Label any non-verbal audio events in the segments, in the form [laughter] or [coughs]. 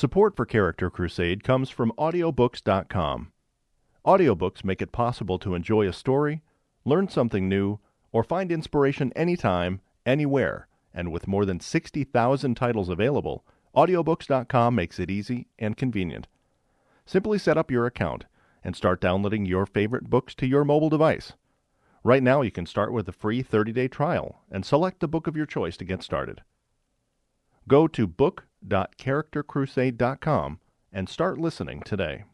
Support for Character Crusade comes from Audiobooks.com. Audiobooks make it possible to enjoy a story, learn something new, or find inspiration anytime, anywhere. And with more than 60,000 titles available, Audiobooks.com makes it easy and convenient. Simply set up your account and start downloading your favorite books to your mobile device. Right now, you can start with a free 30 day trial and select the book of your choice to get started. Go to book.charactercrusade.com and start listening today.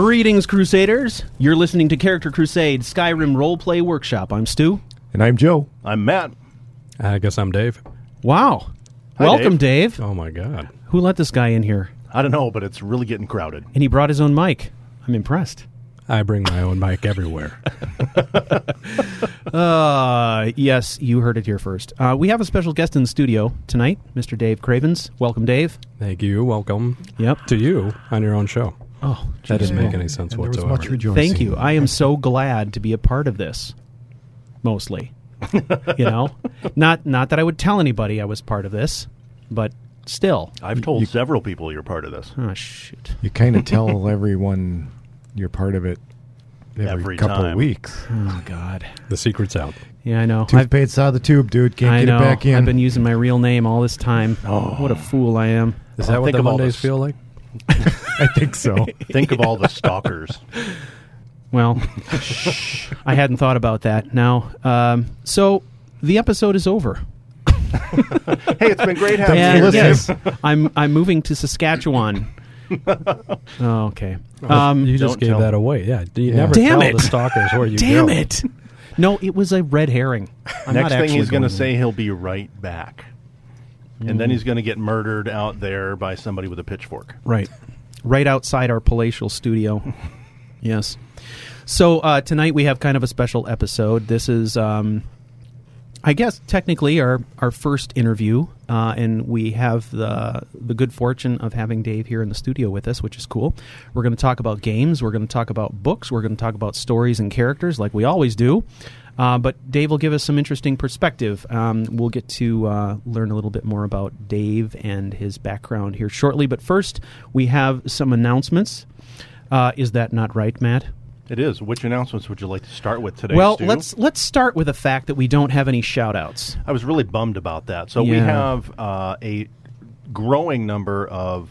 Greetings, Crusaders! You're listening to Character Crusade Skyrim Roleplay Workshop. I'm Stu. And I'm Joe. I'm Matt. I guess I'm Dave. Wow. Hi, Welcome, Dave. Oh my god. Who let this guy in here? I don't know, but it's really getting crowded. And he brought his own mic. I'm impressed. I bring my own mic everywhere. [laughs] [laughs] Uh, yes, you heard it here first. Uh, we have a special guest in the studio tonight, Mr. Dave Cravens. Welcome, Dave. Thank you. Welcome Yep. to you on your own show. Oh, That doesn't make any sense And whatsoever. much rejoicing. Thank you. I am so glad to be a part of this. Mostly, you know, [laughs] not not that I would tell anybody I was part of this, but still. I've told several people you're part of this. Oh shoot. You kind of tell [laughs] everyone you're part of it every, Every couple time. weeks. Oh God. The secret's out. Yeah, I know. I've, Toothpaste out of the tube, dude. Can't I get know. it back in. I've been using my real name all this time. Oh. What a fool I am. Is that what think the of all Mondays this. feel like? [laughs] I think so. [laughs] Think of all the stalkers. [laughs] Well, I hadn't thought about that. Now, um, so the episode is over. hey, it's been great having Thanks you here, yes, I'm I'm moving to Saskatchewan. [laughs] oh, okay. Um, you just gave tell that away. Yeah. You Yeah. never Damn tell it. the stalkers where you [laughs] damn go? it! No, it was a red herring. I'm Next not thing he's going to say he'll be right back. And Mm. then he's going to get murdered out there by somebody with a pitchfork. Right. Right outside our palatial studio. [laughs] yes. So uh, tonight we have kind of a special episode. This is, um, I guess, technically our, our first interview, uh, and we have the the good fortune of having Dave here in the studio with us, which is cool. We're going to talk about games. We're going to talk about books. We're going to talk about stories and characters, like we always do. Uh, but Dave will give us some interesting perspective. Um, we'll get to uh, learn a little bit more about Dave and his background here shortly. But first, we have some announcements. Uh, is that not right, Matt? It is. Which announcements would you like to start with today? well, Stu? let's let's start with the fact that we don't have any shout-outs. I was really bummed about that. So we have uh, a growing number of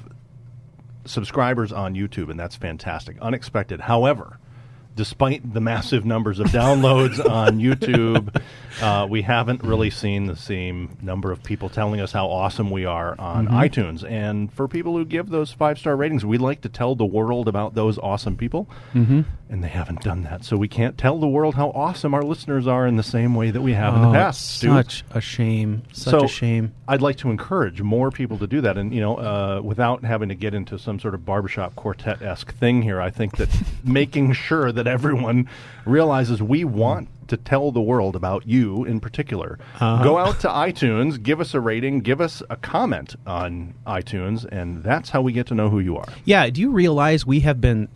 subscribers on YouTube, and that's fantastic. Unexpected. However, despite the massive numbers of downloads [laughs] on YouTube, uh, we haven't really seen the same number of people telling us how awesome we are on Mm-hmm. iTunes. And for people who give those five star ratings, we like to tell the world about those awesome people, mm-hmm. and they haven't done that. So we can't tell the world how awesome our listeners are in the same way that we have in the Oh, past. Such a shame. Such so a shame. I'd like to encourage more people to do that, and you know, uh, without having to get into some sort of barbershop quartet esque thing here, I think that [laughs] making sure that everyone realizes we want to tell the world about you in particular. Uh-huh. Go out to iTunes, give us a rating, give us a comment on iTunes, and that's how we get to know who you are. Yeah, do you realize we have been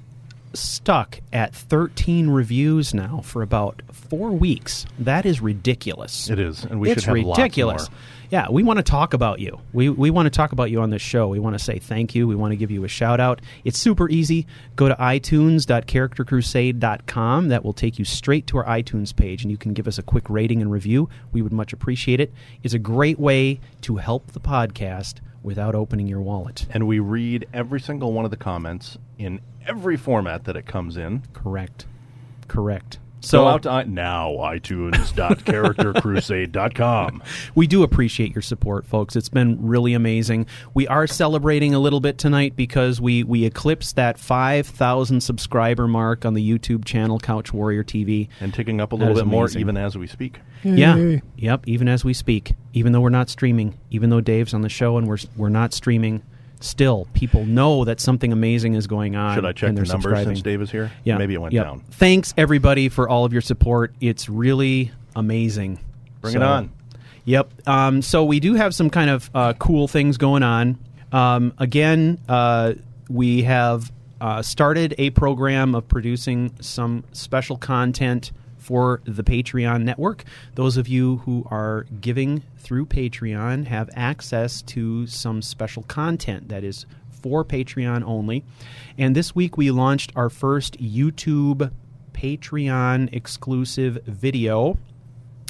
stuck at 13 reviews now for about four weeks? That is ridiculous. It is, and we it's should have lots ridiculous. more. Yeah, we want to talk about you. We, we want to talk about you on this show. We want to say thank you. We want to give you a shout out. It's super easy. Go to itunes.charactercrusade.com. That will take you straight to our iTunes page, and you can give us a quick rating and review. We would much appreciate it. It's a great way to help the podcast without opening your wallet. And we read every single one of the comments in every format that it comes in. Correct. Correct. So So out to I- now iTunes.charactercrusade.com. [laughs] we do appreciate your support, folks. It's been really amazing. We are celebrating a little bit tonight because we we eclipsed that five thousand subscriber mark on the YouTube channel Couch Warrior TV. and ticking up a little is bit more even as we speak. Yeah. Yep. Even as we speak, even though we're not streaming, even though Dave's on the show and we're we're not streaming, still people know that something amazing is going on. Should I check the numbers since Dave is here? Yeah, Maybe it went down. Thanks everybody for all of your support. It's really amazing. Bring So- it on. Yep. Um, so we do have some kind of uh, cool things going on. Um, again, uh, we have uh, started a program of producing some special content for the Patreon network. Those of you who are giving through Patreon have access to some special content that is for Patreon only. And this week we launched our first YouTube Patreon exclusive video.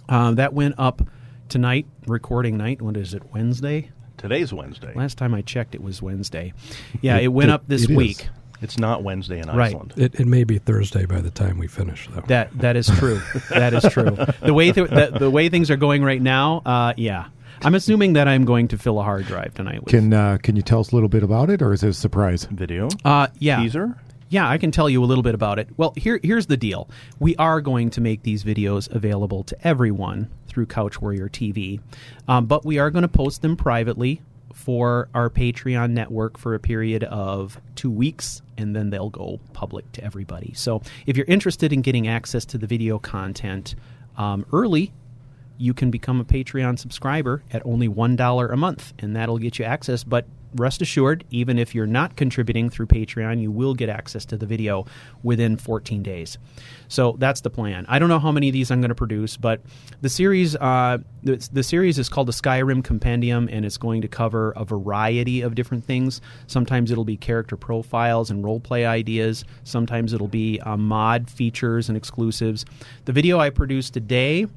Uh, that went up tonight, recording night. What is it, Wednesday? Today's Wednesday. Last time I checked, it was Wednesday. Yeah, it went up this it is. Week. It's not Wednesday in Right. Iceland. It, it may be Thursday by the time we finish, though. That that is true. that is true. The way th- the, the way things are going right now, uh, yeah. I'm assuming that I'm going to fill a hard drive tonight. With, Can uh, can you tell us a little bit about it, or is it a surprise? Video? uh, yeah, Teaser? Yeah, I can tell you a little bit about it. Well, here here's the deal. We are going to make these videos available to everyone through Couch Warrior TV, um, but we are going to post them privately for our Patreon network for a period of two weeks, and then they'll go public to everybody. So, if you're interested in getting access to the video content um, early, you can become a Patreon subscriber at only $1 a month, and that'll get you access. But rest assured, even if you're not contributing through Patreon, you will get access to the video within 14 days. So that's the plan. I don't know how many of these I'm going to produce, but the series, uh, the, the series is called the Skyrim Compendium, and it's going to cover a variety of different things. Sometimes it'll be character profiles and role play ideas. Sometimes it'll be uh, mod features and exclusives. The video I produced today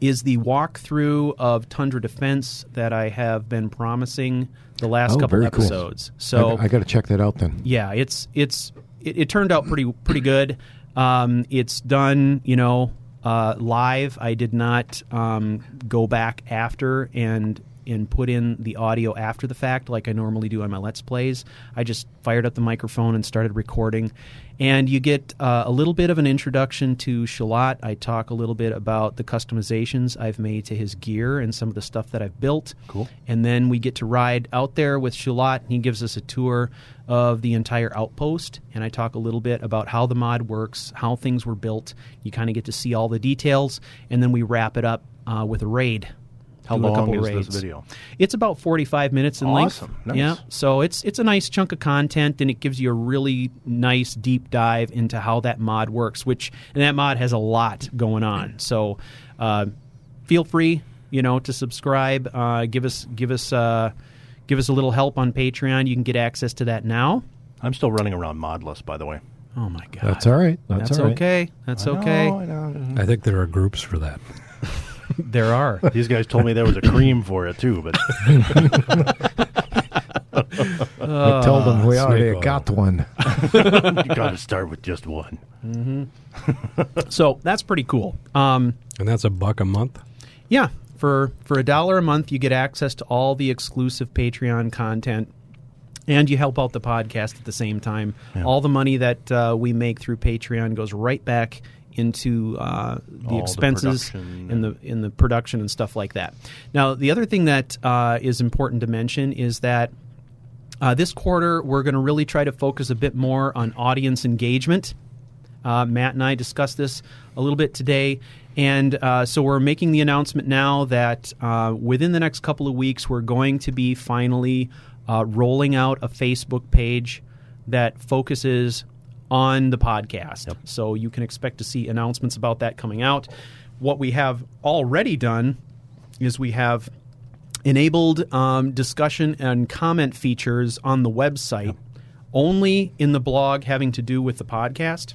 is the walkthrough of Tundra Defense that I have been promising the last Oh, couple very cool. episodes. So I, got to check that out then. yeah, it's it's it, it turned out pretty pretty good. Um, it's done, you know, uh, live. I did not um, go back after and and put in the audio after the fact like I normally do on my Let's Plays. I just fired up the microphone and started recording. And you get uh, a little bit of an introduction to Shalat. I talk a little bit about the customizations I've made to his gear and some of the stuff that I've built. Cool. And then we get to ride out there with Shalat. He gives us a tour of the entire outpost. And I talk a little bit about how the mod works, how things were built. You kind of get to see all the details. And then we wrap it up uh, with a raid. How Do a long couple is raids. this video? It's about 45 minutes in Awesome. length. Nice. Yeah. So it's it's a nice chunk of content and it gives you a really nice deep dive into how that mod works, which and that mod has a lot going on. So uh, feel free, you know, to subscribe, uh, give us give us uh, give us a little help on Patreon. You can get access to that now. I'm still running around modless, by the way. Oh my god. That's all right. That's, That's all right. okay. That's I know, okay. I know. I think there are groups for that. There are. These guys told me there was a cream for it too, but [laughs] I told them we already Snake got one. [laughs] you got to start with just one. So that's pretty cool. Um, And that's a buck a month? Yeah, for for a dollar a month, you get access to all the exclusive Patreon content, and you help out the podcast at the same time. All the money that uh, we make through Patreon goes right back into uh, the All expenses production in the in the production and stuff like that. Now, the other thing that uh, is important to mention is that. Uh, this quarter, we're going to really try to focus a bit more on audience engagement. Uh, Matt and I discussed this a little bit today. And uh, so we're making the announcement now that uh, within the next couple of weeks, we're going to be finally uh, rolling out a Facebook page that focuses on the podcast. So you can expect to see announcements about that coming out. What we have already done is we have enabled um, discussion and comment features on the website only in the blog having to do with the podcast.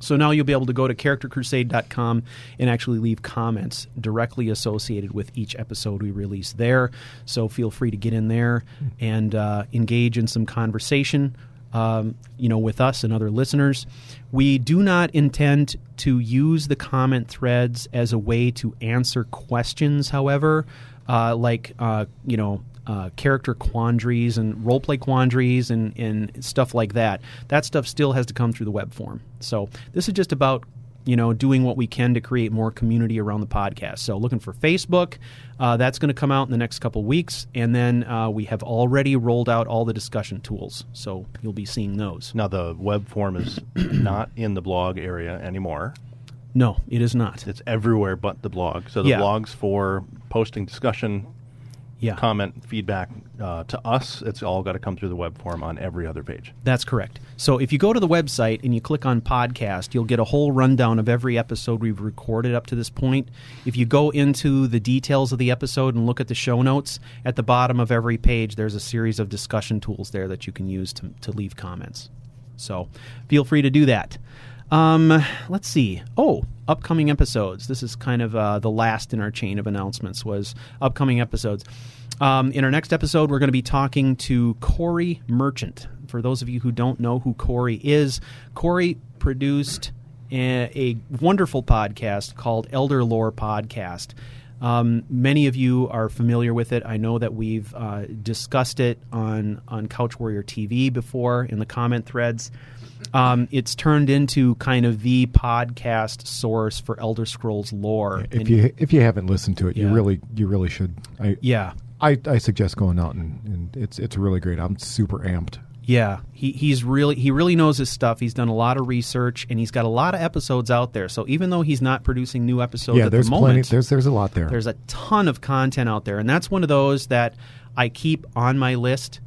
So now you'll be able to go to charactercrusade.com and actually leave comments directly associated with each episode we release there. So feel free to get in there and uh, engage in some conversation. Um, you know, with us and other listeners, we do not intend to use the comment threads as a way to answer questions. However, uh, like uh, you know, uh, character quandaries and roleplay quandaries and, and stuff like that. That stuff still has to come through the web form. So this is just about you know doing what we can to create more community around the podcast. So looking for Facebook, uh, that's going to come out in the next couple weeks, and then uh, we have already rolled out all the discussion tools. So you'll be seeing those. Now the web form is [clears throat] not in the blog area anymore. No, it is not. It's everywhere but the blog. So the Yeah. blogs for posting discussion, Yeah, comment, feedback uh, to us, it's all got to come through the web form on every other page. That's correct. So if you go to the website and you click on podcast, you'll get a whole rundown of every episode we've recorded up to this point. If you go into the details of the episode and look at the show notes, at the bottom of every page, there's a series of discussion tools there that you can use to, to leave comments. So feel free to do that. Um, let's see. Oh, upcoming episodes. This is kind of uh, the last in our chain of announcements was upcoming episodes. Um, in our next episode, we're going to be talking to Corey Merchant. For those of you who don't know who Corey is, Corey produced a, a wonderful podcast called Elder Lore Podcast. Um, many of you are familiar with it. I know that we've uh, discussed it on on Couch Warrior TV before in the comment threads. Um, it's turned into kind of the podcast source for Elder Scrolls lore. If And- you if you haven't listened to it, Yeah. you really you really should. I yeah, I, I suggest going out and, and it's it's really great. I'm super amped. Yeah, he, he's really he really knows his stuff. He's done a lot of research and he's got a lot of episodes out there. So even though he's not producing new episodes yeah, at there's the plenty. moment, There's there's a lot there. there's a ton of content out there, and that's one of those that I keep on my list.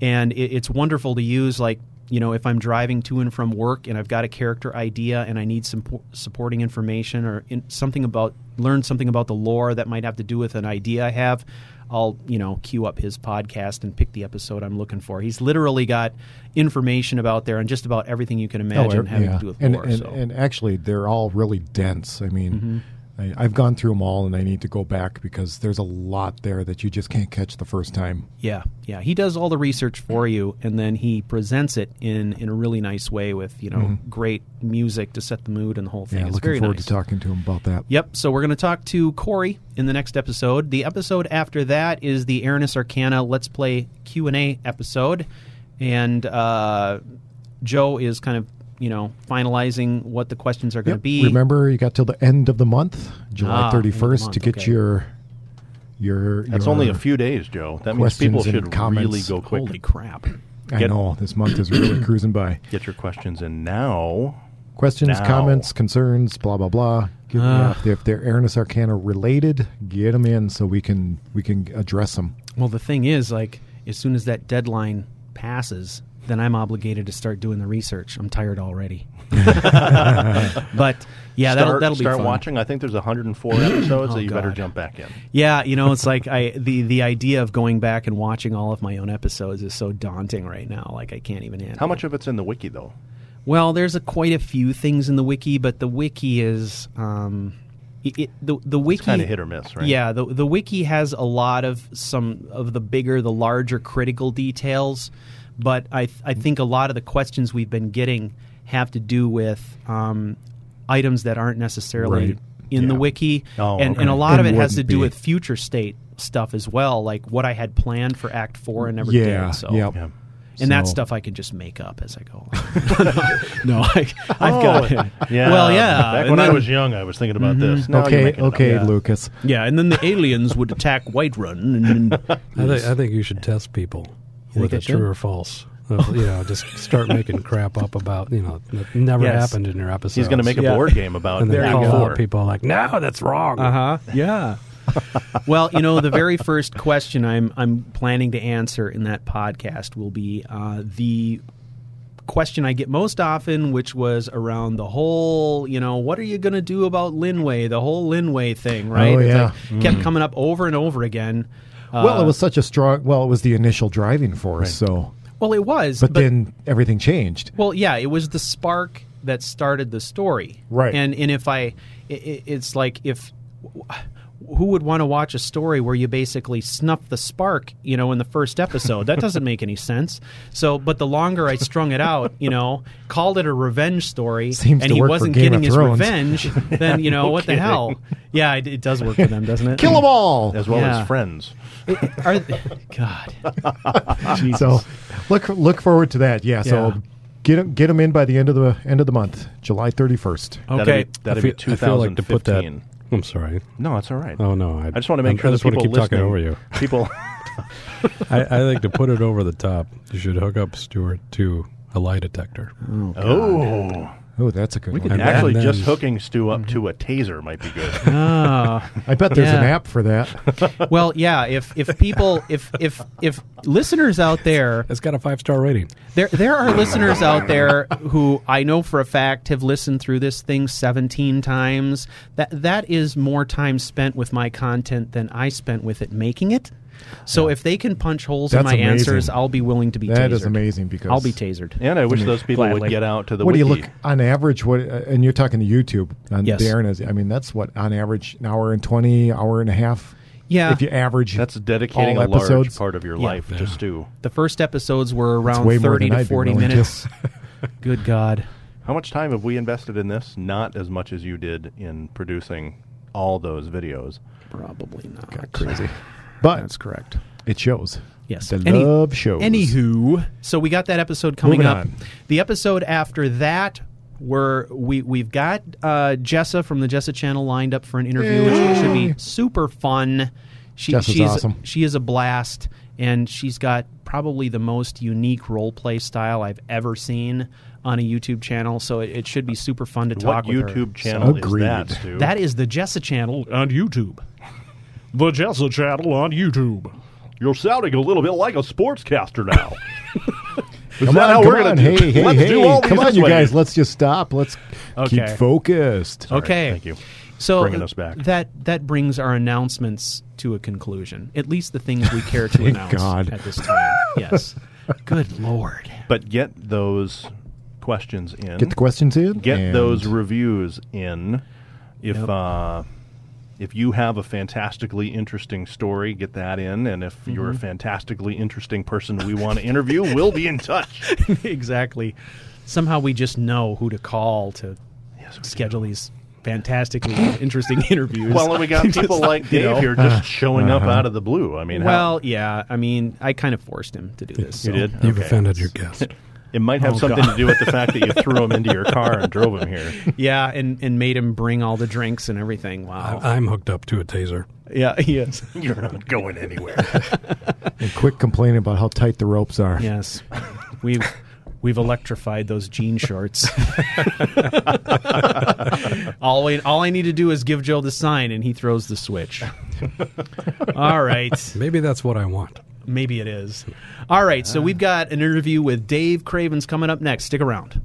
And it, it's wonderful to use, like you know, if I'm driving to and from work and I've got a character idea and I need some po- supporting information or in, something about learn something about the lore that might have to do with an idea I have. I'll you know queue up his podcast and pick the episode I'm looking for. He's literally got information about there on just about everything you can imagine Oh, having yeah. to do with and, lore. and, so. Mm-hmm. and actually, they're all really dense. I mean, I, I've gone through them all, and I need to go back because there's a lot there that you just can't catch the first time. Yeah, yeah. He does all the research for you, and then he presents it in in a really nice way with you know great music to set the mood and the whole thing. Mm-hmm. Yeah, it's looking forward nice. to talking to him about that. Yep. So we're going to talk to Corey in the next episode. The episode after that is the Aranis Arcana Let's Play Q and A episode, and uh, Joe is kind of you know finalizing what the questions are going to Yep. be. Remember, you got till the end of the month, July Ah, end of the 31st, to get okay. your your. That's your- only a few days, Joe. That means people should comments. really go quick. Holy crap! I get- know this month is really [clears throat] cruising by. Get your questions in now. Questions, Now. comments, concerns, blah blah blah. Give, yeah, Ah. if, they're, if they're Aranis Arcana related, get them in so we can we can address them. Well, the thing is, like, as soon as that deadline passes, then I'm obligated to start doing the research. I'm tired already. [laughs] but yeah, that'll start, that'll be start fun. watching. I think there's 104 [clears throat] episodes Oh, that you better jump back in. Yeah, you know, it's [laughs] like I the the idea of going back and watching all of my own episodes is so daunting right now. Like I can't even handle. How it. much of it's in the wiki though? Well, there's a quite a few things in the wiki, but the wiki is um, it, it, the the wiki kind of hit or miss, right? Yeah, the the wiki has a lot of some of the bigger, the larger critical details, but I th- I think a lot of the questions we've been getting have to do with um, items that aren't necessarily Right. in the wiki, Oh, and, okay. and a lot of it has to do be. with future state stuff as well, like what I had planned for Act Four and never yeah. did. So Yep. Yeah. and that stuff I can just make up as I go. along. [laughs] no, I, I've got it. Oh, Yeah. Well, yeah. Back and when I then- Mm-hmm. was young, I was thinking about this. Now you're okay, up. okay, Yeah. Lucas. Yeah, and then the aliens would attack Whiterun. And, [laughs] [laughs] I think I think you should test people You with think a I should? true or false. [laughs] You know, just start making crap up about you know that never Yes. happened in your episode. He's going to make a Yeah. board game about and then There you call go. out people like, no, that's wrong. Uh huh. Yeah. [laughs] well, you know, the very first question I'm I'm planning to answer in that podcast will be uh, the question I get most often, which was around the whole, you know, what are you going to do about Linway, the whole Linway thing, right? Oh, It's yeah. like, kept coming up over and over again. Well, Uh, it was such a strong. Well, it was the initial driving force. So, well, it was, but, then everything changed. Well, yeah, it was the spark that started the story, Right. And and if I, i i- it's like if who would want to watch a story where you basically snuff the spark, you know, in the first episode? That doesn't make any sense. So, but the longer I strung it out, you know, called it a revenge story, Seems and he wasn't getting his revenge, [laughs] then you know what the hell? Yeah, it, it does work for them, doesn't it? Kill them all. as well Yeah. as friends. [laughs] Are, God, [laughs] So, look look forward to that. Yeah. So, Yeah. get them get 'em in by the end of the end of the month, July thirty first. Okay, That'd okay. be, that'd I, feel, be I feel like to put that. 2015. I'm sorry. No, it's all right. Oh no, I, I just want to make I sure that just want people to keep talking listening, over you. [laughs] people. [laughs] I, I think to put it over the top, you should hook up Stuart to a lie detector. oh, Oh, that's a good one. And actually, then- just hooking Stu up to a taser might be good. [laughs] Ah. I bet there's an app for that. [laughs] well, yeah. If if people, if if if listeners out there It's got a five star rating. There, there are listeners out there who I know for a fact have listened through this thing 17 times. That that is more time spent with my content than I spent with it making it. So if they can punch holes in That's my amazing. answers, I'll be willing to be That tasered. is amazing because I'll be tasered. And I wish those people would get out to the what do you look on average? What uh, and you're talking to YouTube on Yes. Darren is. I mean, that's what on average an hour and twenty, hour and a half. Yeah. If you average, That's dedicating all a large episodes. part of your Yeah. life to Stu. The first episodes were around way more 30 than to I'd 40 minutes. [laughs] Good God. How much time have we invested in this? Not as much as you did in producing all those videos. Probably not. Got crazy, [laughs] but That's correct. it shows. Yes. The Any- love shows. Anywho, so we got that episode coming Moving up. on. The episode after that, where we we've got uh, Jessa from the Jessa channel lined up for an interview, which should be super fun. She, Jessa's she's awesome. she is a blast, and she's got probably the most unique role play style I've ever seen on a YouTube channel. So it, it should be super fun to talk what with her. YouTube channel is Agreed. that, Stu? That is the Jessa channel. On YouTube. The Jessa channel on YouTube. You're sounding a little bit like a sportscaster now. [laughs] is Come that on, how come we're on. gonna do? Hey, hey, Let's hey! do all come on, you way. guys. Let's just stop. Let's keep Okay. focused. Okay. Thank you. So Bringing us back. That that brings our announcements to a conclusion. At least the things we care to [laughs] announce God. at this time. Yes. [laughs] Good lord. But get those questions in. Get the questions in. Get those reviews in. If Yep. uh, if you have a fantastically interesting story, get that in. And if you're Mm-hmm. a fantastically interesting person we want to interview, we'll be in touch. [laughs] exactly. Somehow we just know who to call to Yes, we schedule these fantastically interesting [laughs] interviews. Well, and we got [laughs] people like you Dave know. here just showing up out of the blue. I mean, how- well, yeah. I mean, I kind of forced him to do this. you so- did. You've Okay. offended your guest. It might have Oh, something God. to do with the fact that you [laughs] threw him into your car and drove him here. Yeah, and, and made him bring all the drinks and everything. Wow. I, I'm hooked up to a taser. yeah, [laughs] he is. [laughs] You're not going anywhere. and quit complaining about how tight the ropes are. Yes, we've we've electrified those jean shorts. all I, all I need to do is give Joe the sign, and he throws the switch. all right, Maybe that's what I want. Maybe it is. All right, so we've got an interview with Dave Cravens coming up next. Stick around.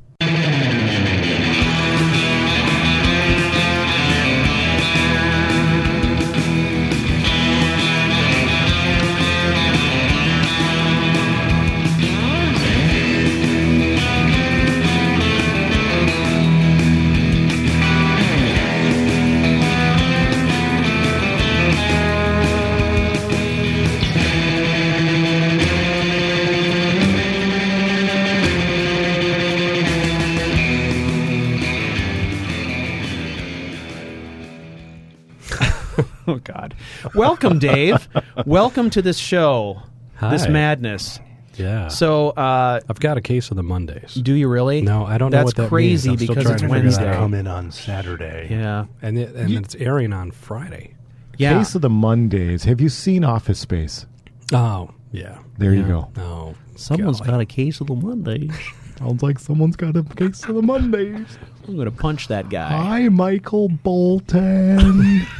God! Welcome, Dave. [laughs] Welcome to this show. This madness. Yeah. So, uh, I've got a case of the Mondays. do you really? No, I don't know That's what that crazy means. I'm because it's Wednesday. that. Come in on Saturday. Yeah. And it, and it's airing on Friday. Yeah. Case of the Mondays. Have you seen Office Space? Oh, yeah. There you go. No. Someone's golly. got a case of the Mondays. [laughs] Sounds like someone's got a case of the Mondays. I'm going to punch that guy. Hi, Michael Bolton. [laughs]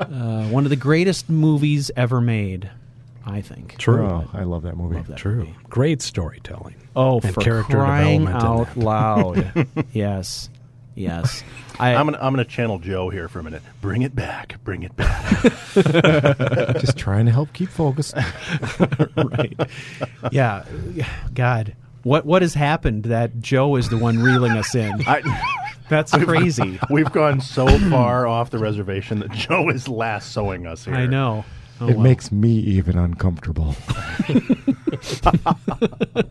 Uh, one of the greatest movies ever made, I think. True. oh, I love that movie. Love that True. movie. Great storytelling. Oh, And for character crying development out loud! [laughs] yes, yes. I, I'm gonna I'm gonna channel Joe here for a minute. Bring it back. Bring it back. [laughs] Just trying to help keep focus. [laughs] right. Yeah. God, what what has happened that Joe is the one reeling us in? I, That's crazy. [laughs] we've gone so [clears throat] far off the reservation that Joe is lassoing us here. I know. Oh, it well. makes me even uncomfortable. [laughs] [laughs]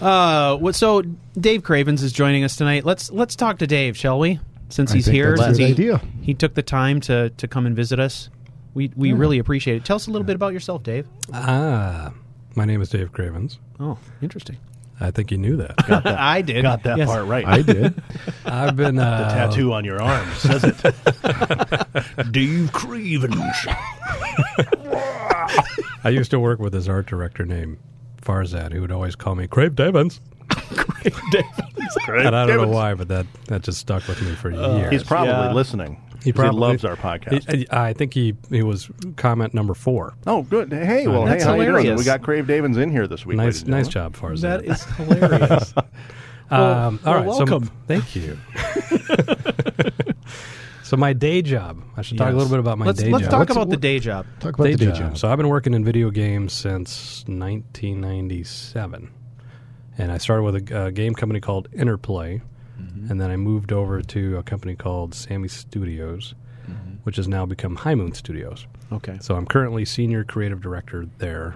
Uh, what, so Dave Cravens is joining us tonight. Let's let's talk to Dave, shall we? Since I he's think here, that's a since good he, idea. he took the time to to come and visit us. We we really appreciate it. Tell us a little bit about yourself, Dave. Ah. My name is Dave Cravens. Oh, interesting. I think you knew [laughs] that. I did. Got that Yes. part right. I did. [laughs] I've been uh, the Tattoo on your arm says it. [laughs] Dave Cravens. I used to work with this art director named Farzad who would always call me Crave Davins. And I don't know why, but that, that just stuck with me for years. He's probably Yeah. listening. He 'cause probably loves our podcast. He- I think he he was comment number four. oh, good. Hey, well, That's hey, how you doing? hilarious. We got Crave Davins in here this week. Nice nice gentlemen. job, Farzad. That is [laughs] hilarious. Um, all well, welcome. So, thank you. [laughs] so my day job. I should talk a little bit about my let's day let's job. talk What's- about the day job. Talk about day, the day job. job. So I've been working in video games since 1997, and I started with a, a game company called Interplay, Mm-hmm. and then I moved over to a company called Sammy Studios, Mm-hmm. which has now become High Moon Studios. Okay. So I'm currently senior creative director there,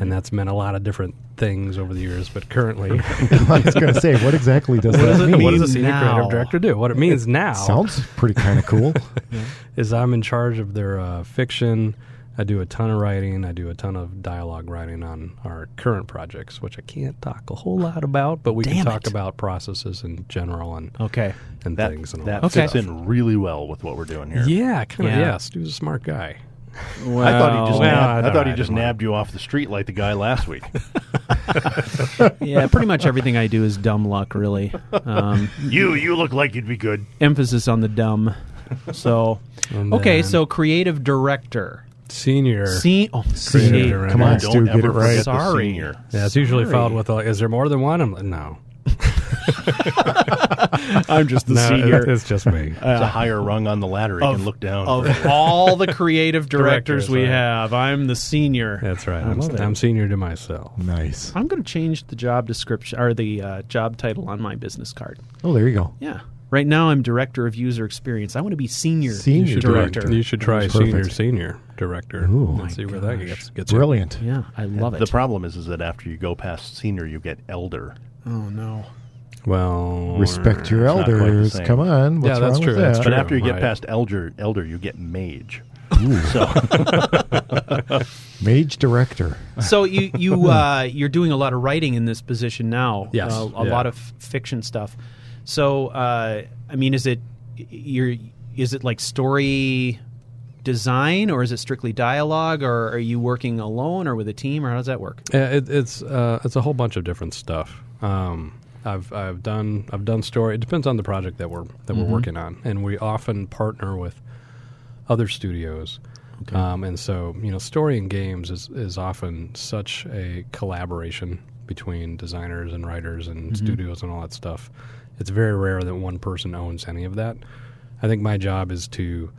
and that's meant a lot of different things over the years. But currently, [laughs] I was going to say, what exactly does What that does it mean? what does a senior now? creative director do? What it means now Sounds pretty kind of cool. [laughs] is I'm in charge of their uh, fiction. I do a ton of writing. I do a ton of dialogue writing on our current projects, which I can't talk a whole lot about, but we Damn can talk it. about processes in general and Okay. and That, things and all that that. Okay. fits in really well with what we're doing here. Yeah, kind of. Yeah. Yeah, Stu's a smart guy. Well, I thought he just Well, nabbed, I I don't- thought he just nabbed you off the street like the guy last week. [laughs] yeah, pretty much everything I do is dumb luck, really. Um, [laughs] you you look like you'd be good. emphasis on the dumb. So, And okay, so creative director. Senior. See, oh, Senior see. Come on, Don't Stu, get ever it right. forget the Sorry. senior. yeah, it's usually Sorry. followed with like, "Is there more than one?" I'm like, "No, [laughs] I'm just the no, senior it's just me." It's a higher rung on the ladder. He of- can look down. of all the creative [laughs] directors, Directors, we right. have. I'm the senior. That's right. I I'm, love. I'm senior to myself. nice. I'm going to change the job description or the uh, job title on my business card. Oh, there you go. Yeah. Right now, I'm director of user experience. I want to be senior, Senior You director. try- You should try Perfect. senior senior director. Ooh. and see where that gosh. gets gets you. Brilliant. Yeah, I love it. the problem is, is that after you go past senior, you get elder. oh no. Well, Respect your It's not quite the elders. Come on. What's Yeah, that's wrong true, with that's that? But after you get right. past elder, elder, you get mage. So [laughs] [laughs] Mage director. So you you uh, you're doing a lot of writing in this position now. Yes, uh, a yeah. lot of fiction stuff. So uh, I mean, is it you're is it like story design or is it strictly dialogue or are you working alone or with a team or how does that work? Yeah, it, it's uh, it's a whole bunch of different stuff. Um, I've I've done I've done story. It depends on the project that we're that we're working on, and we often partner with other studios. Um, and so you know, story in games is is often such a collaboration between designers and writers and studios and all that stuff. It's very rare that one person owns any of that. I think my job is to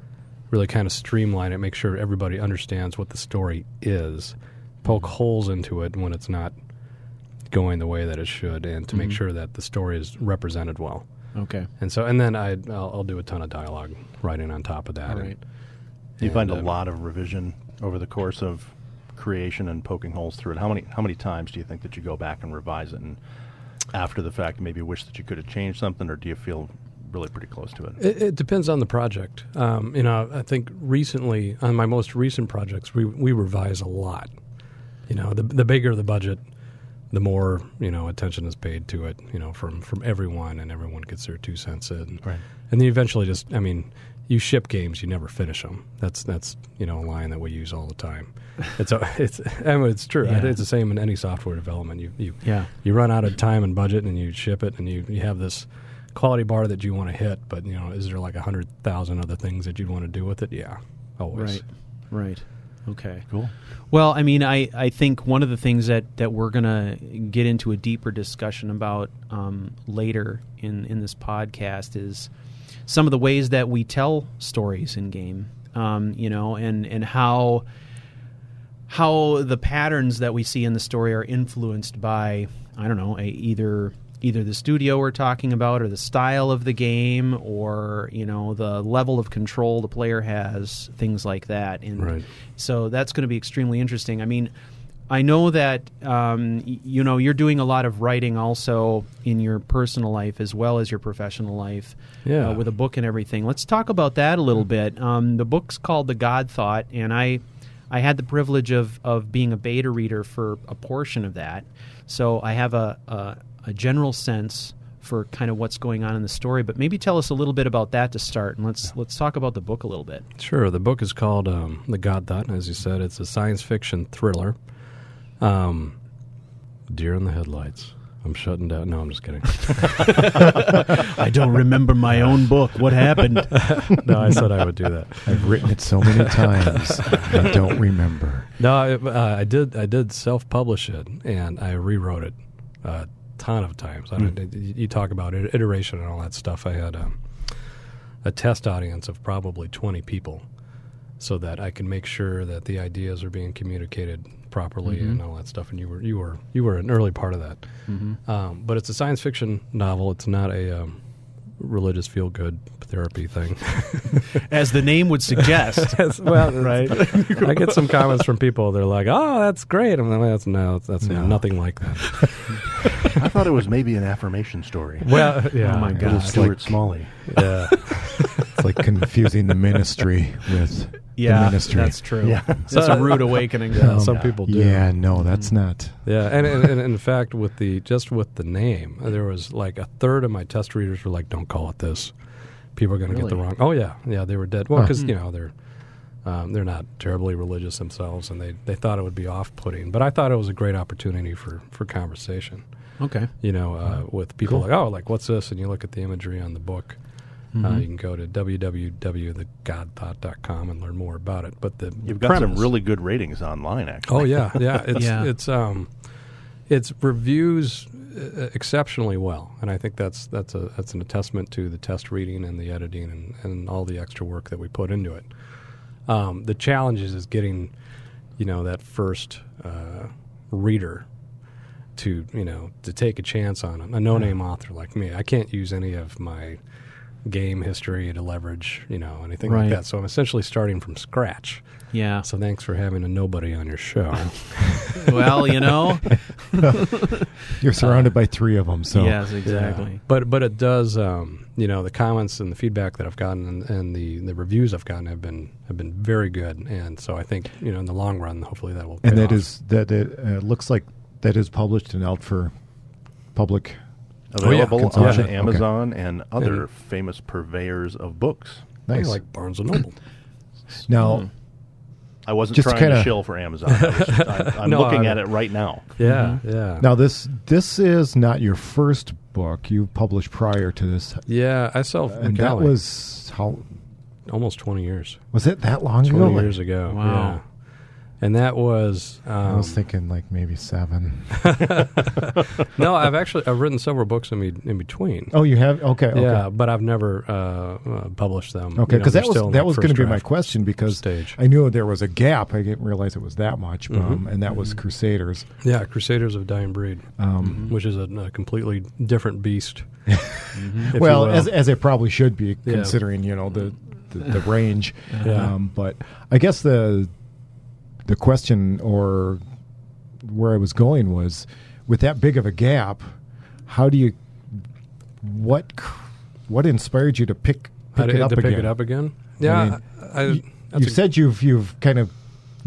really kind of streamline it, make sure everybody understands what the story is, poke holes into it when it's not going the way that it should, and to make sure that the story is represented well. Okay. And so, and then I, I'll, I'll do a ton of dialogue writing on top of that. All and- right. you find a uh, lot of revision over the course of creation and poking holes through it. How many how many times do you think that you go back and revise it, and after the fact maybe wish that you could have changed something, or do you feel really pretty close to it. It, it depends on the project. Um, you know, I think recently on my most recent projects, we we revise a lot. You know, the the bigger the budget, the more you know attention is paid to it. You know, from from everyone, and everyone gets their two cents in. Right. And then eventually, just I mean, you ship games, you never finish them. That's that's you know a line that we use all the time. It's a, [laughs] it's I mean, it's true. Yeah. It's the same in any software development. You you Yeah. you run out of time and budget, and you ship it, and you you have this quality bar that you want to hit. But you know, is there like a hundred thousand other things that you'd want to do with it? Yeah, always. Right. Right. Okay. Cool. Well, I mean, I, I think one of the things that, that we're going to get into a deeper discussion about um, later in, in this podcast is some of the ways that we tell stories in game, um, you know, and, and how how the patterns that we see in the story are influenced by I don't know a, either either the studio we're talking about or the style of the game or you know the level of control the player has things like that and Right. so that's going to be extremely interesting I mean I know that um, you know you're doing a lot of writing also in your personal life as well as your professional life Yeah. uh, with a book and everything. Let's talk about that a little bit. Um, the book's called The God Thought, and I I had the privilege of of being a beta reader for a portion of that, so I have a a, a general sense for kind of what's going on in the story. But maybe tell us a little bit about that to start, and let's let's talk about the book a little bit. Sure. The book is called um, The God Thought, and as you said, it's a science fiction thriller. Um, Deer in the headlights. I'm shutting down. No, I'm just kidding. [laughs] I don't remember my own book. What happened? [laughs] no, I said I would do that. I've written it so many times, I don't remember. No, I, uh, I did. I did self-publish it, and I rewrote it a ton of times. I mean, you- you talk about it, iteration and all that stuff. I had um, a test audience of probably 20 people, so that I can make sure that the ideas are being communicated properly and all that stuff. And you were you were you were an early part of that. Um, but it's a science fiction novel. It's not a um, religious feel-good therapy thing. [laughs] As the name would suggest. [laughs] Yes, well, right. [laughs] I get some comments from people. They're like, "Oh, that's great." I'm like, "That's no, that's No. nothing like that." I thought it was maybe an affirmation story. Well, oh, yeah, Oh my Little God. Stuart like- Smalley. yeah. It's like confusing the ministry with the yeah, ministry. that's true. Yeah. That's a rude awakening. Yeah, oh, some people do. yeah, no, that's mm. not. Yeah, and, and, and in fact, with the just with the name, there was like a third of my test readers were like, "Don't call it this." People are going to get the wrong. Oh yeah, yeah, they were dead. Well, Huh. because you know they're um, they're not terribly religious themselves, and they they thought it would be off-putting. But I thought it was a great opportunity for for conversation. Okay. you know, uh, with people Cool. like, oh, like what's this? And you look at the imagery on the book. Uh, you can go to www.thegodthought.com and learn more about it. But the You've got some really good ratings online, actually. oh yeah, yeah, it's [laughs] Yeah. it's um, it's reviews uh, exceptionally well, and I think that's that's a that's an testament to the test reading and the editing and, and all the extra work that we put into it. Um, the challenge is, is getting, you know, that first uh, reader to you know to take a chance on a, a no-name author like me. I can't use any of my game history to leverage you know anything Right. like that. So I'm essentially starting from scratch. Yeah. So thanks for having a nobody on your show. [laughs] well, you know. [laughs] You're surrounded by three of them, so yes, exactly. Yeah. But but it does. Um, you know, the comments and the feedback that I've gotten and, and the, the reviews I've gotten have been have been very good. And so I think you know in the long run, hopefully that will. and pay that off. is that it uh, looks like that is published and out for public. Available on Consumption. Okay. Amazon and other And- famous purveyors of books. Nice. like Barnes and Noble. now, I wasn't Just trying kinda- to shill for Amazon. I was just- I, [laughs] I'm No, looking I- at it right now. yeah, mm-hmm. yeah. now this this is not your first book you published prior to this, Yeah, I self and that was how almost twenty years. was it that long Twenty ago? years ago. Wow. And that was. Um, I was thinking like maybe seven. [laughs] no, I've actually I've written several books in, be, in between. Oh, you have okay, okay. Yeah, but I've never uh, uh, published them. Okay, You know, because that was that was going to be my question because stage. I knew there was a gap. I didn't realize it was that much, Mhm. um, and that was Crusaders. Yeah, Crusaders of Dying Breed, Um, which is a, a completely different beast. [laughs] you well, as as it probably should be, Yeah. considering you know the the, the range. Yeah. Um, but I guess the the question or where I was going was with that big of a gap, how do you what what inspired you to pick How pick to, it up to pick again? it up again. Yeah, mean, I, I, you you a- said you've you've kind of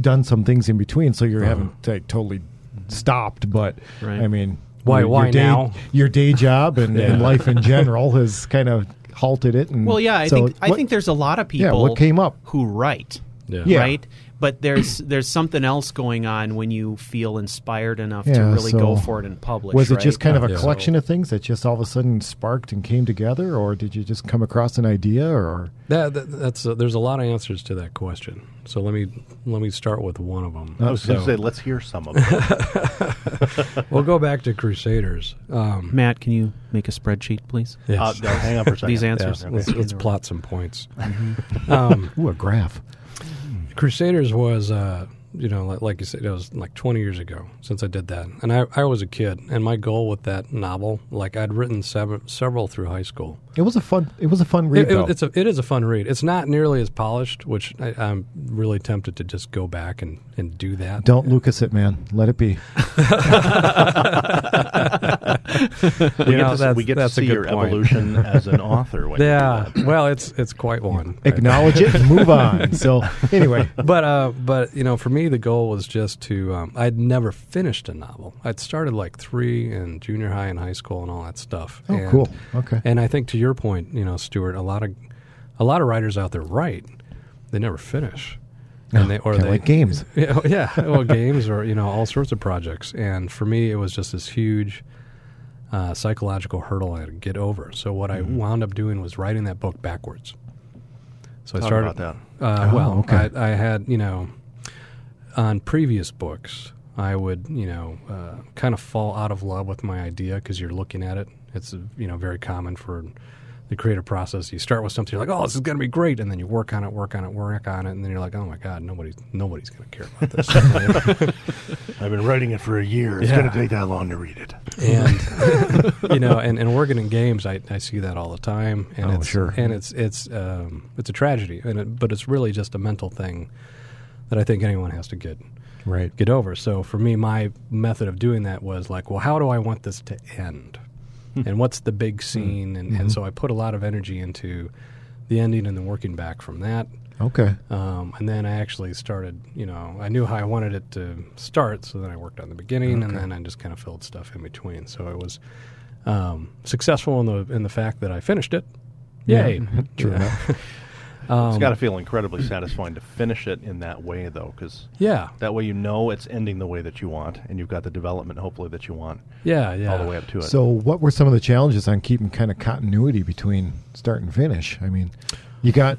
done some things in between, so you Uh-huh. haven't like, totally stopped. But Right. I mean, Why- your, why your day, now? Your day job and, Yeah. and life in [laughs] general has kind of halted it. And Well, yeah, I so think I think there's a lot of people Yeah, what came up? who write, yeah. Yeah. Right? But there's there's something else going on when you feel inspired enough to really so go for it and publish. Was it right? just kind of a Yeah. collection of things that just all of a sudden sparked and came together, or did you just come across an idea, or That, that, that's uh, there's a lot of answers to that question. So let me let me start with one of them. I was going to say, let's hear some of them. [laughs] we'll go back to Crusaders. Um, Matt, can you make a spreadsheet, please? yes. uh, no, hang on for a [laughs] second. These Yeah, answers. let's, let's plot some points. um, ooh, a graph? Crusaders was, uh, you know, like, like you said, it was like 20 years ago since I did that, and I, I was a kid, and my goal with that novel, like I'd written several, several through high school. It was a fun. It was a fun read. It, it- though. it's a, it is a fun read. It's not nearly as polished, which I, I'm really tempted to just go back and, and do that. Don't Lucas it, man. Let it be. [laughs] We You know, get to, we get to that's a see your point. evolution [laughs] as an author. When Yeah, well, it's it's quite one. Acknowledge it and move on. [laughs] So anyway, but uh, but you know, for me, the goal was just to. Um, I'd never finished a novel. I'd started like three in junior high and high school and all that stuff. oh and, cool. Okay. And I think to your point, you know, Stuart, a lot of a lot of writers out there write, they never finish, and they or they like games. [laughs] Yeah, yeah, well, games or you know all sorts of projects. And for me, it was just this huge uh, psychological hurdle I had to get over. So what I wound up doing was writing that book backwards. So I started about Uh, Oh, well, okay. I, I had you know on previous books. I would, you know, uh, kind of fall out of love with my idea because you're looking at it. It's, you know, very common for the creative process. You start with something, you're like, "Oh, this is going to be great," and then you work on it, work on it, work on it, and then you're like, "Oh my god, nobody's nobody's going to care about this." [laughs] [laughs] I've been writing it for a year. It's Yeah. going to take that long to read it. and [laughs] you know, and, and working in games, I, I see that all the time. And Oh, it's, sure. And it's it's um, it's a tragedy, and it, but it's really just a mental thing that I think anyone has to get Right. get over. So for me, my method of doing that was like, well, how do I want this to end? and what's the big scene? And, and so I put a lot of energy into the ending and then working back from that. Okay. Um, and then I actually started, you know, I knew how I wanted it to start. So then I worked on the beginning and then I just kind of filled stuff in between. So it was um, successful in the in the fact that I finished it. Yay. Yeah, [laughs] true Yeah. enough. [laughs] Um, It's got to feel incredibly satisfying to finish it in that way, though, because yeah. that way you know it's ending the way that you want, and you've got the development, hopefully, that you want Yeah. Yeah. all the way up to it. So, what were some of the challenges on keeping kind of continuity between start and finish? I mean, you got,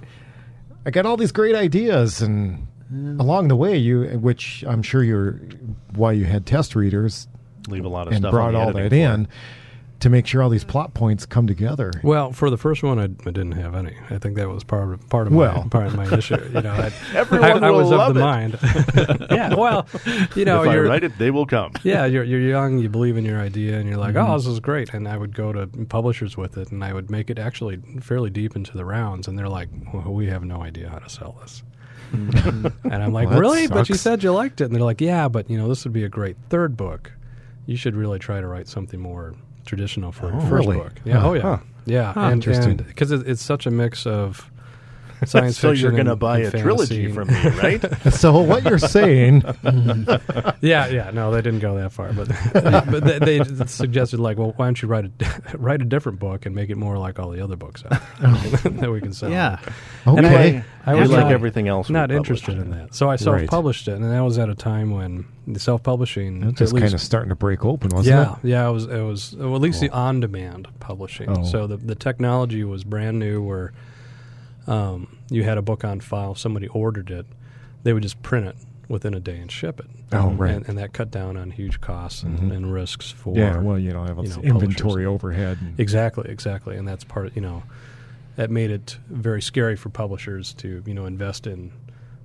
I got all these great ideas, and along the way, you, which I'm sure you're, why you had test readers leave a lot of and stuff brought on the all that floor. in to make sure all these plot points come together. Well, for the first one, I, I didn't have any. I think that was part of part of Well. my part of my issue. You know, I, [laughs] Everyone I, I was love of the it. mind. [laughs] yeah. Well, you know, if I you're write it, they will come. yeah, you're you're young, you believe in your idea, and you're like, Mm-hmm. oh, this is great. And I would go to publishers with it, and I would make it actually fairly deep into the rounds, and they're like, well, we have no idea how to sell this. and I'm like, Well, that really? But you said you liked it, and they're like, yeah, but you know, this would be a great third book. You should really try to write something more traditional for Oh, first really? book. Yeah. Huh. Oh, yeah. Huh. Yeah. Huh, and interesting. because it, it's such a mix of [laughs] science so fiction. you're going to buy and a trilogy from me, right? [laughs] [laughs] so, what you're saying, Yeah, yeah, no, they didn't go that far, but but they, they suggested like, well, why don't you write a write a different book and make it more like all the other books out there that we can sell? Yeah. And okay. I, I You was like not, everything else. not interested in that, so I self-published it, and that was at a time when the self-publishing That's just kind of starting to break open, wasn't yeah, it? yeah, yeah. it was it was well, at least the on-demand publishing. Oh. So the the technology was brand new, where um, you had a book on file. Somebody ordered it, they would just print it within a day and ship it. Oh, right. and, and that cut down on huge costs and, Mhm. and risks for Yeah, well, you don't have you know, inventory publishers. overhead. and- exactly, exactly, and that's part. You know, that made it very scary for publishers to you know invest in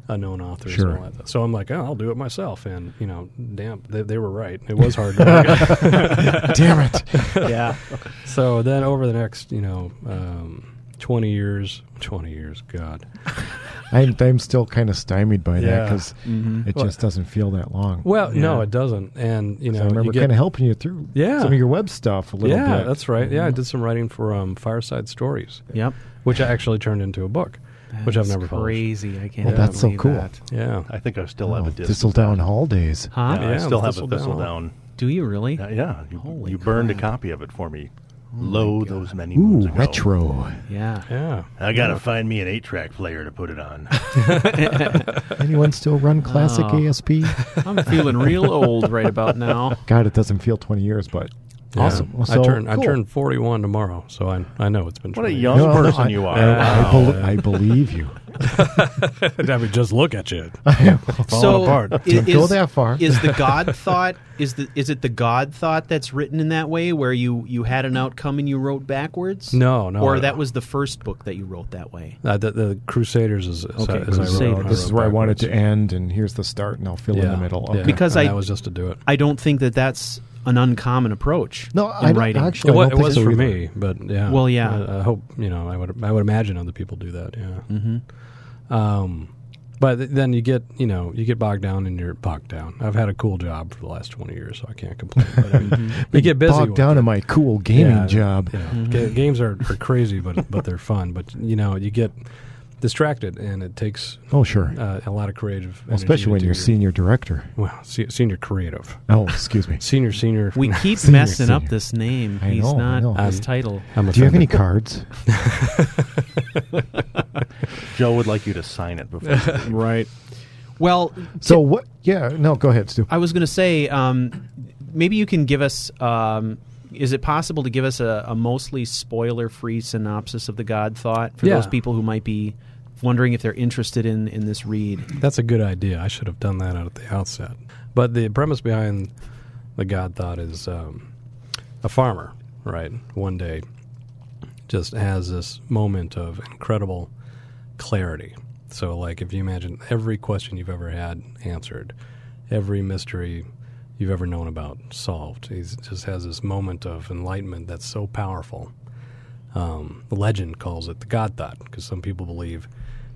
unknown authors Sure. and all that. So I'm like, oh, I'll do it myself, and you know, damn, they, they were right. It was hard. to [laughs] Damn it! Yeah. [laughs] So then over the next, you know, um, 20 years, 20 years, God. [laughs] I'm I'm still kind of stymied by that Yeah. because Mhm. it Well- just doesn't feel that long. Well, no, it doesn't. And you know, I remember kind of helping you through Yeah. some of your web stuff a little yeah, bit. that's right. Yeah, I did some writing for um, Fireside Stories, Yep. which I actually turned into a book, which I've That's never published. crazy. I can't. Well, that's so cool. that. Yeah, I think I still have Oh, a disc. Thistledown Hall days. Huh? Yeah, I still have a Thistledown. Thistledown. Do you really? Yeah, yeah. You, Holy you burned a copy of it for me. Lo, those many moons Ooh, ago. retro. Yeah. yeah. I gotta find me an eight-track player to put it on. [laughs] Anyone still run classic Oh. ASP? I'm feeling real old right about now. God, it doesn't feel 20 years, but Yeah. awesome. Well, I so, turn I turn 41 tomorrow, so I I know it's been. What a young No, no, person [laughs] I- you are. I, I, Wow. bel- I believe you. [laughs] I mean, just look at you. [laughs] so apart. i- Don't is, go that far. is the God thought is the is it the God thought that's written in that way where you you had an outcome and you wrote backwards? No, no. or I- that was the first book that you wrote that way. Uh, the, the Crusaders is, is, Okay, is I wrote- Crusaders. I this is wrote where I wanted to end, and here's the start, and I'll fill in the middle. yeah. Because And I- that was just to do it. I don't think that that's an uncommon approach. no, in I don't, writing. actually It, I wa- it was for either. me, but yeah. Well, yeah. I, I hope you know. I would. I would imagine other people do that. Yeah. Mm-hmm. Um, but th- then you get you know you get bogged down in your bogged down. I've had a cool job for the last twenty years, so I can't complain. But I mean, you get busy. Bogged down it. in my cool gaming Yeah, job. Yeah. Ga- games are, are crazy, but but they're fun. But you know you get distracted, and it takes Oh, sure. uh, a lot of creative, Well, especially when you're your- senior director. Well, se- senior creative, Oh, excuse me. [laughs] senior senior. We [laughs] keep Senior, messing up this name. I He's know, not his I'm- title. I'm Do you have any cards? [laughs] Joe would like you to sign it before. Right. Well, So what? Yeah, no, go ahead, Stu. I was going to say, um, maybe you can give us. Um, is it possible to give us a, a mostly spoiler-free synopsis of the God Thought for Yeah. those people who might be wondering if they're interested in in this read? That's a good idea. I should have done that out at the outset. But the premise behind the God thought is um, a farmer, right? One day just has this moment of incredible clarity. So, like, if you imagine every question you've ever had answered, every mystery you've ever known about solved, he just has this moment of enlightenment that's so powerful. Um, the legend calls it the God thought because some people believe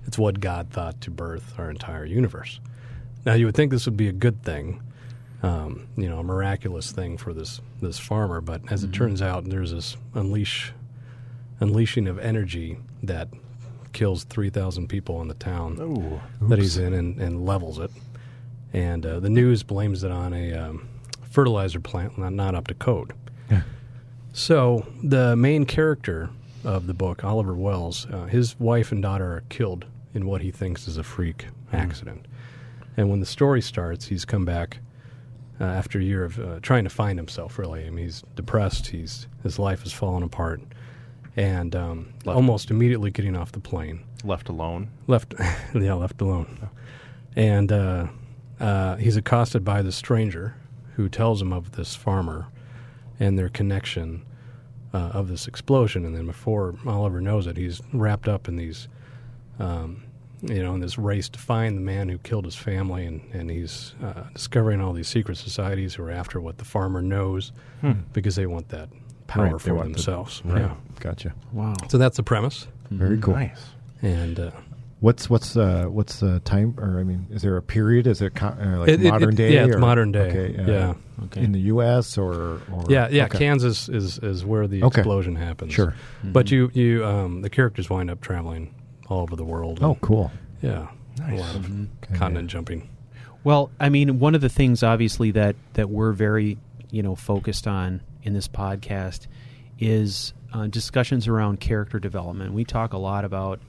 it's what God thought to birth our entire universe. Now, you would think this would be a good thing, um, you know, a miraculous thing for this this farmer, but as it turns out, there's this unleash unleashing of energy that kills three thousand people in the town Ooh. that he's in and, and levels it. And uh, the news blames it on a um, fertilizer plant not, not up to code. Yeah. So the main character of the book, Oliver Wells, uh, his wife and daughter are killed in what he thinks is a freak accident. And when the story starts, he's come back uh, after a year of uh, trying to find himself. Really, I mean, he's depressed. He's his life has fallen apart, and um, almost immediately getting off the plane Left alone. left [laughs] yeah left alone and uh, uh, he's accosted by this stranger who tells him of this farmer and their connection uh, of this explosion and then before oliver knows it he's wrapped up in these um, you know in this race to find the man who killed his family and, and he's uh, discovering all these secret societies who are after what the farmer knows because they want that power Hmm. Right, for want the- themselves Right. yeah Gotcha. Wow. so that's the premise Very cool. Nice. and uh, What's what's uh what's the time or I mean is there a period is it co- uh, like It- it- modern it- day yeah, it's or- modern day. okay uh, Yeah. Okay. in the U.S. or, or Yeah, yeah. okay. Kansas is is where the Okay. explosion happens. Sure. but you you um, the characters wind up traveling all over the world. Oh, cool. yeah, Nice. a lot of Okay. continent jumping. Well, I mean, one of the things obviously that that we're very you know focused on in this podcast is uh, discussions around character development. We talk a lot about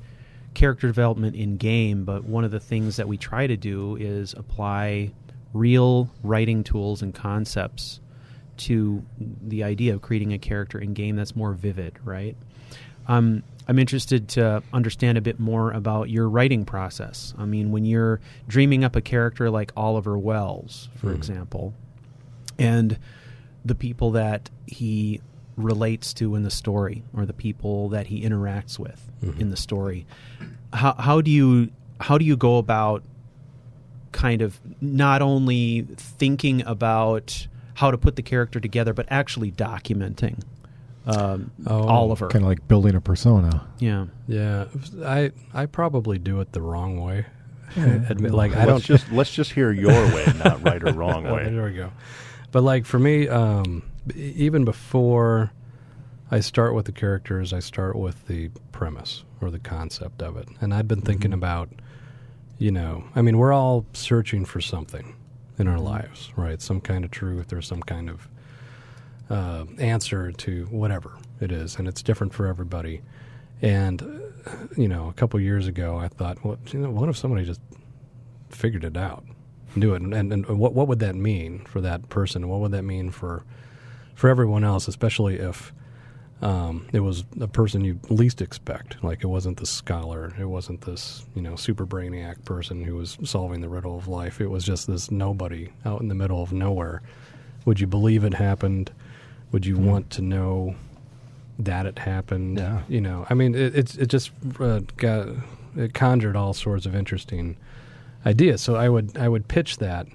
character development in game, but one of the things that we try to do is apply real writing tools and concepts to the idea of creating a character in game that's more vivid, right? Um, I'm interested to understand a bit more about your writing process. I mean, when you're dreaming up a character like Oliver Wells, for Mhm. example, and the people that he relates to in the story or the people that he interacts with Mhm. in the story, how, how do you how do you go about kind of not only thinking about how to put the character together, but actually documenting um, Oh. Oliver. Kind of like building a persona. yeah. Yeah, I I probably do it the wrong way. [laughs] Admit, like I let's don't just [laughs] let's just hear your way, not right or wrong Oh, way. there we go. But like for me, um, even before I start with the characters, I start with the premise or the concept of it, and I've been thinking about, you know, I mean, we're all searching for something in our lives, right? Some kind of truth or some kind of uh, answer to whatever it is, and it's different for everybody. And uh, you know, a couple years ago, I thought, well, you know, what if somebody just figured it out, knew it, and, and, and what what would that mean for that person? What would that mean for for everyone else, especially if um, it was a person you least expect? Like it wasn't the scholar, it wasn't this you know super brainiac person who was solving the riddle of life. It was just this nobody out in the middle of nowhere. Would you believe it happened? Would you want to know that it happened? Yeah. You know, I mean, it, it's it just uh, got it conjured all sorts of interesting ideas. So I would I would pitch that,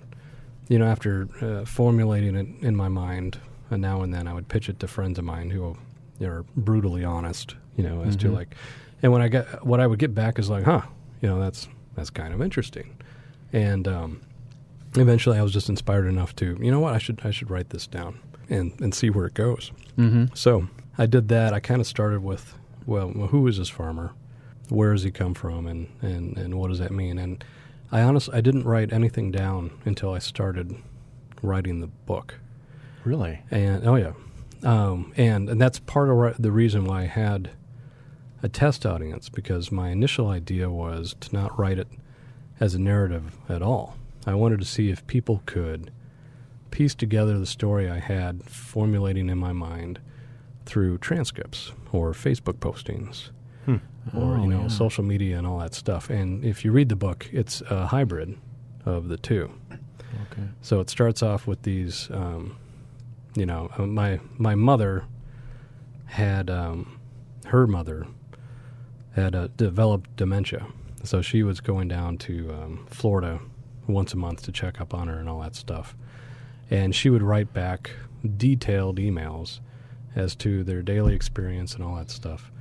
you know, after uh, formulating it in my mind, and now and then I would pitch it to friends of mine who are brutally honest, you know, as to like, and when I get what I would get back is like, huh, you know, that's that's kind of interesting, and um, eventually I was just inspired enough to, you know what, I should I should write this down and and see where it goes. Mm-hmm. So I did that. I kind of started with, well, who is this farmer? Where does he come from? And, and, and what does that mean? And I honestly, I didn't write anything down until I started writing the book. Really? And, oh yeah. Um, and, and that's part of the reason why I had a test audience because my initial idea was to not write it as a narrative at all. I wanted to see if people could piece together the story I had formulating in my mind through transcripts or Facebook postings Hmm. or Oh, you know yeah. social media and all that stuff. And if you read the book, it's a hybrid of the two. Okay. So it starts off with these, um, you know, uh, my my mother had um, her mother had uh, developed dementia, so she was going down to um, Florida once a month to check up on her and all that stuff, and she would write back detailed emails as to their daily experience and all that stuff.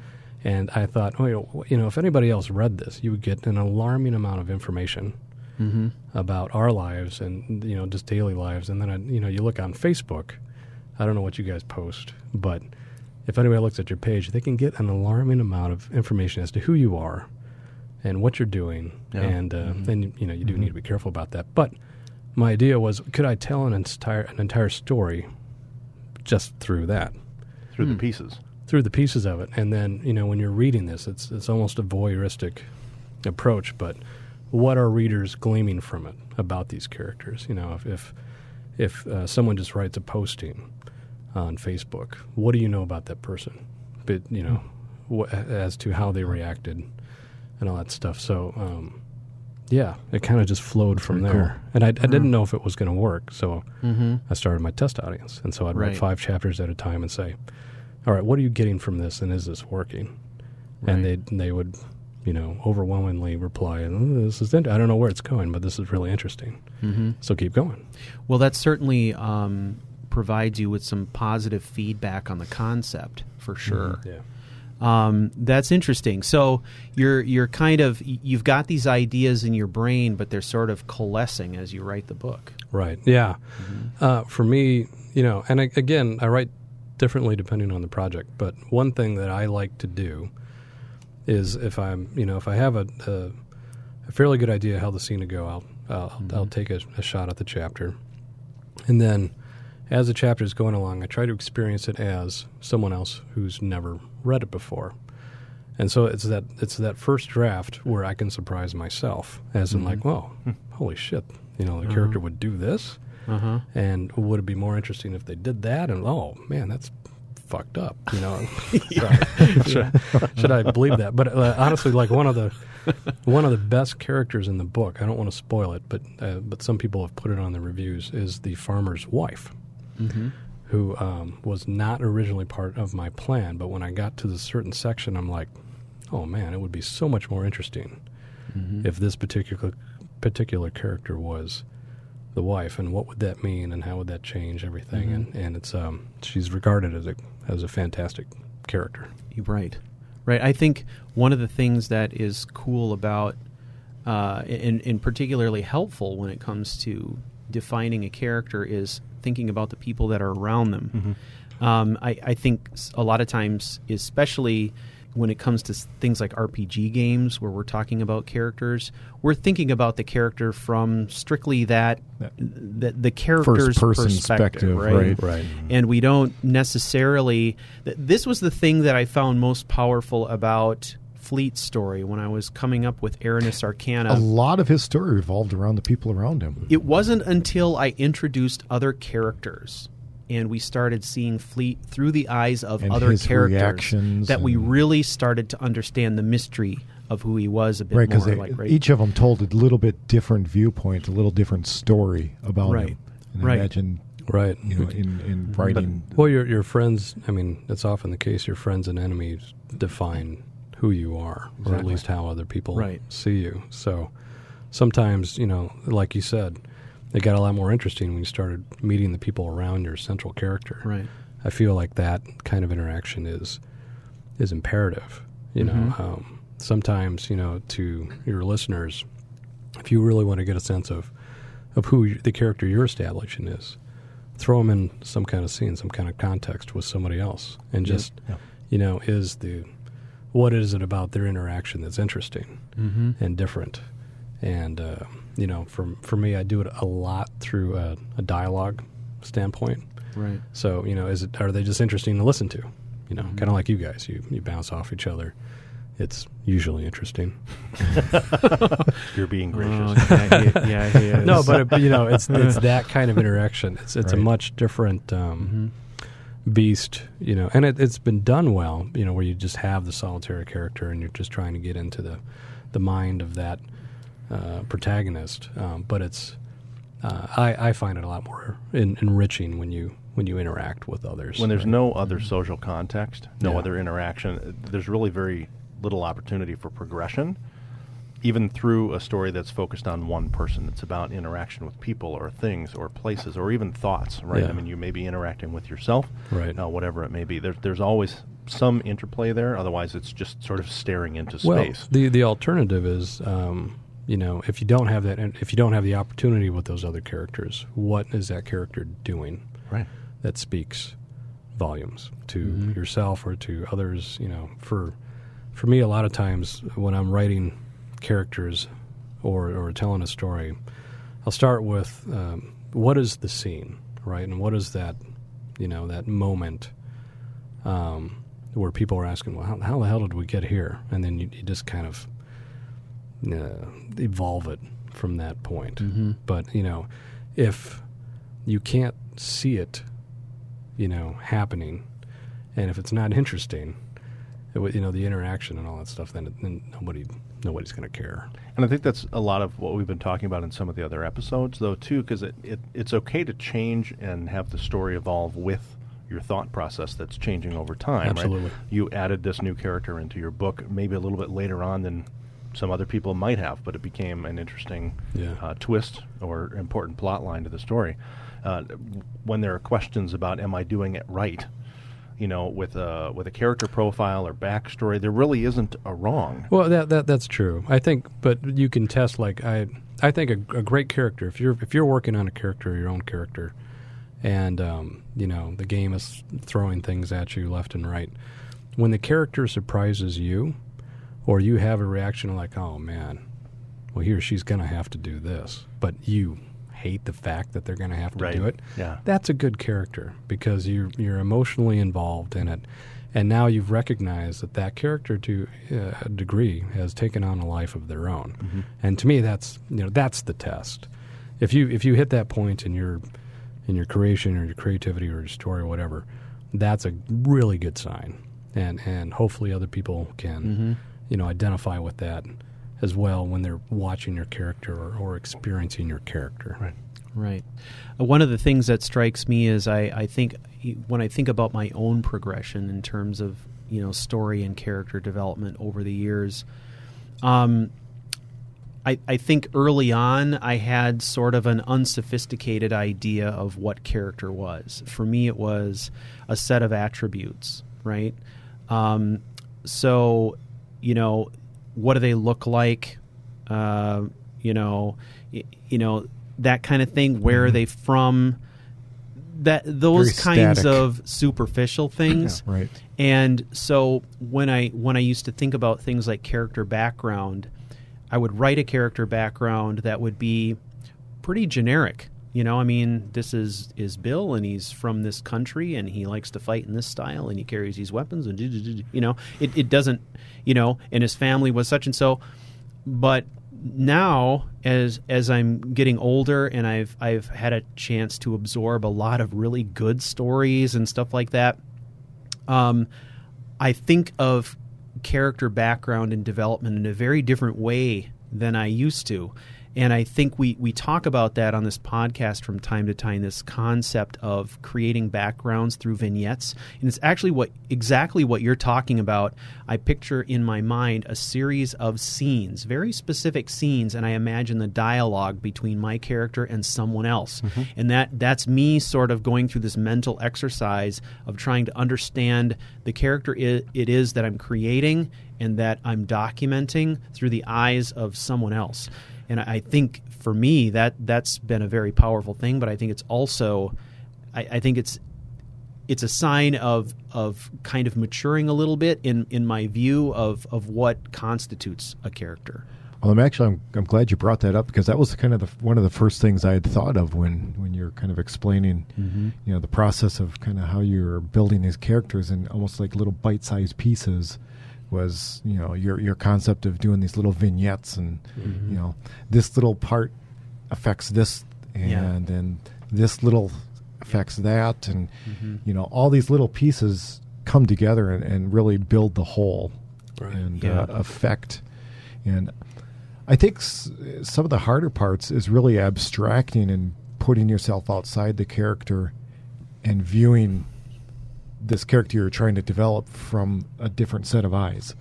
And I thought, oh, you know, if anybody else read this, you would get an alarming amount of information Mm-hmm. about our lives and you know just daily lives and then I, you know you look on facebook i don't know what you guys post but if anybody looks at your page they can get an alarming amount of information as to who you are and what you're doing Yeah. and uh, and you know you do need to be careful about that but my idea was could i tell an entire an entire story just through that Through Hmm. the pieces. through the pieces of it, and then you know when you're reading this, it's it's almost a voyeuristic approach. But what are readers gleaming from it about these characters? You know, if if, if uh, someone just writes a posting on Facebook, what do you know about that person? But you know, wh- as to how they reacted and all that stuff. So. Um, yeah, it kind of just flowed from pretty there, and I, I didn't know if it was going to work. So Mm-hmm. I started my test audience, and so I'd Right. write five chapters at a time and say, "All right, what are you getting from this, and is this working?" And they they would, you know, overwhelmingly reply, "Oh, "This is int- I don't know where it's going, but this is really interesting. Mm-hmm. So keep going." Well, that certainly um, provides you with some positive feedback on the concept for sure. Yeah, Um, that's interesting. So you're you're kind of you've got these ideas in your brain, but they're sort of coalescing as you write the book. right. Yeah. Uh, for me, you know, and I, again, I write differently depending on the project. But one thing that I like to do is if I'm, you know, if I have a, a, a fairly good idea how the scene to go, I'll I'll, I'll take a, a shot at the chapter, and then as the chapter is going along, I try to experience it as someone else who's never read it before. And so it's that it's that first draft where I can surprise myself, as in like, "Whoa, holy shit!" You know, the character would do this, Uh huh. and would it be more interesting if they did that? And oh man, that's fucked up. You know, [laughs] [laughs] should, should I believe that? But uh, honestly, like one of the one of the best characters in the book. I don't want to spoil it, but uh, but some people have put it on the reviews. Is the farmer's wife, who um, was not originally part of my plan. But when I got to the certain section, I'm like, oh man, it would be so much more interesting if this particular particular character was the wife, and what would that mean, and how would that change everything? Mhm. And and it's um, she's regarded as a as a fantastic character. Right, right. I think one of the things that is cool about, uh, and, and particularly helpful when it comes to defining a character is thinking about the people that are around them. Um, I, I think a lot of times, especially when it comes to things like RPG games where we're talking about characters, we're thinking about the character from strictly that, That the, the character's First-person perspective, perspective, right? right. Right. and we don't necessarily this was the thing that i found most powerful about fleet's story when i was coming up with Aranis arcana a lot of his story revolved around the people around him. it wasn't until i introduced other characters and we started seeing fleet through the eyes of And other characters that we really started to understand the mystery of who he was a bit Right, because more like right each of them told a little bit different viewpoint, a little different story about Right. him. And Right. imagine, Right. you know, in, in writing. Well, your your friends. I mean, that's often the case. Your friends and enemies define who you are, or at least how other people Right. see you. So sometimes, you know, like you said, it got a lot more interesting when you started meeting the people around your central character. right I feel like that kind of interaction is is imperative. You know, Mhm. um, sometimes you know to your listeners, if you really want to get a sense of of who the character you're establishing is, throw them in some kind of scene, some kind of context with somebody else, and Yep. just you know, is the what is it about their interaction that's interesting mm-hmm. and different, and uh, you know, for for me, I do it a lot through a, a dialogue standpoint. right So you know, is it are they just interesting to listen to? You know, Mhm. kind of like you guys. You you bounce off each other. It's usually interesting. [laughs] You're being Oh, gracious. yeah, he, yeah, he [laughs] is. no, but but, you know, it's it's [laughs] that kind of interaction. It's it's a much different um, Mhm. Beast. You know, and it, it's been done well. You know, where you just have the solitary character and you're just trying to get into the the mind of that uh, protagonist. Um, but it's uh, I I find it a lot more en- enriching when you when you interact with others. when there's right? no other social context, no Yeah. other interaction, there's really very little opportunity for progression, even through a story that's focused on one person. It's about interaction with people or things or places or even thoughts, right? Yeah. I mean, you may be interacting with yourself, Right. uh, whatever it may be. There's there's always some interplay there. Otherwise, it's just sort of staring into Well, space. the the alternative is, um, you know, if you don't have that, if you don't have the opportunity with those other characters, what is that character doing right. that speaks volumes to Mhm. yourself or to others? You know, for for me, a lot of times when I'm writing characters or or telling a story, I'll start with um, what is the scene, right, and what is that, you know, that moment. Um, where people are asking, well, how, how the hell did we get here? And then you, you just kind of uh, evolve it from that point. Mhm. But you know, if you can't see it, you know, happening, and if it's not interesting, it, you know, the interaction and all that stuff, then, then nobody nobody's going to care. And I think that's a lot of what we've been talking about in some of the other episodes, though, too, because it, it, it's okay to change and have the story evolve with your thought process that's changing over time. right? Absolutely. You added this new character into your book maybe a little bit later on than some other people might have, but it became an interesting Yeah. uh, twist or important plot line to the story. Uh, when there are questions about, am I doing it right? You know, with a with a character profile or backstory, there really isn't a wrong. Well, that that that's true. I think, but you can test like I I think a, a great character if you're if you're working on a character, your own character, and um, you know the game is throwing things at you left and right. When the character surprises you, or you have a reaction like, "Oh man, well he or she's gonna have to do this," but you hate the fact that they're gonna have to Right. do it. Yeah. That's a good character because you're you're emotionally involved in it, and now you've recognized that that character to uh, a degree has taken on a life of their own. Mm-hmm. And to me, that's you know that's the test. If you if you hit that point in your in your creation or your creativity or your story or whatever, that's a really good sign, and and hopefully other people can Mhm. you know identify with that as well when they're watching your character or, or experiencing your character. Right. Right. Uh, one of the things that strikes me is I, I think when I think about my own progression in terms of you know story and character development over the years, um, I, I think early on I had sort of an unsophisticated idea of what character was. For me, it was a set of attributes, right? Um, so, you know, what do they look like? Uh, you know, y- you know that kind of thing. Where are they from? That those Very kinds static. of superficial things. Right. And so when I when I used to think about things like character background, I would write a character background that would be pretty generic. You know, I mean, this is is Bill, and he's from this country, and he likes to fight in this style, and he carries these weapons, and you know, it, it doesn't, you know, and his family was such and so. But now, as as I'm getting older, and I've I've had a chance to absorb a lot of really good stories and stuff like that, um, I think of character background and development in a very different way than I used to. And I think we, we talk about that on this podcast from time to time. This concept of creating backgrounds through vignettes, and it's actually what exactly what you're talking about. I picture in my mind a series of scenes, very specific scenes, and I imagine the dialogue between my character and someone else, mm-hmm. and that that's me sort of going through this mental exercise of trying to understand the character i- it is that I'm creating and that I'm documenting through the eyes of someone else. And I think for me that that's been a very powerful thing. But I think it's also, I, I think it's it's a sign of of kind of maturing a little bit in in my view of of what constitutes a character. Well, I'm actually I'm, I'm glad you brought that up because that was kind of the, one of the first things I had thought of when when you're kind of explaining, mm-hmm. you know, the process of kind of how you're building these characters and almost like little bite-sized pieces was you know your your concept of doing these little vignettes and you know this little part affects this and Yeah. then this little affects that and you know all these little pieces come together and, and really build the whole Right. and Yeah. uh, affect and I think s- some of the harder parts is really abstracting and putting yourself outside the character and viewing this character you're trying to develop from a different set of eyes.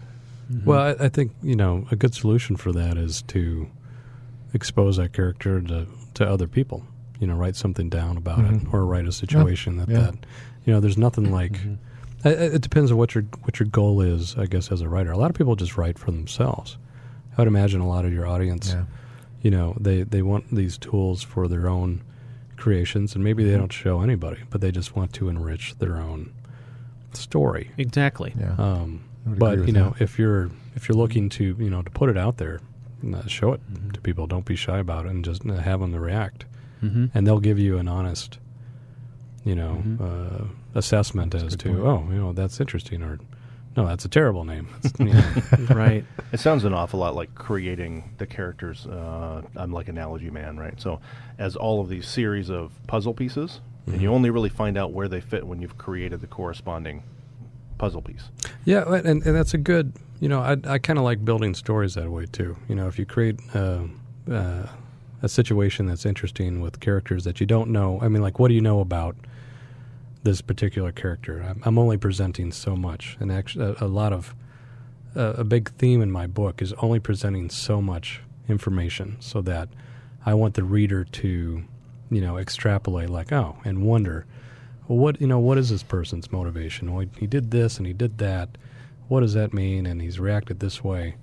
Mm-hmm. Well, I, I think you know a good solution for that is to expose that character to to other people. You know, write something down about it, mm-hmm. or write a situation that Yeah. that you know. There's nothing mm-hmm. like. I- I- It depends on what your what your goal is, I guess, as a writer. A lot of people just write for themselves. I would imagine a lot of your audience, Yeah. you know, they they want these tools for their own creations, and maybe they don't show anybody, but they just want to enrich their own story. Exactly. Yeah. Um, but you know, that. if you're if you're looking to you know to put it out there, uh, show it Mm-hmm. to people. Don't be shy about it, and just uh, have them to react, hmm and they'll give you an honest, you know, Mhm. uh, assessment That's as to point. oh, you know, that's interesting, or no, that's a terrible name. You know, [laughs] right. It sounds an awful lot like creating the characters. Uh, I'm like analogy man, right? So, as all of these series of puzzle pieces, and you only really find out where they fit when you've created the corresponding puzzle piece. Yeah, and, and that's a good. You know, I I kind of like building stories that way too. You know, if you create uh, uh, a situation that's interesting with characters that you don't know. I mean, like, what do you know about this particular character? I'm, I'm only presenting so much, and actually, a, a lot of uh, a big theme in my book is only presenting so much information, so that I want the reader to, you know, extrapolate like, oh, and wonder well, what you know, what is this person's motivation? Well, he did this and he did that. What does that mean? And he's reacted this way.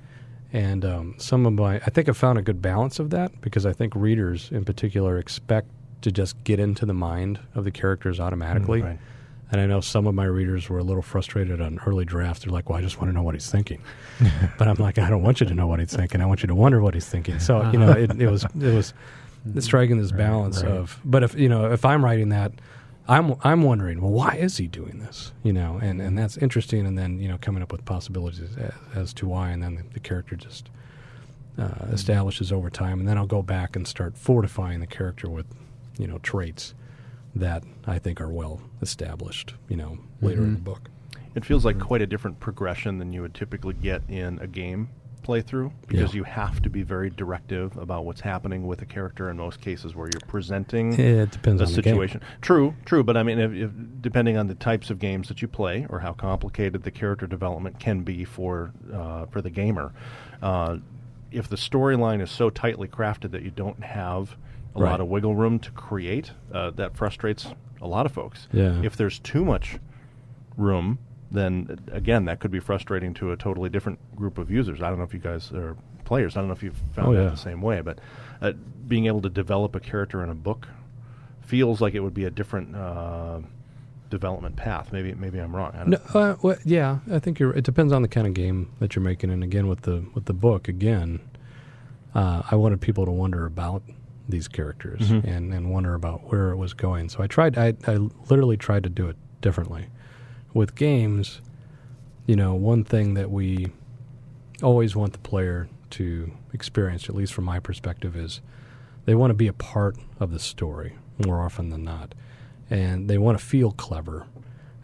And um, some of my, I think I found a good balance of that because I think readers in particular expect to just get into the mind of the characters automatically. Right. And I know some of my readers were a little frustrated on early drafts. They're like, "Well, I just want to know what he's thinking," [laughs] but I'm like, "I don't want you to know what he's thinking. I want you to wonder what he's thinking." So you know, it, it was it was striking this balance right. of. But if you know, if I'm writing that, I'm I'm wondering, well, why is he doing this? You know, and and that's interesting. And then you know, coming up with possibilities as, as to why, and then the, the character just uh, establishes over time. And then I'll go back and start fortifying the character with you know traits that I think are well established. You know, later in the book. It feels like quite a different progression than you would typically get in a game playthrough because Yeah. you have to be very directive about what's happening with a character in most cases where you're presenting It depends a on the game. situation. True, true, but I mean, if, if, depending on the types of games that you play or how complicated the character development can be for uh, for the gamer, uh, if the storyline is so tightly crafted that you don't have a Right. lot of wiggle room to create, uh, that frustrates a lot of folks. Yeah. If there's too much room, then again, that could be frustrating to a totally different group of users. I don't know if you guys are players. I don't know if you've found Oh, that the same way, but uh, being able to develop a character in a book feels like it would be a different uh, development path. Maybe maybe I'm wrong. I don't No, uh, well, yeah, I think you're. It depends on the kind of game that you're making, and again with the with the book, again, uh, I wanted people to wonder about these characters Mhm. and and wonder about where it was going. So I tried. I I literally tried to do it differently. With games, you know, one thing that we always want the player to experience, at least from my perspective, is they want to be a part of the story more often than not, and they want to feel clever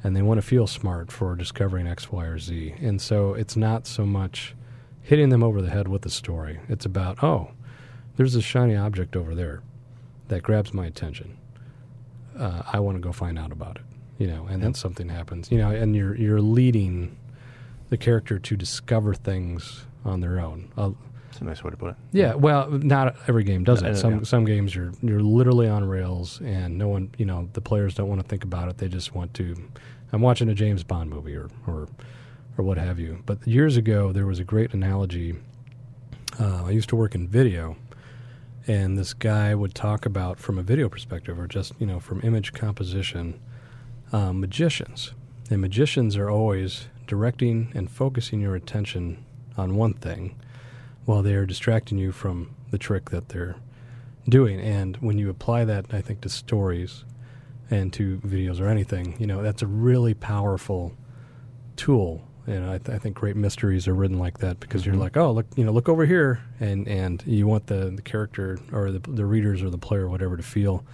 and they want to feel smart for discovering X, Y, or Z. And so it's not so much hitting them over the head with the story. It's about, oh, there's a shiny object over there that grabs my attention. Uh, I want to go find out about it, you know, and then something happens, you know, and you're you're leading the character to discover things on their own. Uh, That's a nice way to put it. yeah, well, not every game does it. Some some games you're you're literally on rails, and no one, you know, the players don't want to think about it. They just want to. I'm watching a James Bond movie or or or what have you. But years ago, there was a great analogy. Uh, I used to work in video, and this guy would talk about from a video perspective, or just you know from image composition, um, magicians. And magicians are always directing and focusing your attention on one thing while they are distracting you from the trick that they're doing. And when you apply that, I think, to stories and to videos or anything, you know, that's a really powerful tool. And I, th- I think great mysteries are written like that because you're Mhm. like, oh, look, you know, look over here, and and you want the, the character or the the readers or the player or whatever to feel,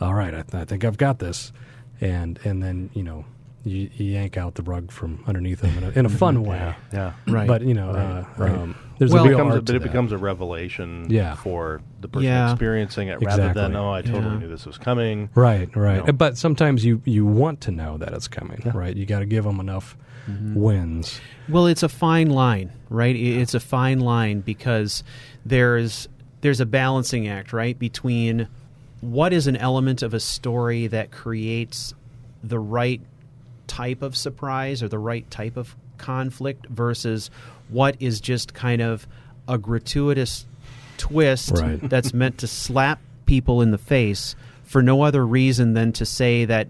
all right, I, th- I think I've got this, and and then you know. You, you yank out the rug from underneath them in a, in a fun [laughs] way, Yeah. Right. but you know, Right, uh, right. Um, there's Well- a It real becomes, a, art but it that. becomes a revelation Yeah. for the person Yeah. experiencing it rather than, oh, I totally Yeah. knew this was coming. Right, right. know. But sometimes you you want to know that it's coming, Yeah. right? You got to give them enough Mm-hmm. wins. Well, it's a fine line, right? I- It's a fine line because there's there's a balancing act, right, between what is an element of a story that creates the right type of surprise or the right type of conflict versus what is just kind of a gratuitous twist Right. that's meant to slap people in the face for no other reason than to say that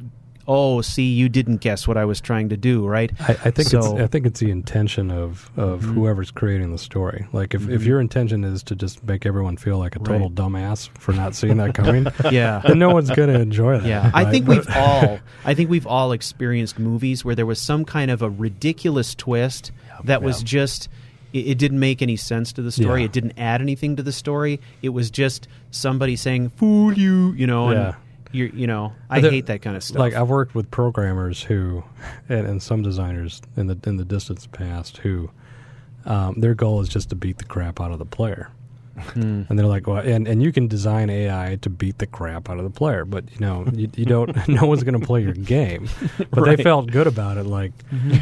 oh see you didn't guess what i was trying to do right I, I think So- it's I think it's the intention of of Mhm. whoever's creating the story. Like if, if Mhm. your intention is to just make everyone feel like a total Right. dumbass for not seeing that coming, [laughs] yeah then no one's going to enjoy that. Yeah, I think But- we've all I think we've all experienced movies where there was some kind of a ridiculous twist that was just it, it didn't make any sense to the story. Yeah. It didn't add anything to the story. It was just somebody saying "fool you," you know. Yeah. You're, you know, I hate that kind of stuff. Like I've worked with programmers who, [laughs] and, and some designers in the in the distance past who, um, their goal is just to beat the crap out of the player. Hmm. And they're like, well, and, and you can design AI to beat the crap out of the player, but you know, you, you don't. [laughs] no one's going to play your game. [laughs] But they felt good about it, like,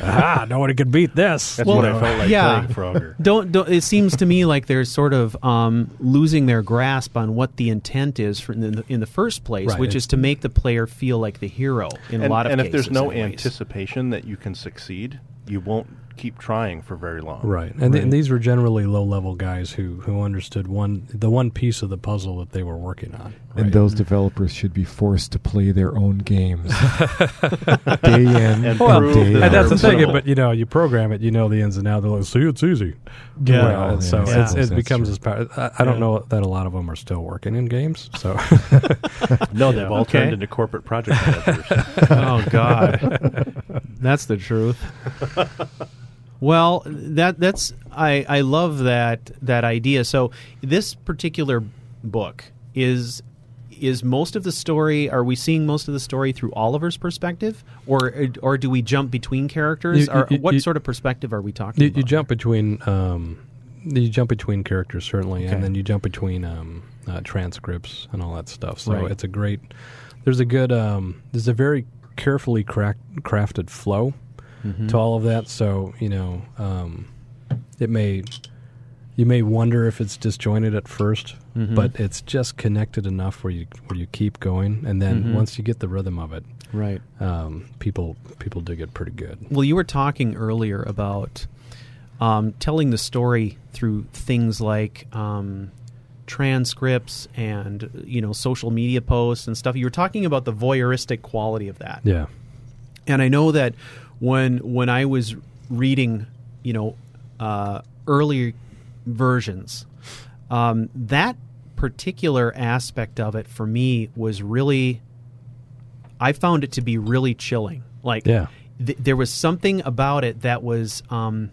ah, nobody could beat this. That's Well, what I felt like yeah. playing Frogger. [laughs] don't, don't it seems to me like they're sort of um, losing their grasp on what the intent is for in the, in the first place, Right. which is to make the player feel like the hero in and, a lot of and cases. if there's no anticipation that you can succeed, you won't keep trying for very long. Right, and, th- Right. these were generally low-level guys who who understood one the one piece of the puzzle that they were working on. And those developers should be forced to play their own games [laughs] day in And Well, prove day that and that's the thing, but you know, you program it, you know the ins and outs. They're like, see, it's easy. Yeah. Well, and so Yeah. it's, it becomes as power. I, I don't Yeah. know that a lot of them are still working in games. So [laughs] no, they've all Okay. turned into corporate project managers. [laughs] oh God, that's the truth. Well, that that's I I love that that idea. So this particular book is is most of the story. Are we seeing most of the story through Oliver's perspective, or or do we jump between characters? You- or you- what you- sort of perspective are we talking you, about? you jump between um, you jump between characters certainly, Okay. and then you jump between um, uh, transcripts and all that stuff. So Right. it's a great. There's a good. Um, there's a very carefully crack, crafted flow Mhm. to all of that. So you know, um, it may you may wonder if it's disjointed at 1st Mhm. but it's just connected enough where you where you keep going, and then Mhm. once you get the rhythm of it, Right. um, people people dig it pretty good. Well, you were talking earlier about um, telling the story through things like um, transcripts and you know social media posts and stuff. You were talking about the voyeuristic quality of that. Yeah, and I know that when when I was reading, you know, uh, earlier versions, um, that particular aspect of it for me was really, I found it to be really chilling. Like, Yeah. th- there was something about it that was um,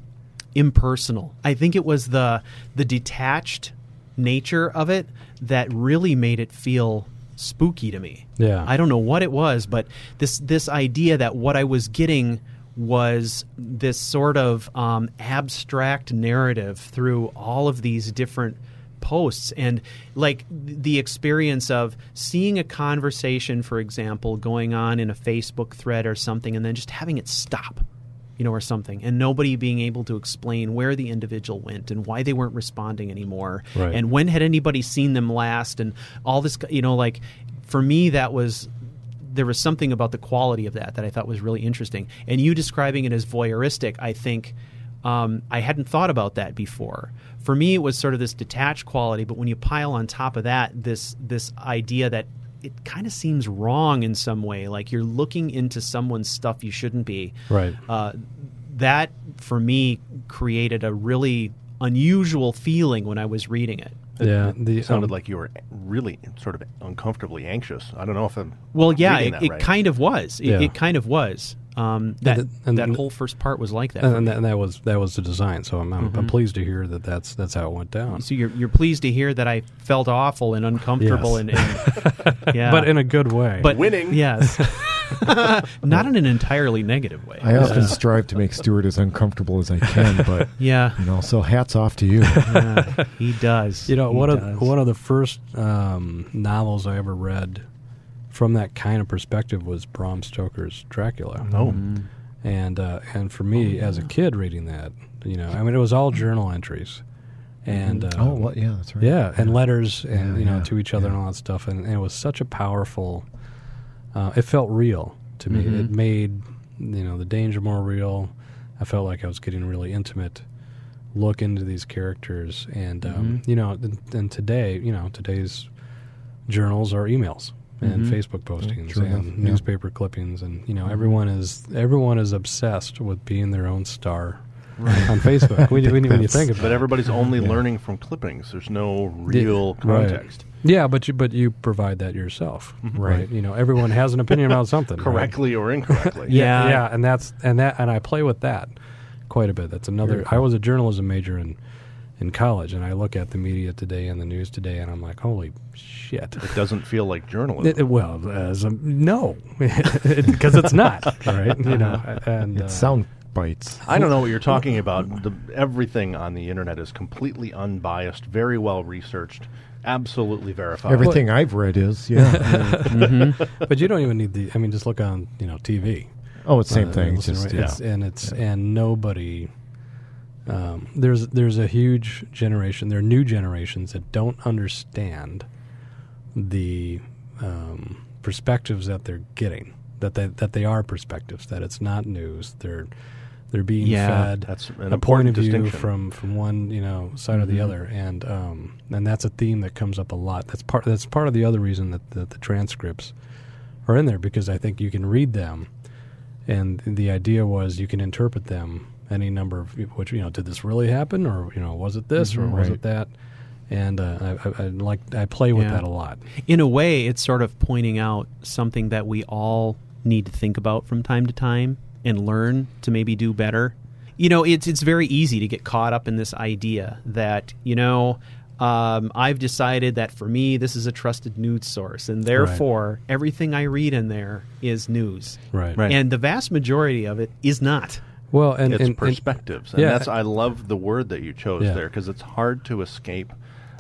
impersonal. I think it was the the detached nature of it that really made it feel spooky to me. Yeah. I don't know what it was, but this this idea that what I was getting was this sort of um, abstract narrative through all of these different posts and like the experience of seeing a conversation for example going on in a facebook thread or something and then just having it stop you know or something and nobody being able to explain where the individual went and why they weren't responding anymore Right. and when had anybody seen them last and all this you know like for me that was there was something about the quality of that that I thought was really interesting. And you describing it as voyeuristic, I think um, I hadn't thought about that before. For me, it was sort of this detached quality, but when you pile on top of that this this idea that it kind of seems wrong in some way, like you're looking into someone's stuff you shouldn't be. Right. Uh, that for me created a really unusual feeling when I was reading it. Yeah. The It sounded um, like you were really sort of uncomfortably anxious. I don't know if I'm Well, yeah, it, it right. kind of was. It, Yeah. it kind of was. Um, that the- and that the- whole first part was like that. and, and that, and that was that was the design. So I'm, I'm, I'm pleased to hear that that's that's how it went down. so you're you're pleased to hear that I felt awful and uncomfortable Yes. and, and [laughs] yeah, But in a good way. but Winning. Yes, [laughs] [laughs] not in an entirely negative way. I often strive to make Stuart as uncomfortable as I can, but [laughs] yeah, you know, so hats off to you. yeah, he does. You know, He one does. of one of the first um, novels I ever read from that kind of perspective was Bram Stoker's Dracula. Oh, and uh, and for me as a kid reading that, you know, I mean, it was all journal entries, and uh, oh, what? Yeah, that's right. yeah, and letters, and Yeah, you know, yeah, to each other yeah. and all that stuff, and, and it was such a powerful. Uh, it felt real to me. Mhm. It made you know the danger more real. I felt like I was getting a really intimate look into these characters, and um, Mhm. you know, and, and today, you know, today's journals are emails and Mhm. Facebook postings true and yeah. newspaper clippings, and you know, everyone is everyone is obsessed with being their own star on Facebook. [laughs] when, you, when, you, think about but it. everybody's only Yeah. learning from clippings. There's no real right. context. Yeah, but you but you provide that yourself, Mm-hmm. right? You know, everyone has an opinion about [laughs] something, right? Correctly or incorrectly. [laughs] Yeah. yeah, and that's and that and I play with that quite a bit. That's another. Very I was a journalism major in in college, and I look at the media today and the news today, and I'm like, holy shit. It doesn't feel like journalism. It- it- well, as a, no, [laughs] because it's not right. You know, and uh, It's sound bites. I don't know what you're talking about. The, everything on the internet is completely unbiased, very well researched, absolutely verified. Everything I've read is, yeah. [laughs] [laughs] but you don't even need the. I mean, just look on you know TV. oh, it's same Uh, thing. It's listen, just, right? It's- and it's and nobody. Um, there's there's a huge generation. There are new generations that don't understand the um, perspectives that they're getting. That they that they are perspectives. That it's not news. They're they're being Yeah, fed that's an a point of view distinction. from from one you know side or the Mhm. other, and um, and that's a theme that comes up a lot. That's part that's part of the other reason that the, the transcripts are in there because I think you can read them, and the idea was you can interpret them any number of which you know did this really happen or you know was it this or Mhm. was Right. it that, and uh, I, I, I like I play with Yeah. that a lot. in a way, it's sort of pointing out something that we all need to think about from time to time and learn to maybe do better. You know, it's it's very easy to get caught up in this idea that you know. Um, I've decided that for me, this is a trusted news source, and therefore, everything I read in there is news. Right. Right. And the vast majority of it is not. Well, and it's and, and perspectives, and yeah. that's I love the word that you chose Yeah. there because it's hard to escape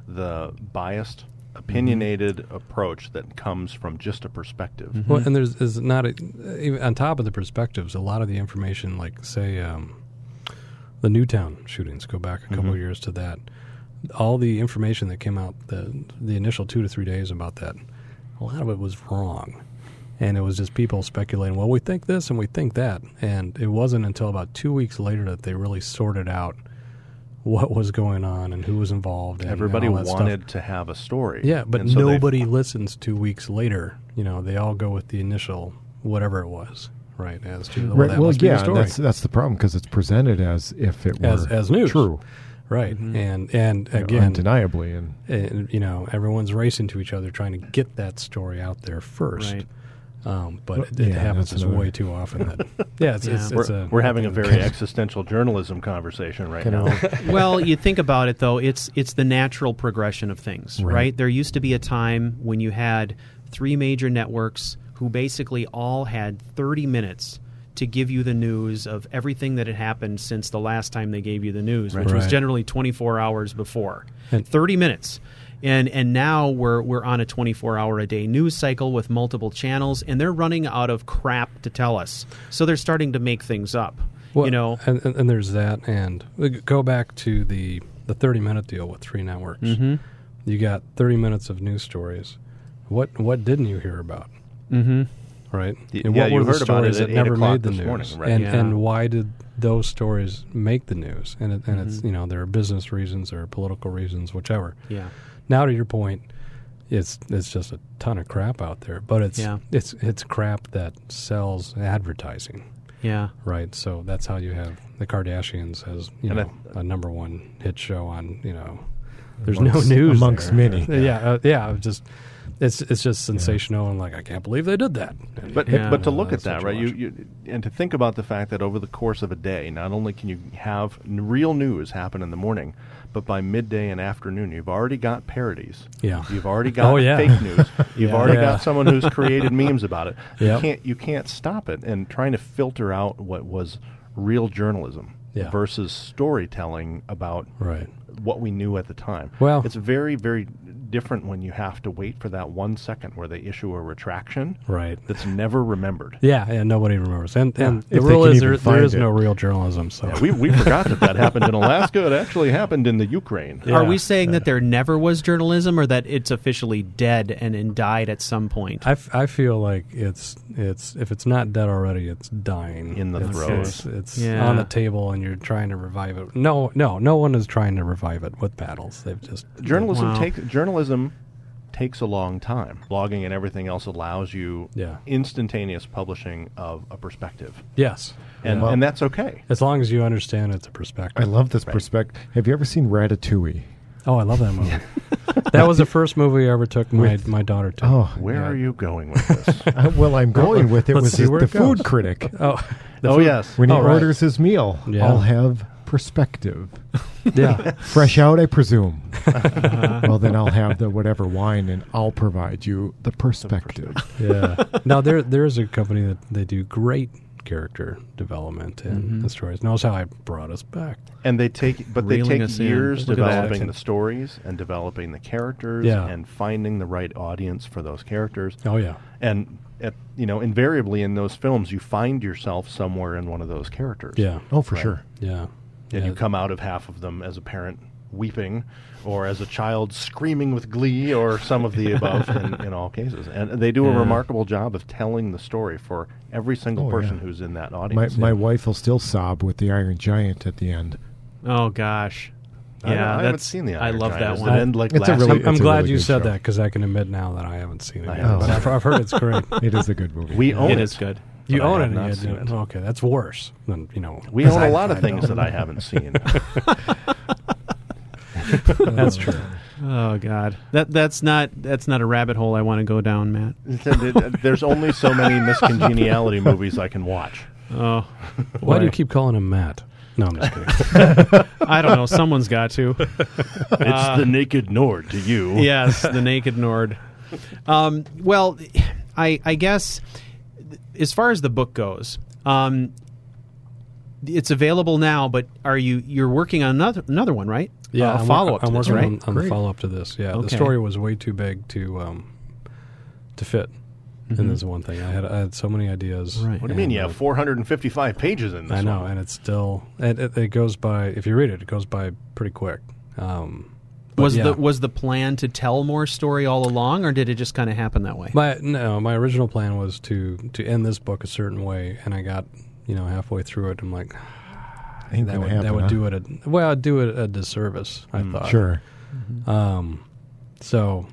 the biased, opinionated Mm-hmm. approach that comes from just a perspective. Well, and there's is not a, even on top of the perspectives, a lot of the information, like say um, the Newtown shootings, go back a couple Mhm. of years to that. all the information that came out the the initial two to three days about that, a lot of it was wrong, and it was just people speculating. Well, we think this and we think that, and it wasn't until about two weeks later that they really sorted out what was going on and who was involved. And Everybody all that stuff. wanted to have a story. Yeah, but And so they- nobody listens two weeks later. You know, they all go with the initial whatever it was, right? As to well, Right, that well, must be yeah, the story. that's that's the problem because it's presented as if it were As- as news. true, right? And and you know, again, undeniably, and uh, you know, everyone's racing to each other trying to get that story out there first. Right. Um, but Well, it, it yeah, happens that's another- way too often. That [laughs] yeah, it's, it's, Yeah. it's We're, a we're having a [laughs] very existential journalism conversation right now. [laughs] well, you think about it though, it's it's the natural progression of things, right. Right. There used to be a time when you had three major networks who basically all had 30 minutes to give you the news of everything that had happened since the last time they gave you the news, which was generally 24 hours before. And- 30 minutes. And and now we're we're on a 24 hour a day news cycle with multiple channels and they're running out of crap to tell us. So they're starting to make things up. Well, you know, and, and, and there's that, and go back to the the 30 minute deal with three networks. Mhm. You got 30 minutes of news stories. What what didn't you hear about? Mhm. Right? And yeah, what you were the heard about stories it at that 8 never o'clock made the this news? morning, right. And Yeah. and why did those stories make the news? And it, and Mm-hmm. it's you know there are business reasons, there are political reasons, whichever. yeah. Now to your point, it's it's just a ton of crap out there, but it's Yeah. it's it's crap that sells advertising, Yeah. right? So that's how you have the Kardashians as you And know a number one hit show on you know. There's Amongst- no news amongst there. many. Yeah, uh, yeah. Just it's it's just sensational and like I can't believe they did that. And, But Yeah. but to uh, look at that, right? You, you and to think about the fact that over the course of a day, not only can you have real news happen in the morning, but by midday and afternoon, you've already got parodies. Yeah. You've already [laughs] got Oh, yeah. fake news. [laughs] You've Yeah. already Yeah. got someone who's created memes about it. [laughs] You can't you can't stop it. And trying to filter out what was real journalism versus storytelling about right. what we knew at the time. Well- it's very very different when you have to wait for that one second where they issue a retraction Right. that's never remembered. Yeah, and nobody remembers. And and if the they rule is even there, there find is it. no real journalism. So Yeah, we, we [laughs] forgot that that happened in Alaska. It actually happened in the Ukraine. Yeah. Are we saying that there never was journalism, or that it's officially dead and, and died at some point? I, f- I feel like it's it's if it's not dead already, it's dying In the it's, throes. It's, it's Yeah. on the table, and you're trying to revive it. No, no, no one is trying to revive it with battles. They've just Journalism Wow. takes journalism takes a long time. Blogging and everything else allows you Yeah. instantaneous publishing of a perspective, yes, and Yeah. and that's okay. as long as you understand it's a perspective. I love this Right. perspective. Have you ever seen Ratatouille? oh, I love that movie. [laughs] that was the first movie I ever took my With- my daughter to. Oh, Where yeah. are you going with this? [laughs] Uh, well, I'm going with it. Let's Was the, the it food critic oh, the oh food- yes, when he Oh, right. orders his meal? Yeah. I'll have perspective. [laughs] yeah. Fresh out, I presume. well, then I'll have the whatever wine, and I'll provide you the perspective. yeah. [laughs] Now there there is a company that they do great character development and, Mm-hmm. and stories. Knows how I brought us back. and they take but they Reeling take years Look at that. developing the stories and developing the characters Yeah. and finding the right audience for those characters. Oh yeah. And at, you know, invariably in those films, you find yourself somewhere in one of those characters. Yeah. Oh, for Right. sure. Yeah. And yeah. you come out of half of them as a parent weeping or as a child screaming with glee or some of the above in, [laughs] in all cases and they do a Yeah. remarkable job of telling the story for every single Oh, person yeah. who's in that My audience my wife will still sob with the Iron Giant at the end. oh gosh, I yeah, I, haven't seen the I love Giant. that one. end like It's a last really- year? I'm It's a glad really you said show. that because I can admit now that I haven't seen it I yet. haven't But I've, I've heard it's great. It is a good movie. we own It it is good. You own it. not and seen you- it. Okay, that's worse than you know. we own a lot of things that i haven't [laughs] seen [laughs] That's true. Oh God, that that's not that's not a rabbit hole I want to go down, Matt. there's only so many Miss Congeniality movies i can watch Oh, Why do you keep calling him Matt? No, I'm just kidding. [laughs] I don't know. Someone's got to. it's the naked nord to you yes, the naked Nord. Um, well, I I guess as far as the book goes, um, it's available now. But are you you're working on another another one, right? Yeah, uh, I'm, follow up I'm to this, working right? on, on the follow up to this. Yeah, Okay. the story was way too big to um, to fit. And this is one thing I had. I had so many ideas. Mm-hmm. Right. what do you mean you uh, have 455 pages in this I know, one? and it's still it, it, it goes by. If you read it, it goes by pretty quick. Um, But was yeah. the was the plan to tell more story all along, or did it just kind of happen that way? My no, my original plan was to to end this book a certain way, and I got you know halfway through it. I'm like, [sighs] Ain't that would happen, that would huh? do it a well, I'd do it a disservice. I thought Sure. Um, so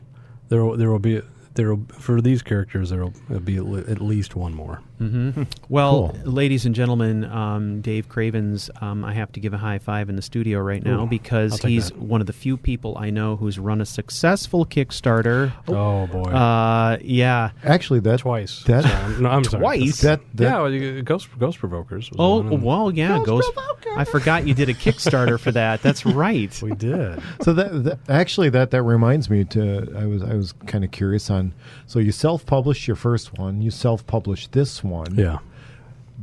there there will be there will, for these characters there will be at least one more. hmm [laughs] Well, Cool. ladies and gentlemen, um, Dave Cravens, um, I have to give a high five in the studio right now Ooh, because he's that. one of the few people I know who's run a successful Kickstarter. Oh, boy, Uh, yeah. Actually, that twice. that- So [laughs] I'm- no, I'm sorry. Twice? that, that yeah, well, you- Ghost Ghost Provokers. Was Oh, one, well, yeah. Ghost. I forgot you did a Kickstarter for that. That's right. [laughs] we did. so that, that actually that that reminds me to I was I was kind of curious on so you self-published your first one you self-published this one Yeah.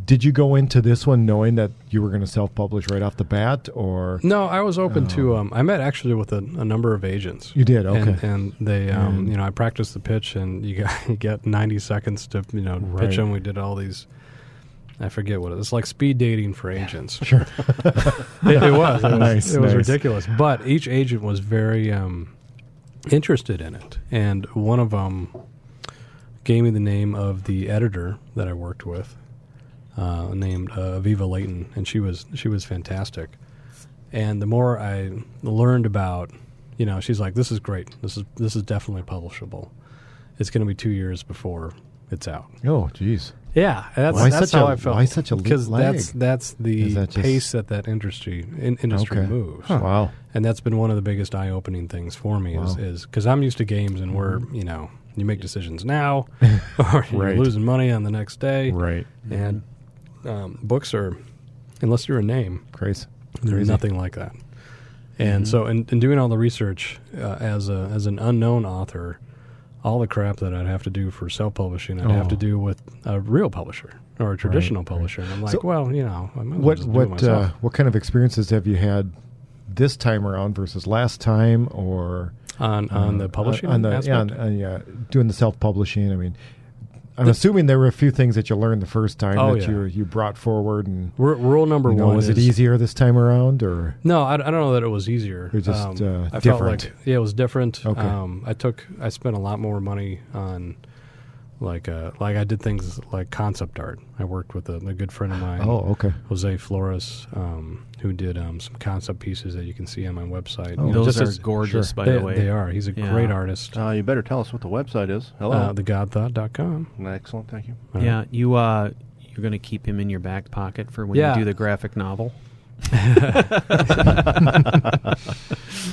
did you go into this one knowing that you were going to self-publish right off the bat or No, I was open to. Um, I met actually with a, a number of agents. you did okay And, and they, um, And- you know, I practiced the pitch, and you got [laughs] you get ninety seconds to, you know, Right. pitch them. We did all these. I forget what it is. It's like speed dating for agents. sure it, [laughs] it was. It was, Nice, it was nice. ridiculous. But each agent was very um, interested in it, and one of them gave me the name of the editor that I worked with, uh, named uh, Aviva Layton, and she was she was fantastic. And the more I learned about, you know, she's like, "This is great. This is this is definitely publishable. It's going to be two years before it's out." oh geez Yeah, that's, Why that's how a- I felt. why such a because that's that's the that just- pace that that industry in, industry Okay. moves, wow and that's been one of the biggest eye opening things for me is Wow. is because I'm used to games and we're you know you make decisions now [laughs] or you're Right. losing money on the next day, right and um, books are unless you're a name, crazy there's nothing like that. And so, in, in doing all the research uh, as a as an unknown author, all the crap that I'd have to do for self publishing, I'd have Oh. to do with a real publisher or a traditional right. publisher. And I'm like, So- well, you know, what just do it what uh, what kind of experiences have you had this time around versus last time or on on the uh, publishing on the yeah, on, on, yeah doing the self-publishing i mean i'm assuming there were a few things that you learned the first time Oh, that yeah. you you brought forward and R- rule number you know, one was it is- easier this time around or No, I, I don't know that it was easier. Or just, um, uh, I different? felt like yeah, it was different. Okay. Um, I took I spent a lot more money on like uh, like I did things like concept art. I worked with a, a good friend of mine. oh okay Jose Flores, um, who did um, some concept pieces that you can see on my website. Oh, You know, Those are as- gorgeous, sure. by they, the way. they are. He's a Yeah. great artist. Uh, you better tell us what the website is. Hello. Uh, thegodthought.com. Excellent. Thank you. Uh, Yeah, you uh, you're going to keep him in your back pocket for when Yeah. you do the graphic novel. [laughs]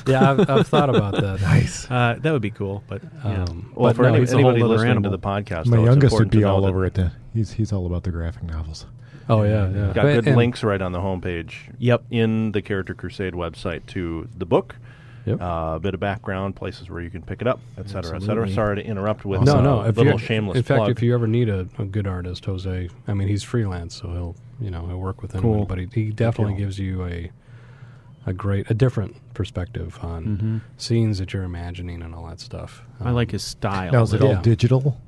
yeah, I've, I've thought about that. nice Uh, that would be cool, but. Um, Well, But for no, any, he's anybody listening animal. to the podcast, my though, youngest would be all over it he's he's all about the graphic novels oh yeah, yeah. Got But- good and- links right on the homepage. Yep. In the Character Crusade website to the book, Yep. uh, a bit of background, places where you can pick it up, et cetera, et cetera. Sorry to interrupt with no, uh, no. If little shameless in fact, plug. if you ever need a, a good artist, Jose, I mean, he's freelance, so he'll, you know, he'll work with anyone. Cool. But he, he definitely deal. gives you a, a great, a different perspective on Mhm. scenes that you're imagining and all that stuff. I like his style. now is it Yeah. all digital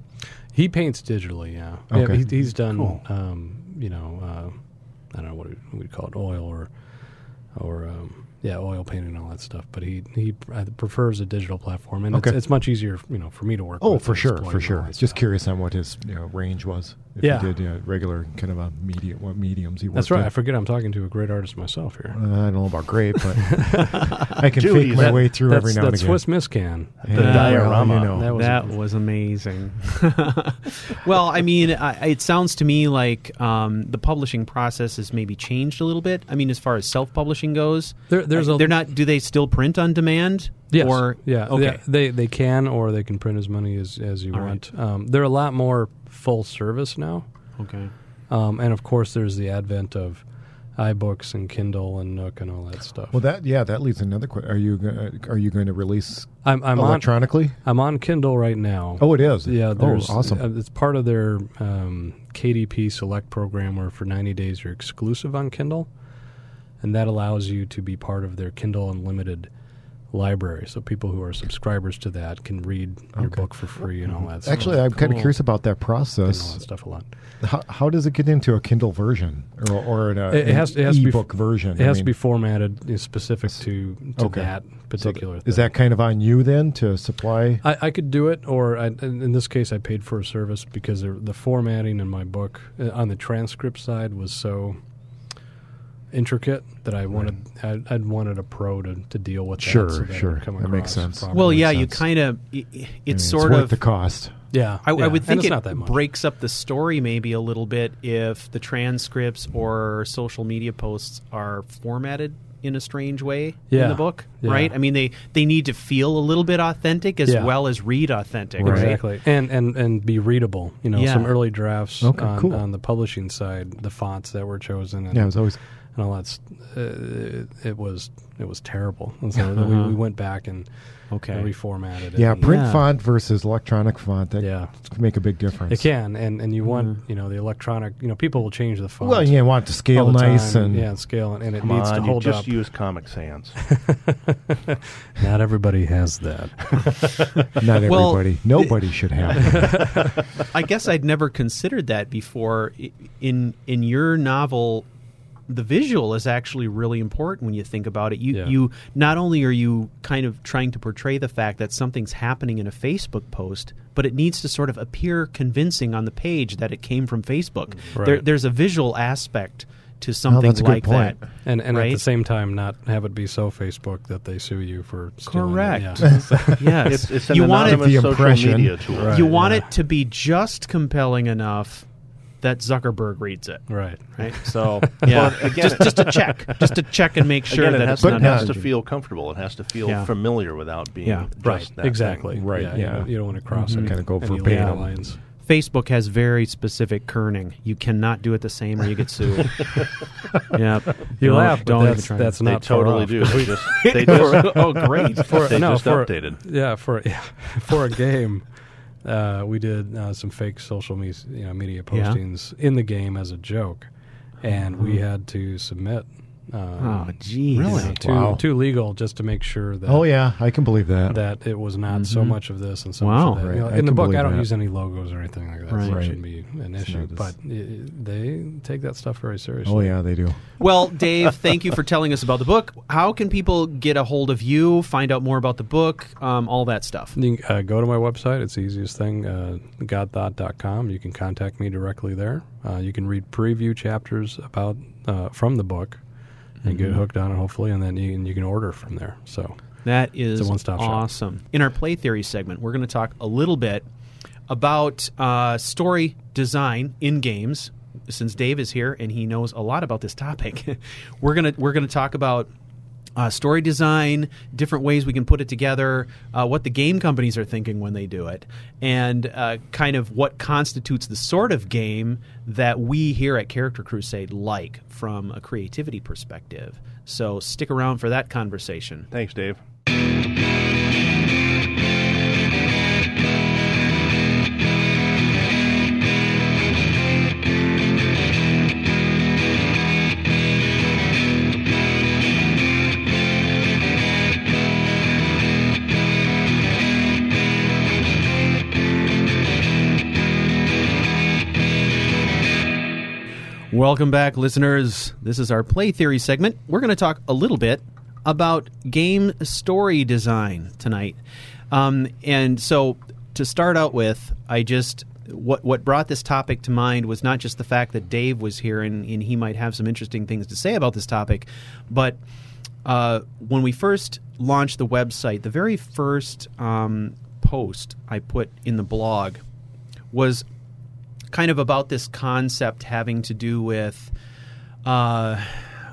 He paints digitally, yeah. Okay. Yeah, he, he's done, Cool. um, you know, uh, I don't know what we- we'd call it, oil or, or um, yeah, oil painting and all that stuff. But he he uh, prefers a digital platform, and Okay. it's, it's much easier, you know, for me to work. oh for sure for sure just stuff. curious on what his you know, range was if Yeah. he did you know, regular kind of a medium what mediums he worked That's right. in. I forget I'm talking to a great artist myself here. Uh, I don't know about great, but [laughs] I can Judy, fake my that- way through every now and that's again. Swiss Miss can. The Yeah, diorama. well, you know. That was that was amazing. [laughs] [laughs] well, I mean, I, it sounds to me like um, the publishing process has maybe changed a little bit. I mean, as far as self-publishing goes, There, there's uh, a they're not. Do they still print on demand? Yes. Or yeah. okay. They, they they can or they can print as many as as you All want. Um, they're a lot more full service now. Okay. Um, and of course, there's the advent of iBooks and Kindle and Nook and all that stuff. Well, that yeah, that leads to another question. Are you gonna, are you going to release I'm I'm on electronically? I'm on Kindle right now. Oh, it is. Yeah, there's oh, awesome. uh, it's part of their um, KDP Select program, where for 90 days you're exclusive on Kindle, and that allows you to be part of their Kindle Unlimited library, so people who are subscribers to that can read your Okay. book for free and all that. stuff. Actually, I'm kind of curious about that and all process. that stuff a lot. How, how does it get into a Kindle version or, or an, uh, It, it has, it has an to be ebook version? It I has to be formatted specific to, to Okay. that so particular. Is that kind of on you then to supply? I, I could do it, or I, in in this case, I paid for a service because the, the formatting in my book uh, on the transcript side was so intricate that I wanted I'd, I'd wanted a pro to, to deal with that. Sure, so that sure. come That makes sense. properly. Well, yeah, makes you kind of it's I mean, sort worth of the cost. yeah. I, I would think it not that breaks up the story maybe a little bit if the transcripts or social media posts are formatted in a strange way in the book, Yeah. right? I mean, they they need to feel a little bit authentic as Yeah. well as read authentic, Right. right? Exactly, and and and be readable. You know, Yeah. some early drafts Okay, on, cool. on the publishing side, the fonts that were chosen, and, Yeah, it was always and all that. st- Uh, it, it was it was terrible, and so Uh-huh. we, we went back and, Okay. and reformatted it. yeah. Print Yeah. font versus electronic font that Yeah. can make a big difference. It can, and and you want Mm-hmm. you know the electronic. You know, people will change the font. Well, you want it to scale the nice time, and yeah, and scale, and, and it needs on, to you hold just up. use Comic Sans. [laughs] Not everybody has that. [laughs] not Well, everybody. Nobody should have. it. [laughs] I guess I'd never considered that before. In in your novel, the visual is actually really important when you think about it. You Yeah. you not only are you kind of trying to portray the fact that something's happening in a Facebook post, but it needs to sort of appear convincing on the page that it came from Facebook. Mm-hmm. Right. There, there's a visual aspect to something Oh, that's a good like point. that. And and at the same time, not have it be so Facebook that they sue you for stealing Correct. It. Yeah. [laughs] [laughs] Yes, It's, it's an you want it. anonymous The social impression. media tool. Right. You want yeah. it to be just compelling enough that Zuckerberg reads it. right. right? [laughs] So yeah, Well, again- just just to [laughs] check, just to check and make sure Again, it that has, it's to, not it has to feel comfortable. It has to feel Yeah. familiar without being Yeah. just Right. that Exactly. thing. Right, Yeah. yeah. You, don't, you don't want to cross Mhm. any, Kinda go any verbatim. legal lines. Facebook has very specific kerning. You cannot do it the same, or you get sued. [laughs] yeah, You Don't- laugh, don't even that's try. that's not far totally off. do. They just, they just, oh, great. for they no, just for, updated. Yeah, for yeah, for a game, uh, we did uh, some fake social media, you know, media postings in the game as a joke, and we had to submit. Uh, Oh, geez. you know, to, Wow. to legal just to make sure that oh yeah, I can believe that. that it was not so Mhm. much of this and so Wow. much of that. You Right. know, I in the book, I don't that. use any logos or anything like that. Right. So it Right. shouldn't be an issue. not But i they take that stuff very seriously. oh yeah, they do. Well, Dave, thank you for telling us about the book. How can people get a hold of you, find out more about the book, um, all that stuff? You can, uh, go to my website. It's the easiest thing, uh, godthought.com. You can contact me directly there. Uh, you can read preview chapters about uh, from the book and get hooked on it, hopefully, and then you, and you can order from there. So That is It's a one-stop shop. awesome. In our play theory segment, we're going to talk a little bit about uh, story design in games. Since Dave is here and he knows a lot about this topic, [laughs] we're gonna we're gonna talk about uh, story design, different ways we can put it together, uh, what the game companies are thinking when they do it, and uh, kind of what constitutes the sort of game that we here at Character Crusade like from a creativity perspective. So stick around for that conversation. Thanks, Dave. Welcome back, listeners. This is our play theory segment. We're going to talk a little bit about game story design tonight. Um, and so, to start out with, I just what what brought this topic to mind was not just the fact that Dave was here and, and he might have some interesting things to say about this topic, but uh, when we first launched the website, the very first um, post I put in the blog was kind of about this concept having to do with uh,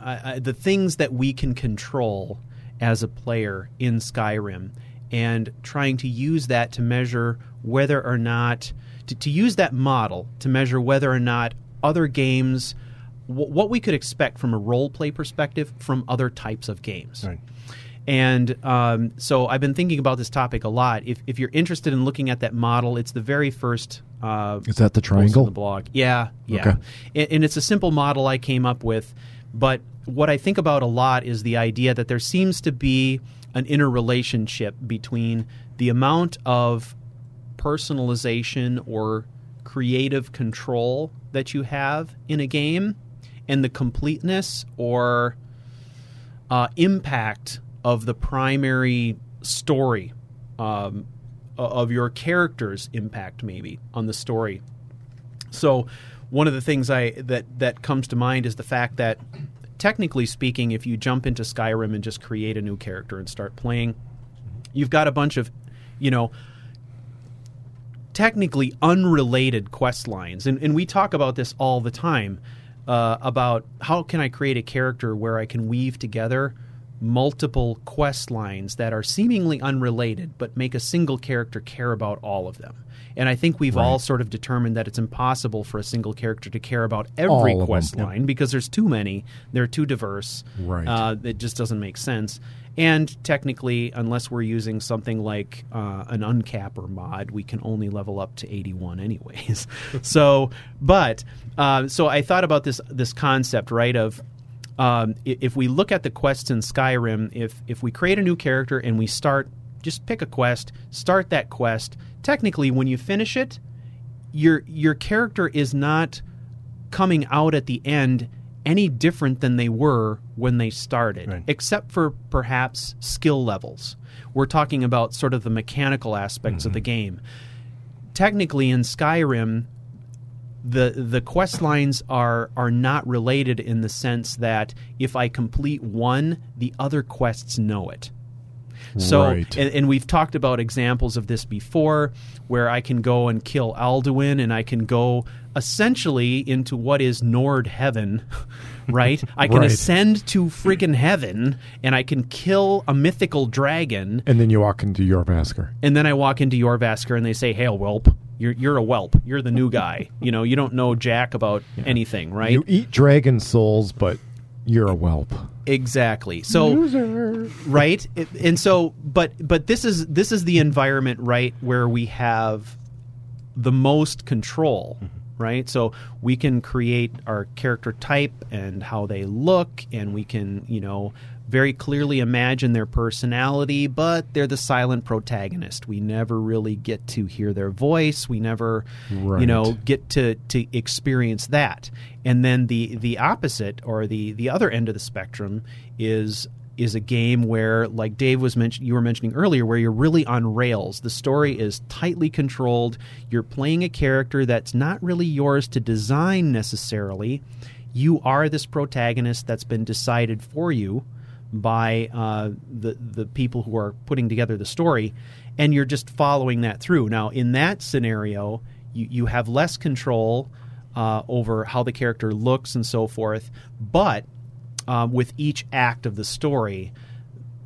I, I, the things that we can control as a player in Skyrim and trying to use that to measure whether or not to, to use that model to measure whether or not other games wh- what we could expect from a role play perspective from other types of games Right. and um, so I've been thinking about this topic a lot. If, if you're interested in looking at that model, it's the very first. Uh, Is that the triangle? the blog? Yeah, yeah. Okay. And, and it's a simple model I came up with, but what I think about a lot is the idea that there seems to be an interrelationship between the amount of personalization or creative control that you have in a game and the completeness or uh, impact of the primary story um, of your character's impact maybe on the story. So one of the things I that that comes to mind is the fact that technically speaking, if you jump into Skyrim and just create a new character and start playing, you've got a bunch of, you know, technically unrelated quest lines, and and we talk about this all the time uh, about how can I create a character where I can weave together multiple quest lines that are seemingly unrelated but make a single character care about all of them. And I think we've all sort of determined that it's impossible for a single character to care about every of them, quest yep. line because there's too many. They're too diverse. Right. Uh, it just doesn't make sense. And technically, unless we're using something like uh, an uncapper mod, we can only level up to 81 anyways. [laughs] so, but uh, so I thought about this this concept, right? Of um, if we look at the quests in Skyrim, if if we create a new character and we start, just pick a quest, start that quest. Technically, when you finish it, your your character is not coming out at the end any different than they were when they started, Right. except for perhaps skill levels. We're talking about sort of the mechanical aspects of the game. Technically, in Skyrim, the the quest lines are are not related in the sense that if I complete one, the other quests know it. So, Right. and, and we've talked about examples of this before, where I can go and kill Alduin, and I can go essentially into what is Nord heaven, [laughs] right? I can Right. ascend to friggin' heaven, and I can kill a mythical dragon, And then you walk into Jorrvaskr. and then I walk into your Jorrvaskr, and they say, "Hail, whelp! You're you're a whelp. You're the new guy. you know, you don't know jack about anything, right?" You eat dragon souls, but you're a whelp. Exactly. So right and so but but this is this is the environment right where we have the most control mm-hmm. right so we can create our character type and how they look and we can you know very clearly imagine their personality but they're the silent protagonist. We never really get to hear their voice. We never you know get to to experience that. And then the the opposite or the the other end of the spectrum is is a game where like Dave was mentioned you were mentioning earlier where you're really on rails. The story is tightly controlled. You're playing a character that's not really yours to design necessarily. You are this protagonist that's been decided for you by uh, the the people who are putting together the story, and you're just following that through. Now, in that scenario, you, you have less control uh, over how the character looks and so forth, but um, with each act of the story,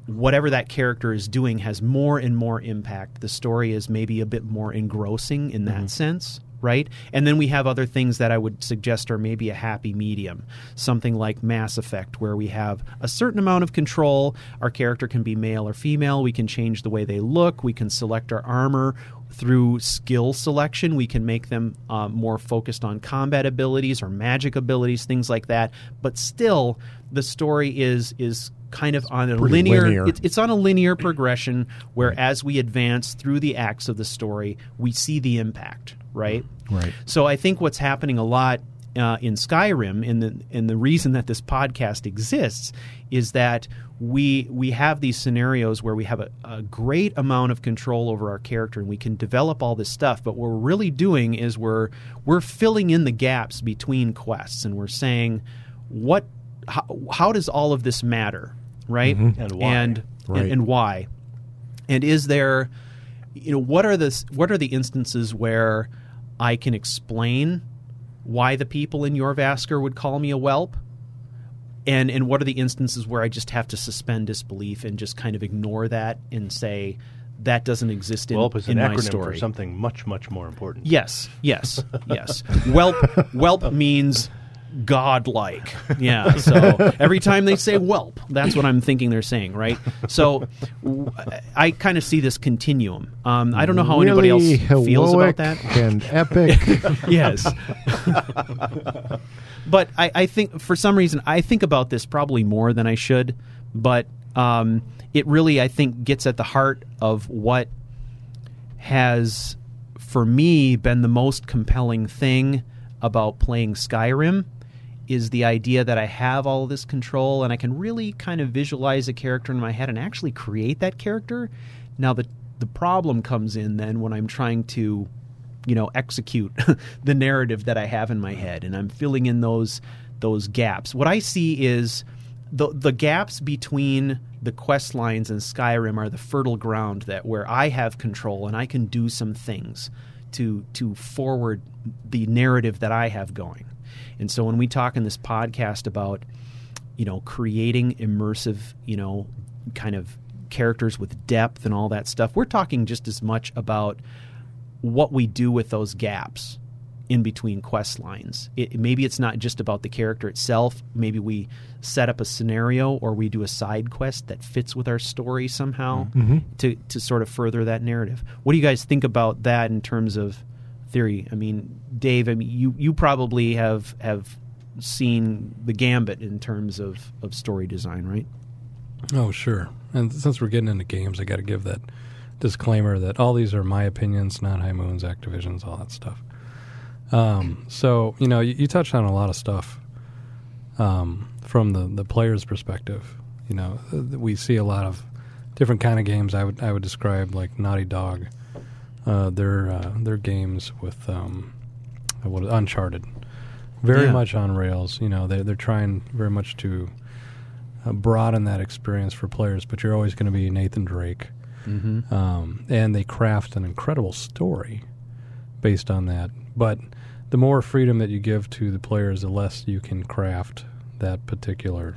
whatever that character is doing has more and more impact. The story is maybe a bit more engrossing in that sense, right? And then we have other things that I would suggest are maybe a happy medium. Something like Mass Effect, where we have a certain amount of control. Our character can be male or female. We can change the way they look. We can select our armor through skill selection. We can make them uh, more focused on combat abilities or magic abilities, things like that. But still, the story is is kind of on a linear, linear. It's, it's on a linear progression where as we advance through the acts of the story we see the impact right Right. so i think what's happening a lot uh, in skyrim and the and the reason that this podcast exists is that we we have these scenarios where we have a, a great amount of control over our character and we can develop all this stuff but what we're really doing is we're we're filling in the gaps between quests and we're saying what how, how does all of this matter right And why. and, Right. and and why and is there you know what are the what are the instances where i can explain why the people in Jorrvaskr would call me a whelp and and what are the instances where i just have to suspend disbelief and just kind of ignore that and say that doesn't exist in, Whelp is in an my acronym story for something much, much more important. Yes, yes, yes. Whelp, whelp [laughs] means godlike. Yeah. So every time they say whelp, that's what I'm thinking they're saying, right? So w- I kind of see this continuum. Um, I don't know how anybody else feels about that. And epic. [laughs] yes. but I, I think for some reason I think about this probably more than I should. But um, it really I think gets at the heart of what has for me been the most compelling thing about playing Skyrim is the idea that I have all this control and I can really kind of visualize a character in my head and actually create that character. Now the the problem comes in then when I'm trying to you know execute [laughs] the narrative that I have in my head and I'm filling in those those gaps. What I see is the the gaps between the quest lines in Skyrim are the fertile ground that where I have control and I can do some things to to forward the narrative that I have going. And so when we talk in this podcast about you know creating immersive, you know, kind of characters with depth and all that stuff, we're talking just as much about what we do with those gaps in between quest lines. It, maybe it's not just about the character itself. Maybe we set up a scenario or we do a side quest that fits with our story somehow mm-hmm. to, to sort of further that narrative. What do you guys think about that in terms of theory? I mean, Dave, I mean, you, you probably have have seen the gambit in terms of, of story design, right? Oh, sure. And since we're getting into games, I got to give that disclaimer that all these are my opinions, not High Moon's, Activision's, all that stuff. Um, so you know, you, you touched on a lot of stuff um, from the the player's perspective. You know, we see a lot of different kind of games. I would I would describe like Naughty Dog, uh, their uh, their games with um, what Uncharted, very Yeah. much on rails. You know, they they're trying very much to uh, broaden that experience for players, but you're always going to be Nathan Drake. Mm-hmm. Um, and they craft an incredible story based on that. But the more freedom that you give to the players, the less you can craft that particular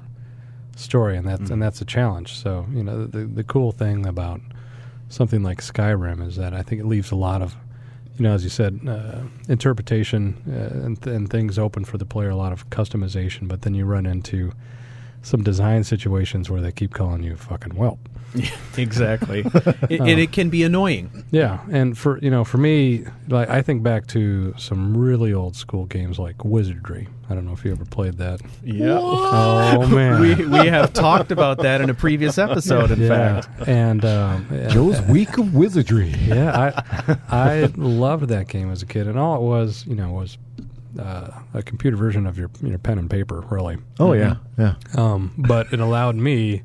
story, and that's and that's a challenge. So you know, the the cool thing about something like Skyrim is that I think it leaves a lot of you know, as you said, uh, interpretation uh, and, th- and things open for the player, a lot of customization. But then you run into some design situations where they keep calling you fucking whelp. [laughs] exactly. it, and it can be annoying. Yeah, and for you know, for me, like I think back to some really old school games like Wizardry. I don't know if you ever played that. Yeah. Oh [laughs] man, we, we have talked about that in a previous episode, in yeah, fact. and um, and- Joe's Week of Wizardry. [laughs] yeah, I I loved that game as a kid, and all it was, you know, was uh, a computer version of your you know pen and paper, really. Oh yeah, yeah. Um, but it allowed me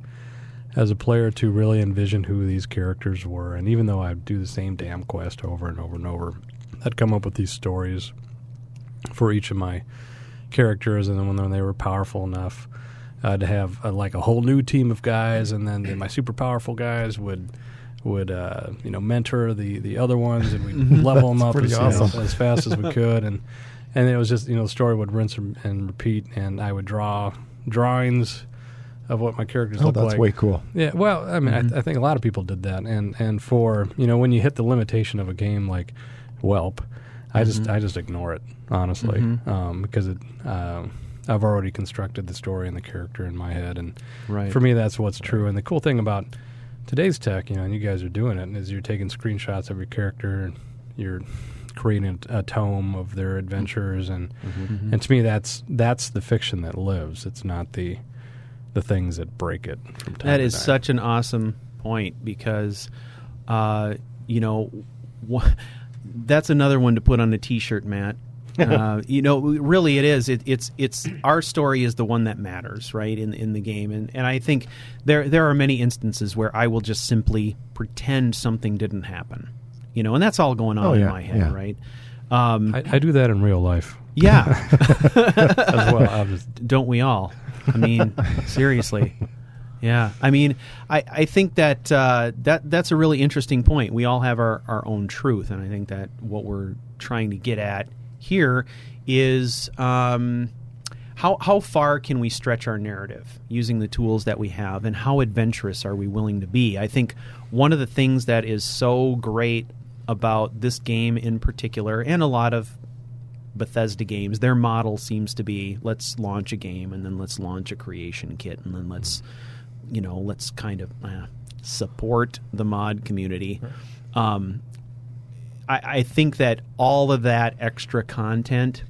as a player to really envision who these characters were. And even though I'd do the same damn quest over and over and over, I'd come up with these stories for each of my characters. And then when they were powerful enough, I'd have uh, like a whole new team of guys, and then the, my super powerful guys would would uh, you know mentor the the other ones, and we'd [laughs] level them up as, you know, as fast as we could, and and it was just you know the story would rinse and and repeat, and I would draw drawings of what my characters Oh, look that's like. That's way cool. Yeah, well, I mean, I, th- I think a lot of people did that, and and for you know when you hit the limitation of a game like Whelp, I just I just ignore it honestly um, because it um I've already constructed the story and the character in my head, and Right. for me that's what's true. And the cool thing about today's tech, you know, and you guys are doing it, is you're taking screenshots of your character and you're creating a tome of their adventures, and and to me that's that's the fiction that lives. It's not the the things that break it. From time That to is time. such an awesome point because, uh, you know, [laughs] wh- that's another one to put on a T-shirt, Matt. [laughs] uh, you know, really, it is. It, it's it's our story is the one that matters, right? In in the game, and and I think there there are many instances where I will just simply pretend something didn't happen, you know, and that's all going on Oh, in my head, yeah. right? Um, I, I do that in real life yeah, [laughs] as well. Just, don't we all? I mean, [laughs] seriously. Yeah, I mean, I, I think that uh, that that's a really interesting point. We all have our, our own truth, and I think that what we're trying to get at here is um, how how far can we stretch our narrative using the tools that we have, and how adventurous are we willing to be? I think one of the things that is so great about this game in particular, and a lot of Bethesda games, their model seems to be let's launch a game and then let's launch a creation kit and then let's, you know, let's kind of uh, support the mod community. Um, I, I think that all of that extra content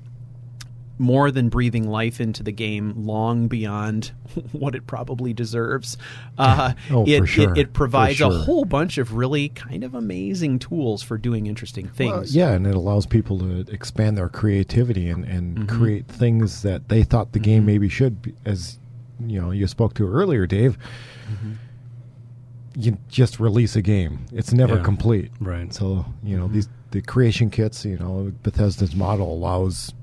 more than breathing life into the game long beyond [laughs] what it probably deserves. Uh, Oh, it, sure. it, it provides For a whole bunch of really kind of amazing tools for doing interesting things. Well, yeah, and it allows people to expand their creativity and, and Mm-hmm. create things that they thought the game maybe should be, as you know you spoke to earlier, Dave. Mm-hmm. You just release a game; it's never Yeah. complete. Right. So you Mm-hmm. know these the creation kits. You know Bethesda's model allows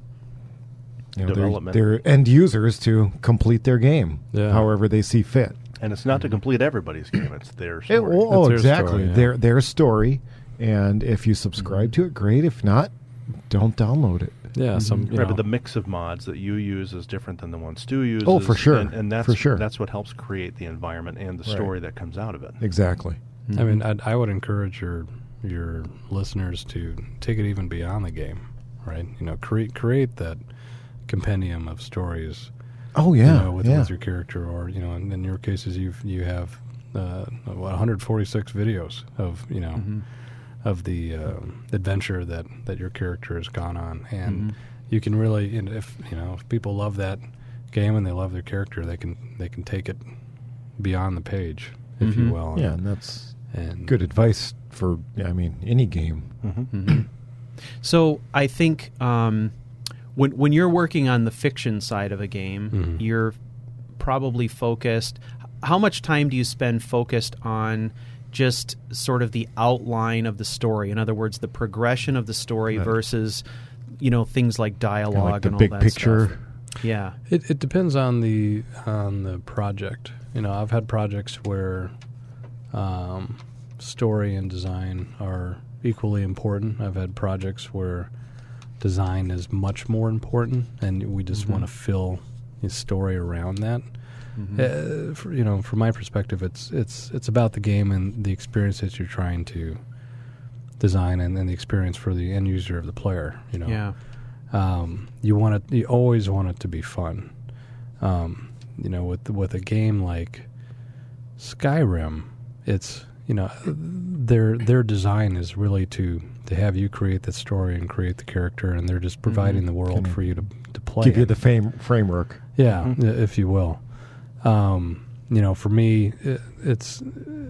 you know their, Development. their end users to complete their game Yeah. however they see fit. And it's not to complete everybody's game; it's their It- story. oh, their exactly. story, yeah. Their their story, and if you subscribe to it, great. If not, don't download it. Yeah, mm-hmm. some you Right, know, but the mix of mods that you use is different than the one Stu uses. Oh, for sure. and, and that's For sure. that's what helps create the environment and the Right. story that comes out of it. Exactly. I mean, I'd, I would encourage your your listeners to take it even beyond the game, right? You know, create create that compendium of stories. Oh you yeah, know, with, yeah. with your character, or you know, in, in your cases, you've you have uh, 146 videos of you know Mm-hmm. of the um adventure that that your character has gone on, and Mm-hmm. you can really, and if you know, if people love that game and they love their character, they can they can take it beyond the page, if Mm-hmm. you will. yeah, and that's and good advice for I mean any game. So I think um, when when you're working on the fiction side of a game, Mhm. you're probably focused. How much time do you spend focused on just sort of the outline of the story? In other words, the progression of the story Right. versus you know things like dialogue Kinda like the and all big that picture. stuff. Yeah. It, it depends on the on the project. You know, I've had projects where um, story and design are equally important. I've had projects where design is much more important, and we just want to fill the story around that. Uh, for, you know, from my perspective, it's it's it's about the game and the experience that you're trying to design, and, and the experience for the end user of the player. You know, Yeah. um, you want it. You always want it to be fun. Um, you know, with with a game like Skyrim, it's you know their their design is really to to have you create the story and create the character, and they're just providing the world Kinda for you to to play. Give you the fame, framework. Yeah, i- if you will. Um, you know, for me, i it's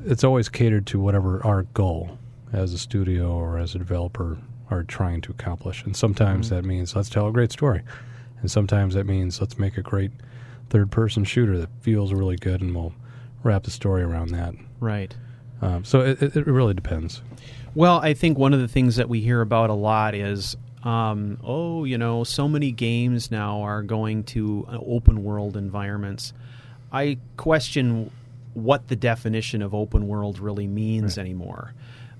it's always catered to whatever our goal as a studio or as a developer are trying to accomplish. And sometimes that means let's tell a great story, and sometimes that means let's make a great third-person shooter that feels really good, and we'll wrap the story around that. Right. Um, so it, it, it really depends. Well, I think one of the things that we hear about a lot is, um, oh, you know, so many games now are going to uh, open world environments. I question what the definition of open world really means anymore.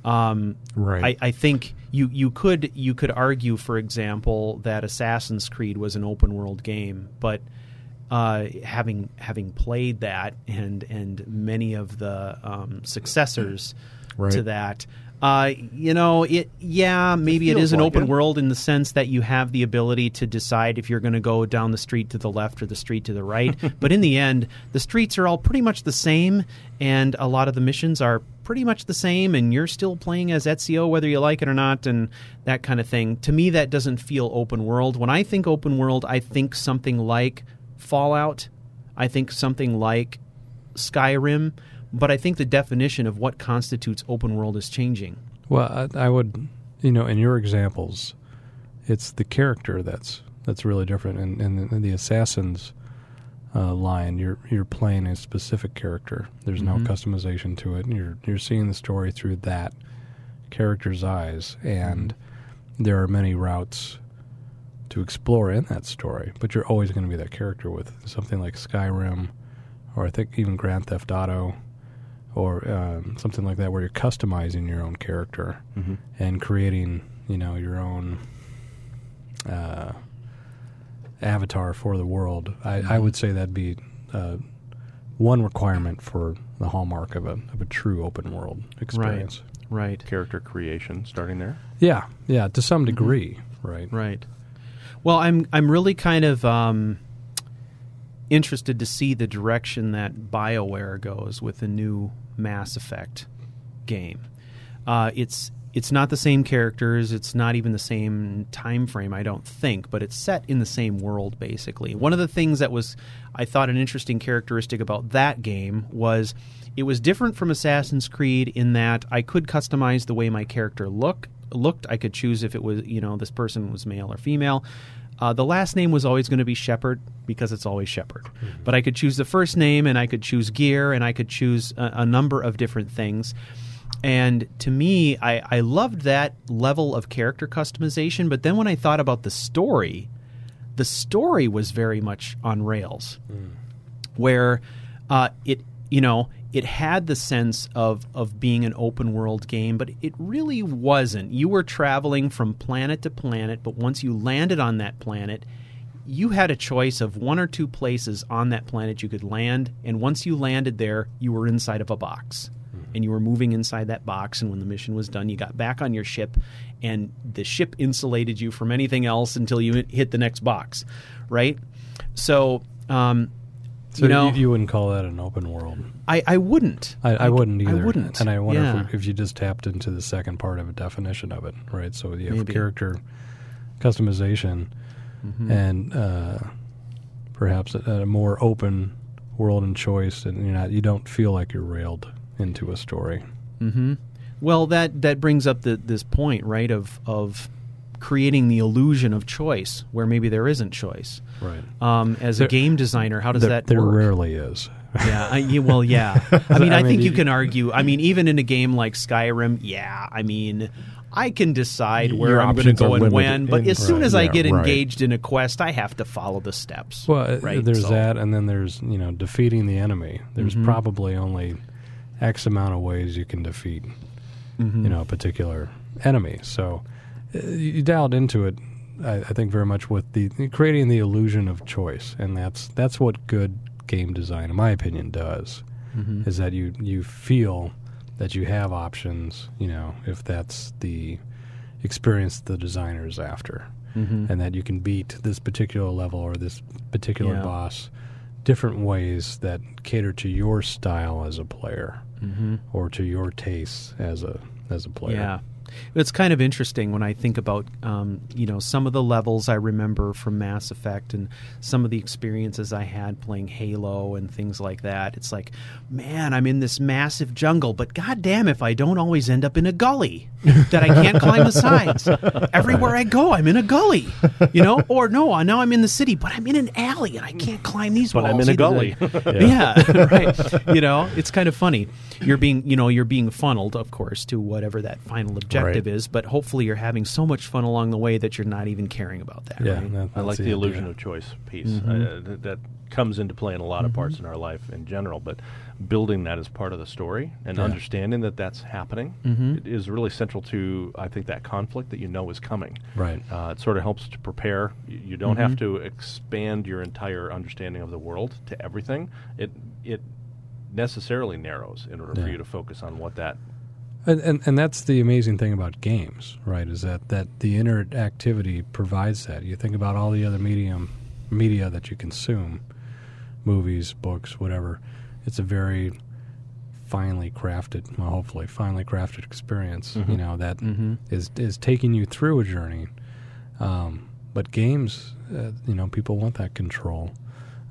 Um, Right. I, I think you, you could you could argue, for example, that Assassin's Creed was an open world game, but uh, having having played that and and many of the um, successors Right. to that. Uh, you know, it yeah, maybe it feels is an like open it. world in the sense that you have the ability to decide if you're going to go down the street to the left or the street to the right. [laughs] but in the end, the streets are all pretty much the same, and a lot of the missions are pretty much the same, and you're still playing as Ezio whether you like it or not, and that kind of thing. To me, that doesn't feel open world. When I think open world, I think something like Fallout. I think something like Skyrim, but I think the definition of what constitutes open world is changing. Well, I, I would, you know, in your examples, it's the character that's that's really different. And in, in, the- in the assassins uh, line, you're you're playing a specific character. There's no customization to it. You're you're seeing the story through that character's eyes, and there are many routes to explore in that story. But you're always going to be that character with something like Skyrim, or I think even Grand Theft Auto or um, something like that, where you're customizing your own character Mm-hmm. and creating, you know, your own uh, avatar for the world. I, I would say that'd be uh, one requirement for the hallmark of a of a true open world experience. Right. right. Character creation, starting there. Yeah, yeah, to some degree, right? Right. Well, I'm I'm really kind of um, interested to see the direction that BioWare goes with the new Mass Effect game. Uh, it's it's not the same characters. It's not even the same time frame, I don't think, but it's set in the same world basically. One of the things that was I thought an interesting characteristic about that game was it was different from Assassin's Creed in that I could customize the way my character look looked. I could choose if it was you know this person was male or female. Uh, the last name was always going to be Shepard because it's always Shepard. But I could choose the first name and I could choose gear and I could choose a, a number of different things. And to me, I, I loved that level of character customization. But then when I thought about the story, the story was very much on rails, where uh, it you know it had the sense of of being an open world game, but it really wasn't. You were traveling from planet to planet, but once you landed on that planet, you had a choice of one or two places on that planet you could land, and once you landed there, you were inside of a box. And you were moving inside that box, and when the mission was done, you got back on your ship, and the ship insulated you from anything else until you hit the next box, right? So, um, So you know, you, wouldn't call that an open world. I, I wouldn't. I, I wouldn't either. I wouldn't. And I wonder Yeah. if, if you just tapped into the second part of a definition of it, right? So you have Maybe. character customization Mm-hmm. and uh, perhaps a, a more open world and choice, and you're not you don't feel like you're railed into a story. hmm Well, that that brings up the, this point, right? Of of creating the illusion of choice where maybe there isn't choice. Right. Um, as a game designer, how does there, that there work? rarely is. Yeah, I, [laughs] well, yeah. [laughs] I mean, I, I mean, think you can argue. I mean, even in a game like Skyrim, yeah. I mean, I can decide where Your I'm going to go and when, but in- as soon Right, as I yeah, get right. engaged in a quest, I have to follow the steps. Well, uh, right? there's So- that, and then there's you know defeating the enemy. There's Mm-hmm. probably only X amount of ways you can defeat Mm-hmm. you know a particular enemy. So you dialed into it, I, I think, very much with the creating the illusion of choice, and that's that's what good game design, in my opinion, does. Mm-hmm. Is that you you feel that you have options, you know, if that's the experience the designer is after Mhm. and that you can beat this particular level or this particular Yeah. boss different ways that cater to your style as a player Mhm. or to your tastes as a as a player. Yeah. It's kind of interesting when I think about, um, you know, some of the levels I remember from Mass Effect and some of the experiences I had playing Halo and things like that. It's like, man, I'm in this massive jungle, but goddamn if I don't always end up in a gully that I can't climb the sides. Everywhere I go, I'm in a gully, you know? Or no, now I'm in the city, but I'm in an alley and I can't climb these But I'm in a gully. [laughs] yeah, right. You know, it's kind of funny. You're being, you know, you're being funneled, of course, to whatever that final objective Right. is. But hopefully, you're having so much fun along the way that you're not even caring about that. Yeah, right? that- I like that's the, illusion of choice piece. Mm-hmm. Uh, th- that comes into play in a lot of parts in our life in general, but building that as part of the story and Yeah. understanding that that's happening Mhm. it is really central to, I think, that conflict that you know is coming. Right. Uh, it sort of helps to prepare. You, you don't Mm-hmm. have to expand your entire understanding of the world to everything. It it necessarily narrows in order for you to focus on what that And, and and that's the amazing thing about games, right? Is that that the interactivity provides that. You think about all the other medium media that you consume, movies, books, whatever. It's a very finely crafted, well, hopefully finely crafted experience. You know that is Mhm. is taking you through a journey. Um, but games, uh, you know, people want that control,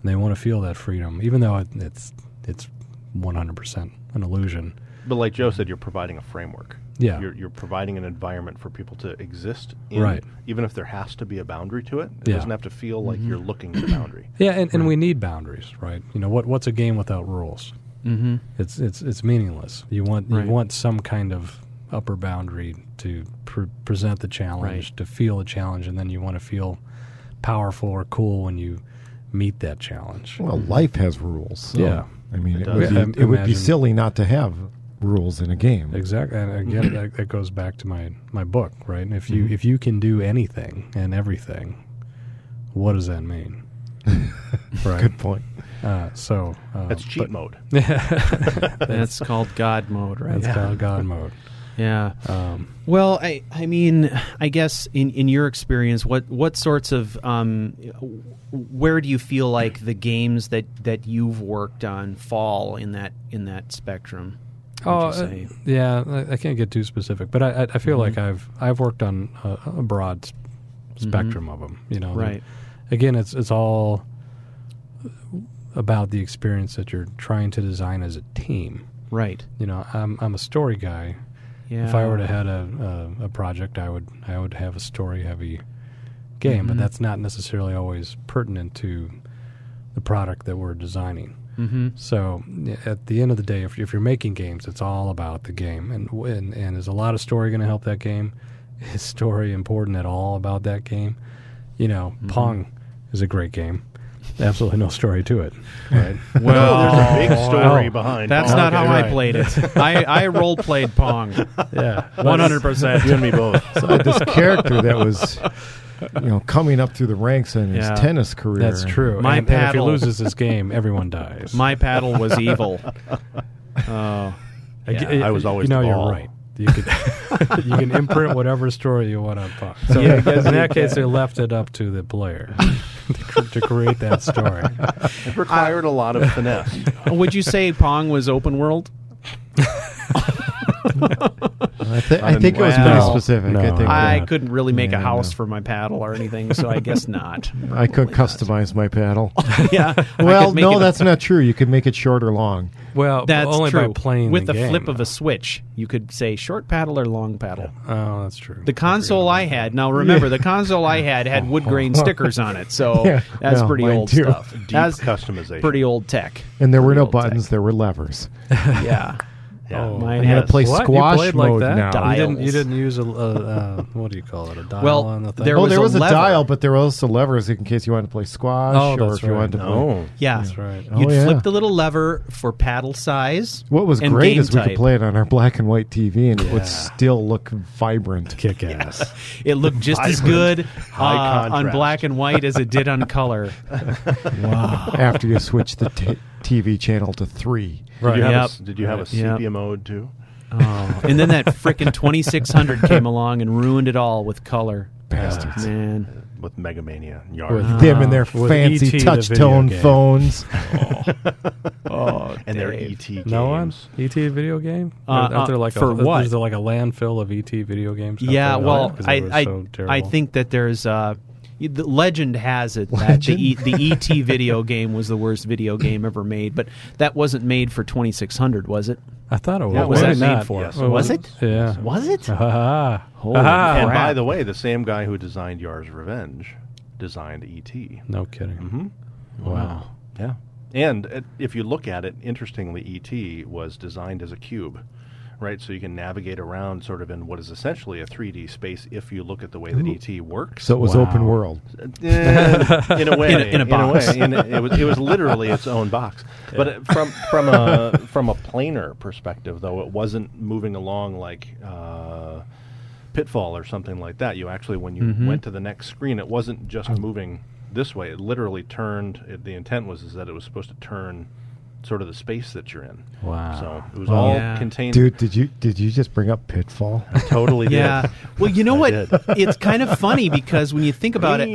and they want to feel that freedom, even though it, it's it's one hundred percent an illusion. But like Joe said, you're providing a framework. Yeah. You're, you're providing an environment for people to exist in. Right. Even if there has to be a boundary to it, it Yeah. doesn't have to feel like you're looking at the boundary. [clears throat] Yeah, and, and we need boundaries, right? You know, what what's a game without rules? Mm-hmm. It's it's it's meaningless. You want Right. you want some kind of upper boundary to pre- present the challenge, Right. to feel a challenge, and then you want to feel powerful or cool when you meet that challenge. Well, life has rules. so, Yeah. I mean, It it, would, be, it would be silly not to have rules in a game. Exactly, and again, [clears throat] that, that goes back to my my book, right? And if you Mm-hmm. if you can do anything and everything, what does that mean? [laughs] right. Good point. Uh, so uh, That's cheat but- mode. [laughs] That's called God mode, right? That's called God mode. [laughs] Yeah. Um, Well, I, I mean, I guess in, in your experience, what what sorts of um, where do you feel like the games that, that you've worked on fall in that in that spectrum? Oh, uh, yeah, I, I can't get too specific, but I, I, I feel like I've I've worked on a, a broad s- spectrum of them. You know, right. Again, it's it's all about the experience that you're trying to design as a team. Right. You know, I'm I'm a story guy. Yeah. If I were to had a, a a project, I would I would have a story heavy game, but Mhm. that's not necessarily always pertinent to the product that we're designing. Mm-hmm. So at the end of the day, if, if you're making games, it's all about the game. And and, and is a lot of story going to help that game? [laughs] Is story important at all about that game? You know, Mm-hmm. Pong is a great game. Absolutely no story to it. Right? [laughs] Well, oh, there's a oh, big Oh, story oh, behind. That's Pong. not how I right. played it. [laughs] I, I role played Pong. yeah. [laughs] One hundred percent. You and me both. So I had this character that was, you know, coming up through the ranks in his Yeah. tennis career. That's true. My and, and if he paddle- loses this game, everyone dies. My paddle was evil. Oh, I, g- yeah. I was always You know, the you're ball. right. You can [laughs] you can imprint whatever story you want on Pong. So Yeah, in that case, they left it up to the player to, [laughs] to create that story. It required a lot of finesse. would you say Pong was open world? [laughs] [laughs] I, thi- I think it was Wow. pretty specific. I No. think I Yeah. couldn't really make a house no. for my paddle or anything, so I guess not. [laughs] I could customize my paddle. [laughs] yeah. I well, make no, it- that's not true. You could make it short or long. Well, that's only true. by playing with the, the, game. flip of a switch. You could say short paddle or long paddle. Oh, that's true. The console I had. Now remember, the console I had had wood grain stickers on it, so Yeah, that's yeah, pretty mine old too. stuff. Deep That's customization. pretty old tech. And there were Pretty no old tech. buttons. There were levers. Yeah. Yeah. Oh. Mine I had had to play What? squash you played like mode that? now. You didn't. You Dials. didn't use a. Uh, [laughs] uh, what do you call it? A dial Well, on the thing. there oh, was there a was a, lever. dial, but there were also levers in case you wanted to play squash Oh, or that's if you right. wanted to play. Oh, Yeah. That's right. Oh, You'd yeah. flip the little lever for paddle size. What was and great game is we type. could play it on our black and white TV, and it Yeah. would still look vibrant. [laughs] Kick ass. It looked just as Vibrant, good high uh, on contrast. black and white as it did on color. [laughs] wow. After you switch the t- TV channel to three, Did you have, Yep. a, s- did you have a Right. sepia Yep. mode too? Oh. And then that frickin' 2600 [laughs] came along and ruined it all with color. bastards. Man. With Megamania and With Yard. Them and their With fancy E.T. touch video tone game. phones. [laughs] Oh, and their ET games. No one. ET video game. Uh, Aren't uh, there like for a, what? Is there like a landfill of ET video games? Yeah, well, I I, so I think that there's uh, the legend has it that the e, the ET video game was the worst video game ever made, but that wasn't made for 2600, was it? I thought it was. Yeah, What was Maybe that made for? Yes, Well, was it? Yeah. Was it? [laughs] Ah. Holy Ah. And by the way, the same guy who designed Yar's Revenge designed ET. No kidding. Mm-hmm. Wow. Yeah. And uh, if you look at it, interestingly, ET was designed as a cube, right? So you can navigate around sort of in what is essentially a 3D space if you look at the way that ET works. So it was Wow. open world. [laughs] Eh, in a way, In a- in a box. way, in a- it was it was literally its own box. But from from a [laughs] from a planar perspective, though, it wasn't moving along like uh, Pitfall or something like that. You actually, when you Mhm. went to the next screen, it wasn't just moving this way. It literally turned. It, the intent was is that it was supposed to turn sort of the space that you're in. Wow. So it was Wow. all Yeah. contained. Dude, did you did you just bring up Pitfall? totally did. Yeah. Well, you know what? did. It's kind of funny because when you think about it,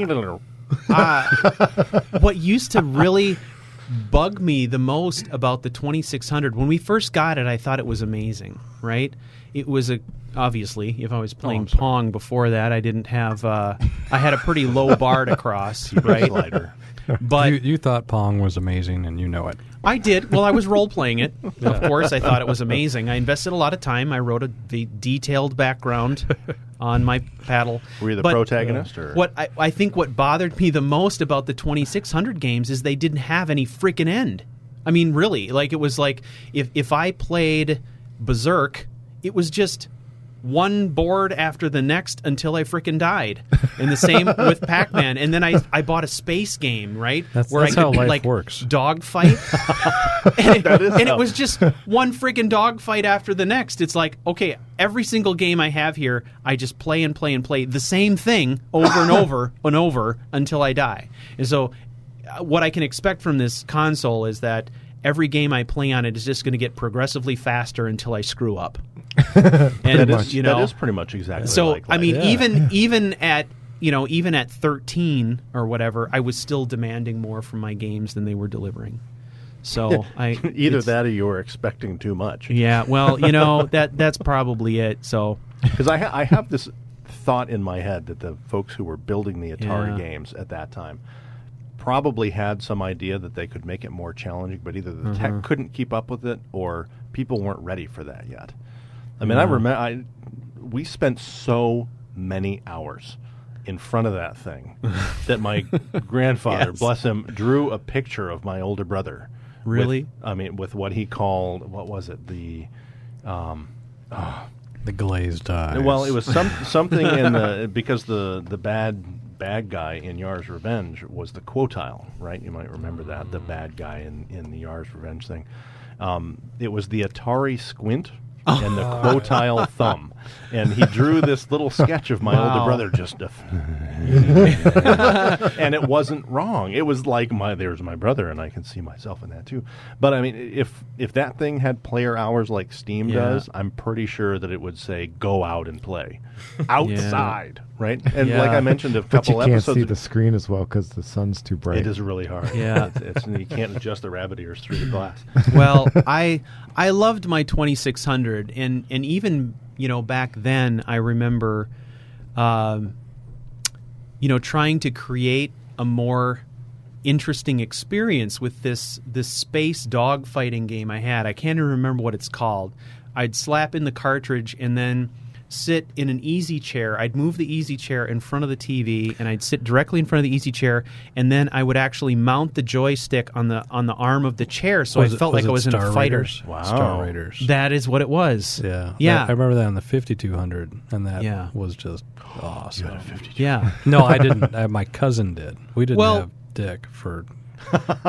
[laughs] uh, what used to really bug me the most about the 2600 when we first got it i thought it was amazing right it was a obviously if i was playing I'm pong before that i didn't have uh, i had a pretty low bar to cross [laughs] right Slider. but you, you thought Pong was amazing, and you know it. I did. Well, I was role playing it. [laughs] Of course, I thought it was amazing. I invested a lot of time. I wrote a the detailed background [laughs] on my paddle. Were you the But protagonist or What I, I think what bothered me the most about the 2600 games is they didn't have any freaking end. I mean, really, like it was like if if I played Berserk, it was just one board after the next until I freaking died. And the same [laughs] with Pac-Man. And then I I bought a space game, right? That's- where that's I how could life like works. dogfight. [laughs] and it, is and it was just one freaking dogfight after the next. It's like, okay, every single game I have here, I just play and play and play the same thing over and [laughs] over and over until I die. And so, uh, what I can expect from this console is that every game I play on it is just going to get progressively faster until I screw up. [laughs] and that is, you know, that is pretty much exactly so like I mean, Yeah. even [laughs] even at you know even at 13 or whatever, I was still demanding more from my games than they were delivering. So [laughs] I Either that or you were expecting too much. Yeah, well, you know that that's probably it. So Because I, ha- I have this thought in my head that the folks who were building the Atari Yeah. games at that time probably had some idea that they could make it more challenging, but either the Uh-huh. tech mm-hmm. couldn't keep up with it or people weren't ready for that yet. I mean, I mm-hmm. remember I, we spent so many hours in front of that thing [laughs] that my grandfather, Yes. bless him, drew a picture of my older brother. with- Really? I mean, with what he called what was it the um, ah. The glazed eyes. well, it was some something in the [laughs] because the the bad bad guy in Yar's Revenge was the Qotile, right? You might remember that the bad guy in in the Yar's Revenge thing. Um, it was the Atari squint [laughs] and the Qotile thumb, and he drew this little sketch of my older Wow. brother just, a [laughs] [laughs] and it wasn't wrong. It was like my there's my brother, and I can see myself in that too. But I mean, if if that thing had player hours like Steam Yeah. does, I'm pretty sure that it would say go out and play outside, right? And Yeah. like I mentioned a But couple you can't episodes, see the screen as well because the sun's too bright. it is really hard. Yeah. it's, it's, you can't adjust the rabbit ears through the glass. well, I I loved my 2600, and and even you know back then I remember, um, you know, trying to create a more interesting experience with this this space dogfighting game I had. I can't even remember what it's called. I'd slap in the cartridge and then sit in an easy chair. I'd move the easy chair in front of the TV and I'd sit directly in front of the easy chair and then I would actually mount the joystick on the on the arm of the chair so Was I it- felt like I it was in a Star fighter. Raiders? Wow. Star Raiders. That is what it was. yeah, Yeah. I, I remember that on the 5200, and that Yeah. was just awesome. Yeah. no, I didn't. I, my cousin did. We didn't Well- have Dick for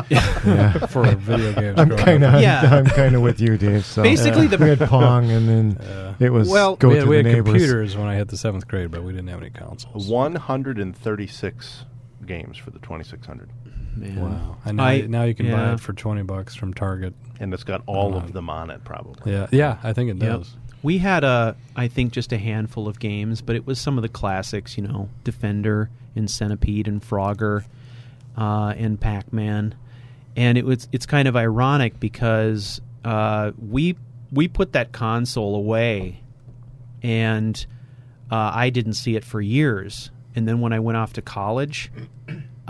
yeah. [laughs] for a video games. I'm kind of Yeah. I'm kind of with you, Dave. So Basically, the- we had [laughs] Pong, and then it was Well, go we to we the had neighbors. computers when I hit the seventh grade, but we didn't have any consoles. 136 games for the 2600, Man. Wow! And now, I- now you can buy it for twenty bucks from Target. and it's got all of um, them on it, probably. Yeah, yeah, I think it Yep. does. We had a, I think, just a handful of games, but it was some of the classics, you know, Defender and Centipede and Frogger uh, and Pac Man, and it was it's kind of ironic because uh, we we put that console away, and uh, I didn't see it for years, and then when I went off to college.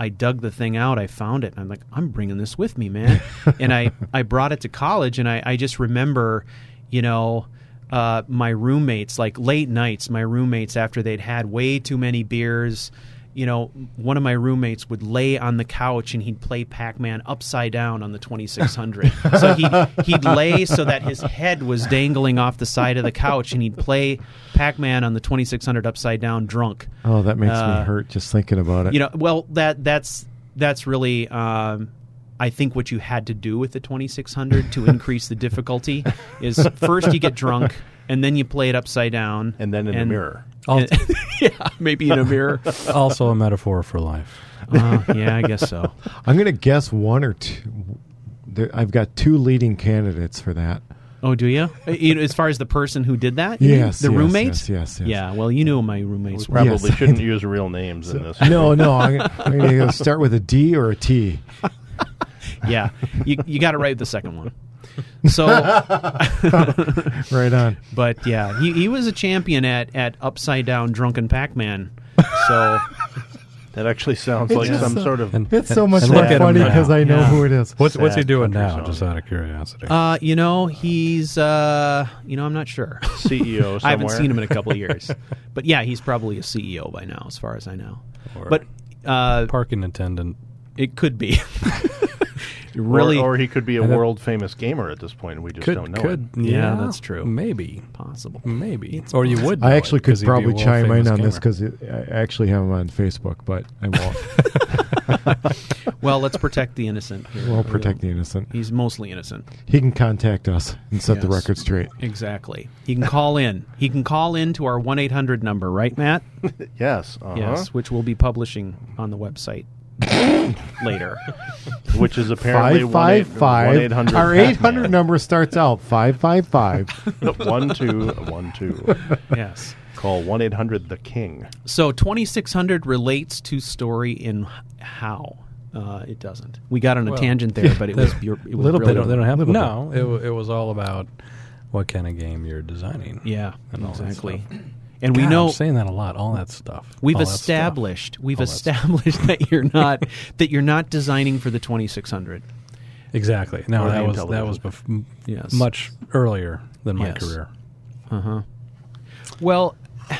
I dug the thing out. I found it. And I'm like, I'm bringing this with me, man. [laughs] and I, I brought it to college, and I, I just remember, you know, uh, my roommates, like late nights, my roommates, after they'd had way too many beers, you know, one of my roommates would lay on the couch and he'd play Pac Man upside down on the 2600. so he'd, [laughs] he'd lay so that his head was dangling off the side of the couch, and he'd play Pac Man on the 2600 upside down drunk Oh, that makes Uh, me hurt just thinking about it. you know well that that's that's really um, i think what you had to do with the 2600 to [laughs] increase the difficulty is first you get drunk [laughs] and then you play it upside down And then in the mirror. Al- [laughs] yeah maybe in a mirror [laughs] also a metaphor for life. uh, yeah i guess so [laughs] I'm going to guess one or two. There, I've got two leading candidates for that. oh do you? you know, as far as the person who did that you mean? Yes, the yes, roommate yes, yes, yes. yeah well you knew my roommates were Probably Yes. shouldn't use real names in this. No, no. I'm, I'm going to start with a D or a T. yeah you, you got it right with the second one so [laughs] Right on. But yeah, he, he was a champion at, at upside down drunken Pac Man. So That actually sounds like just some so- sort of. It's so much and more at him funny now. because I know Yeah. who it is. What's what's he Sad doing country now? song. Just out of curiosity. uh, you know, he's uh, you know, I'm not sure. CEO somewhere. [laughs] I haven't seen him in a couple of [laughs] years. But yeah, he's probably a CEO by now, as far as I know. Or But uh, parking attendant. it could be. Or- really or, he could be a world famous gamer at this point, and we just Could don't know. could it. Yeah, that's true. Maybe possible. maybe or you would. I actually it 'cause could he'd be a probably chime in world-famous on this because I actually have him on Facebook, but I won't. [laughs] [laughs] Well, let's protect the innocent. here. we'll protect the innocent. He's mostly innocent. He can contact us and set the record straight. Exactly. He can call in. He can call in to our 1 800 number, right, Matt? [laughs] Yes. Uh-huh. Yes, which we'll be publishing on the website later. [laughs] Which is apparently Five five five. Our eight hundred number starts out five five five. [laughs] one two one two. yes. Call one eight hundred the King. So 2600 relates to story in how? Uh, it doesn't. We got on a Well, tangent there, but it was [laughs] pure, it was Little really They don't, they don't have Little no. It, wa- it was all about what kind of game you're designing. Yeah, And all that exactly. And we know I'm saying that a lot. All that stuff. we've that stuff. established we've All that established [laughs] that you're [laughs] not that you're not designing for the 2600. exactly. No, that was that was bef- Yes. much earlier than my Yes. career. Uh huh. Well, But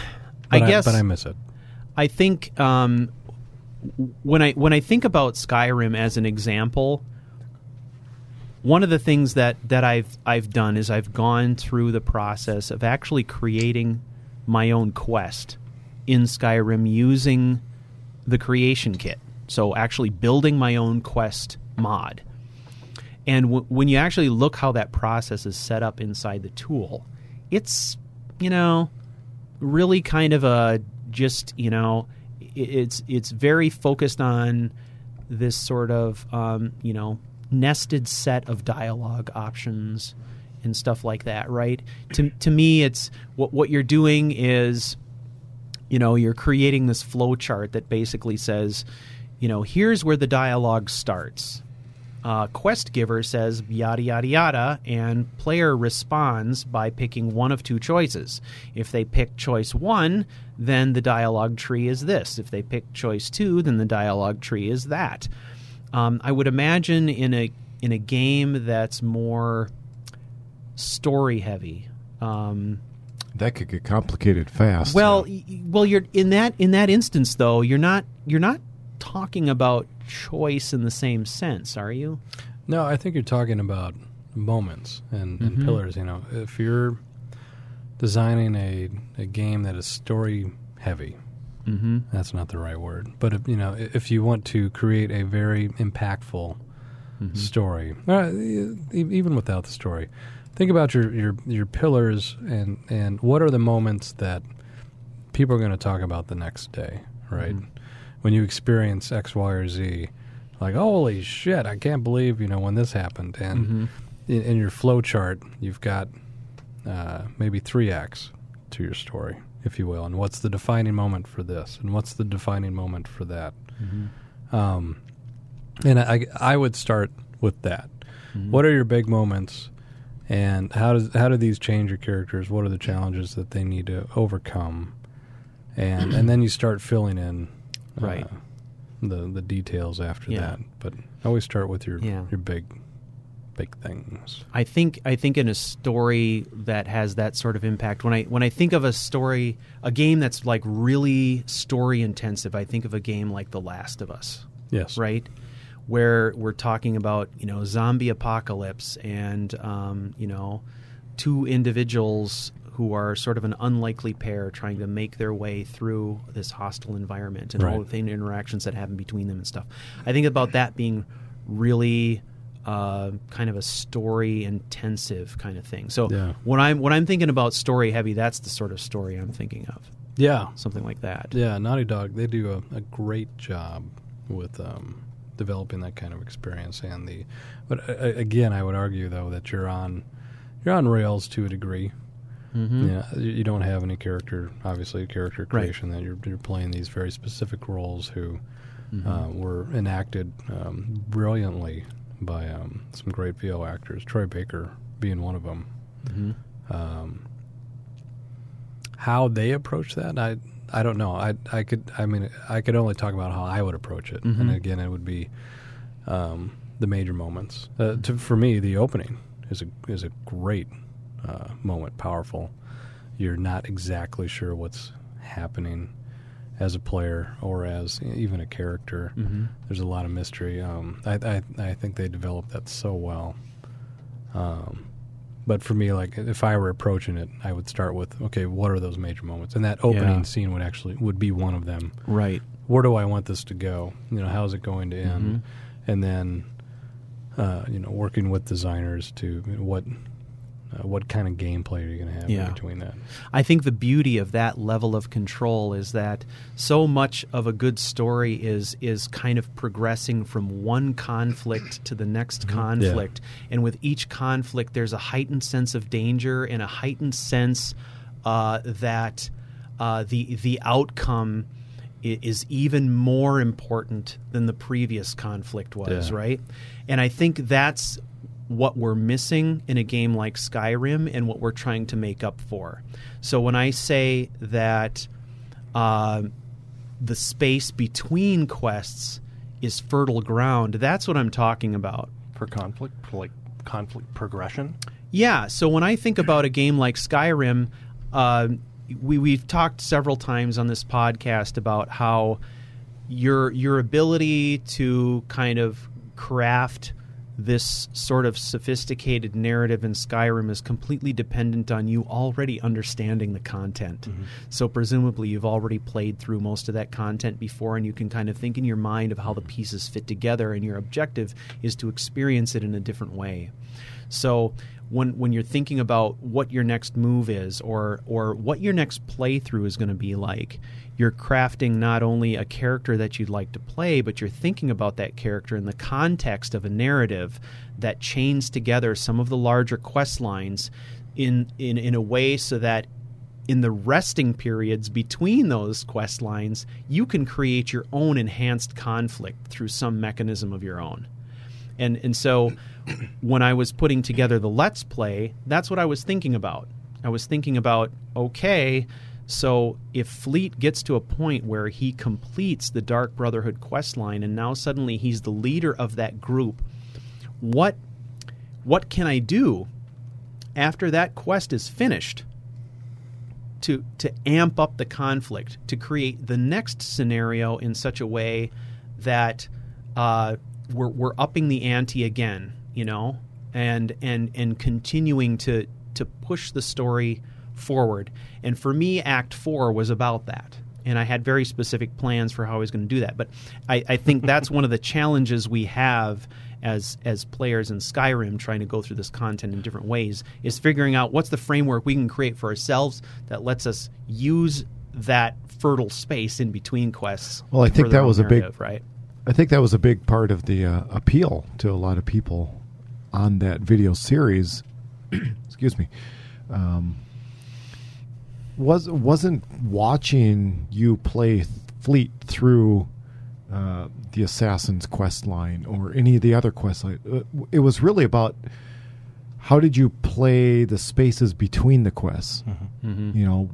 I guess but I miss it. I think um, when I when I think about Skyrim as an example, one of the things that, that I've I've done is I've gone through the process of actually creating my own quest in Skyrim using the creation kit. So actually building my own quest mod. And w- when you actually look how that process is set up inside the tool, it's you know really kind of a just you know it's it's very focused on this sort of um, you know nested set of dialogue options and stuff like that right? To to me it's what what you're doing is you know you're creating this flow chart that basically says you know here's where the dialogue starts. Uh, quest giver says yada yada yada and player responds by picking one of two choices. If they pick choice one then the dialogue tree is this. If they pick choice two then the dialogue tree is that. Um, i would imagine in a in a game that's more story heavy um, That could get complicated fast. well, y- y- well, you're in that in that instance though. You're not you're not talking about choice in the same sense, are you? No, I think you're talking about moments and, and Mhm. pillars. You know, if you're designing a, a game that is story heavy, Mm-hmm. that's not the right word. But if, you know, if you want to create a very impactful Mm-hmm. story, uh, even without the story, think about your, your your pillars and and what are the moments that people are going to talk about the next day, right? Mhm. When you experience X, Y, or Z, like holy shit, I can't believe you know when this happened, and Mm-hmm. in, in your flow chart, you've got uh, maybe three acts to your story, if you will. And what's the defining moment for this? And what's the defining moment for that? Mm-hmm. Um, and I, I would start with that. Mm-hmm. What are your big moments? And how does how do these change your characters? What are the challenges that they need to overcome? And and then you start filling in uh, Right. the the details after Yeah. that. But always start with your Yeah. your big big things. I think I think in a story that has that sort of impact when I when I think of a story a game that's like really story intensive I think of a game like The Last of Us Yes. right where we're talking about you know zombie apocalypse and um, you know two individuals who are sort of an unlikely pair trying to make their way through this hostile environment and all Right. the thing- interactions that happen between them and stuff. I think about that being really uh, kind of a story intensive kind of thing. So Yeah. when I'm when I'm thinking about story heavy, that's the sort of story I'm thinking of. Yeah. Something like that. Yeah, Naughty Dog, they do a, a great job with um, developing that kind of experience and the but uh, again, I would argue though that you're on you're on rails to a degree. Mm-hmm. Yeah, you, don't have any character, obviously, character Right. creation. That you're you're playing these very specific roles who Mm-hmm. uh, were enacted um, brilliantly by um, some great VO actors. Troy Baker being one of them. hmm Um, how they approach that, I I don't know. I I could I mean I could only talk about how I would approach it, and Mhm. again, it would be um, the major moments. Uh, to, for me, the opening is a is a great uh, moment, powerful. You're not exactly sure what's happening as a player or as even a character. hmm There's a lot of mystery. Um, I, I I think they developed that so well. Um, but for me, like if I were approaching it, I would start with okay, what are those major moments? And that opening Yeah. scene would actually would be one of them. Right. Where do I want this to go? You know, how's it going to end? Mhm. And then, uh, you know, working with designers to what uh, what kind of gameplay are you going to have Yeah. in between that? I think the beauty of that level of control is that so much of a good story is is kind of progressing from one conflict to the next conflict, and with each conflict, there's a heightened sense of danger and a heightened sense uh, that uh, the the outcome is even more important than the previous conflict was, Yeah. right? And I think that's what we're missing in a game like Skyrim and what we're trying to make up for. So when I say that uh, the space between quests is fertile ground, that's what I'm talking about. for conflict, for like conflict progression. Yeah. So when I think about a game like Skyrim, uh, we we've talked several times on this podcast about how your your ability to kind of craft this sort of sophisticated narrative in Skyrim is completely dependent on you already understanding the content. Mm-hmm. So presumably you've already played through most of that content before and you can kind of think in your mind of how the pieces fit together and your objective is to experience it in a different way. So when when you're thinking about what your next move is or or what your next playthrough is going to be like, you're crafting not only a character that you'd like to play, but you're thinking about that character in the context of a narrative that chains together some of the larger quest lines in in, in a way so that in the resting periods between those quest lines, you can create your own enhanced conflict through some mechanism of your own. And and so [coughs] when I was putting together the let's play, that's what I was thinking about. I was thinking about okay, so if Fleet gets to a point where he completes the Dark Brotherhood quest line and now suddenly he's the leader of that group, what what can I do after that quest is finished to to amp up the conflict, to create the next scenario in such a way that uh, we're we're upping the ante again, you know, and and and continuing to to push the story forward. And for me, Act Four was about that. And I had very specific plans for how I was going to do that. But I, I think that's one of the challenges we have as as players in Skyrim trying to go through this content in different ways is figuring out what's the framework we can create for ourselves that lets us use that fertile space in between quests. Well, I think that was a big- right. I think that was a big part of the uh, appeal to a lot of people on that video series. [clears throat] excuse me. Um, was wasn't watching you play Fleet through uh, the Assassin's quest line or any of the other quest line. Uh, It was really about how did you play the spaces between the quests. Mm-hmm. You know,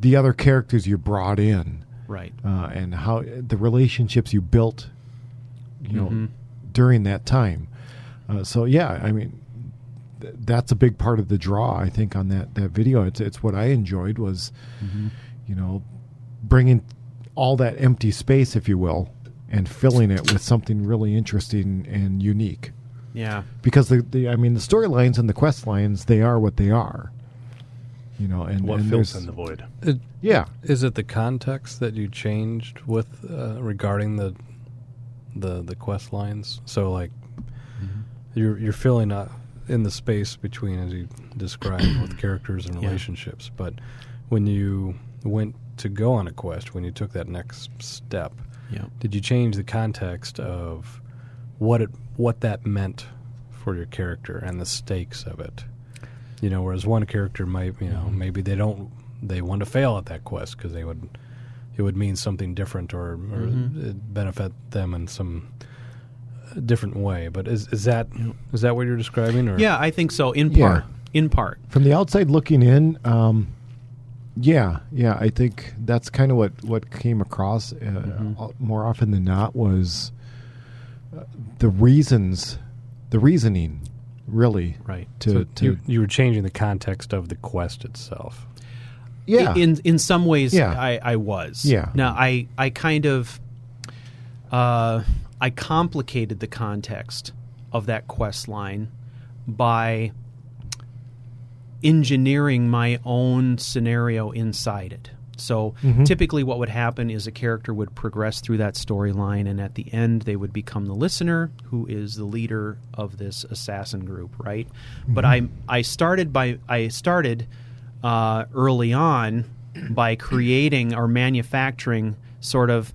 the other characters you brought in Right. uh, and how the relationships you built, you know, Mhm. during that time. Uh, so yeah, I mean, th- that's a big part of the draw. I think on that that video, it's it's what I enjoyed was, you know, bringing all that empty space, if you will, and filling it with something really interesting and unique. Yeah. Because the, the I mean, the storylines and the quest lines, they are what they are. You know, and What and fills in the void? It, yeah, is it the context that you changed with uh, regarding the the the quest lines? So like you're you're filling up in the space between as you described with [clears throat] characters and Yeah. relationships, but when you went to go on a quest, when you took that next step, Yeah. did you change the context of what it what that meant for your character and the stakes of it? You know, whereas one character might, you know, mm-hmm. maybe they don't they want to fail at that quest because they would it would mean something different or, or mm-hmm. it'd benefit them in some different way. But is is that is that what you're describing? Or Yeah, I think so. In Yeah. part. In part. from the outside looking in, um, yeah, yeah, I think that's kind of what what came across uh, uh, more often than not was uh, the reasons, the reasoning, really. Right. To, So to you, you were changing the context of the quest itself. yeah, In in some ways, Yeah. I, I was. Yeah. Now I I kind of uh, I complicated the context of that quest line by engineering my own scenario inside it. So Mhm. typically, what would happen is a character would progress through that storyline, and at the end, they would become the listener, who is the leader of this assassin group, right? But I I started by I started uh, early on by creating or manufacturing sort of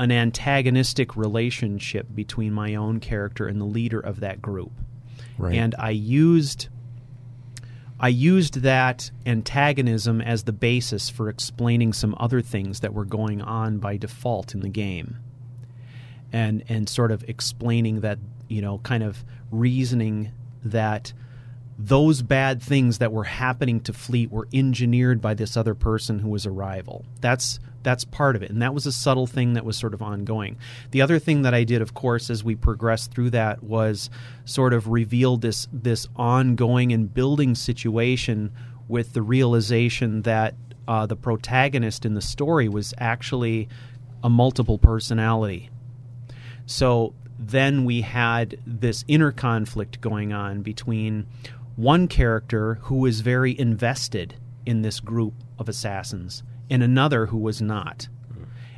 an antagonistic relationship between my own character and the leader of that group right. and I used I used that antagonism as the basis for explaining some other things that were going on by default in the game. And and sort of explaining that, you know, kind of reasoning that those bad things that were happening to Fleet were engineered by this other person who was a rival. That's that's part of it, and that was a subtle thing that was sort of ongoing. The other thing that I did, of course, as we progressed through that, was sort of reveal this this ongoing and building situation with the realization that uh, the protagonist in the story was actually a multiple personality. So then we had this inner conflict going on between one character who was very invested in this group of assassins and another who was not.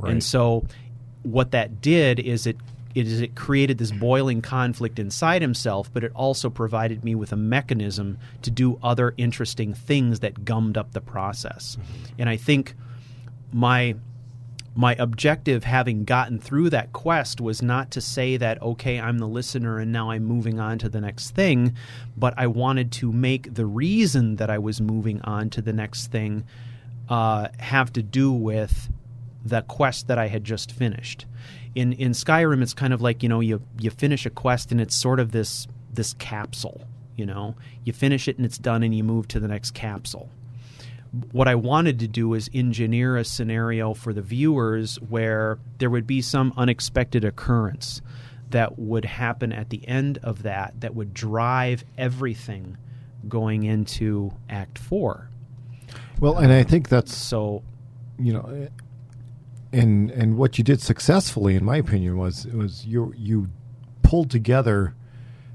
And so what that did is it it is it created this boiling conflict inside himself, but it also provided me with a mechanism to do other interesting things that gummed up the process. Mm-hmm. And I think my my objective having gotten through that quest was not to say that okay i'm the listener and now i'm moving on to the next thing but i wanted to make the reason that i was moving on to the next thing uh, have to do with the quest that i had just finished. In in skyrim it's kind of like you know you you finish a quest and it's sort of this this capsule you know? You finish it and it's done and you move to the next capsule what I wanted to do is engineer a scenario for the viewers where there would be some unexpected occurrence that would happen at the end of that that would drive everything going into Act Four. Well, and I think that's So, you know, and and what you did successfully, in my opinion, was was you you pulled together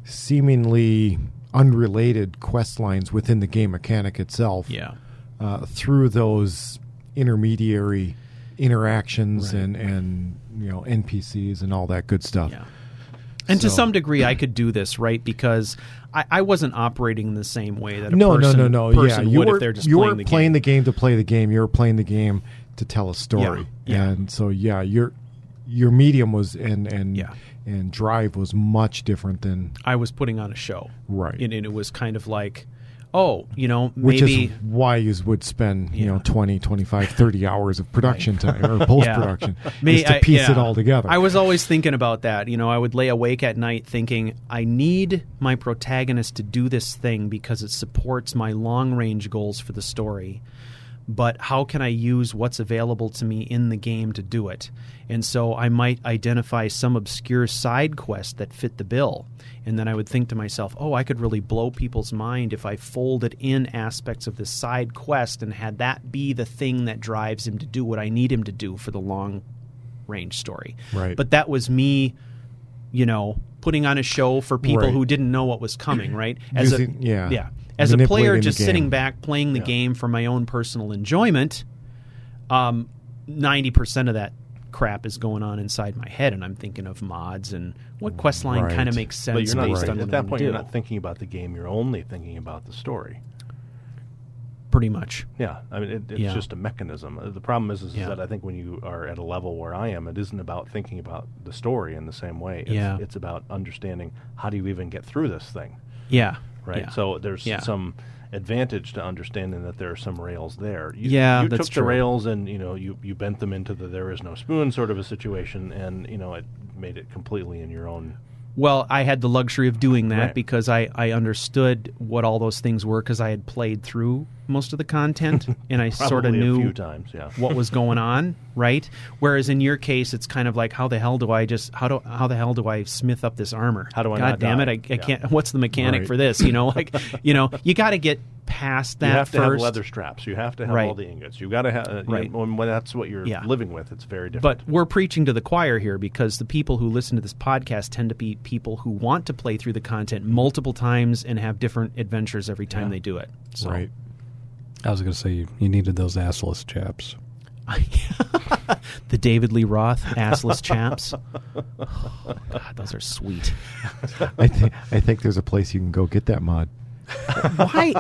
seemingly unrelated quest lines within the game mechanic itself. yeah, uh, through those intermediary interactions Right. and and you know NPCs and all that good stuff. yeah. And to some degree, I could do this right because I, I wasn't operating in the same way that a No, person, no, no, no. Yeah, you were if they're just you playing the playing game. the game to play the game. You were playing the game to tell a story. Yeah, yeah. And so yeah, your your medium was and and Yeah. and drive was much different than I was putting on a show, Right. And, and it was kind of like, oh, you know, which maybe is why you would spend you know Yeah. 20 25 30 hours of production time or post [laughs] production Me- is to I- piece yeah. it all together I was always thinking about that. You know, I would lay awake at night thinking, I need my protagonist to do this thing because it supports my long range goals for the story. But how can I use what's available to me in the game to do it? And so I might identify some obscure side quest that fit the bill. And then I would think to myself, oh, I could really blow people's mind if I folded in aspects of this side quest and had that be the thing that drives him to do what I need him to do for the long range story. Right. But that was me, you know, putting on a show for people Right. who didn't know what was coming, right? As Using- a yeah. yeah. As a player just sitting back playing the Yeah. game for my own personal enjoyment, um 90% of that crap is going on inside my head and I'm thinking of mods and what quest line Right. kind of makes sense But you're not based right. on at that I'm point. You're not thinking about the game. You're only thinking about the story. pretty much. Yeah, I mean, it, it's Yeah. just a mechanism. Uh, The problem is, is Yeah. that I think when you are at a level where I am, it isn't about thinking about the story in the same way. It's, Yeah. it's about understanding how do you even get through this thing, Yeah. Right? Yeah. So there's Yeah. some advantage to understanding that there are some rails there. You, Yeah, you that's took true. the rails and you know you you bent them into the there is no spoon sort of a situation, and you know it made it completely in your own. Well, I had the luxury of doing that Right. because I, I understood what all those things were because I had played through most of the content [laughs] and I sort of knew few times, yeah. what was going [laughs] on, right? Whereas in your case, it's kind of like, how the hell do I just how do how the hell do I smith up this armor? How do I God not damn die? it! I, I Yeah. can't. What's the mechanic Right. for this? You know, like [laughs] you know, you got to get past that you have to first. have leather straps. You have to have Right. all the ingots. You got to have. Uh, you Right. know, when, when that's what you're Yeah. living with, it's very different. But we're preaching to the choir here because the people who listen to this podcast tend to be people who want to play through the content multiple times and have different adventures every time Yeah. they do it. So. right I was going to say you, you needed those assless chaps. [laughs] the David Lee Roth assless chaps. [laughs] Oh, God, those are sweet. I think I think there's a place you can go get that mod Why?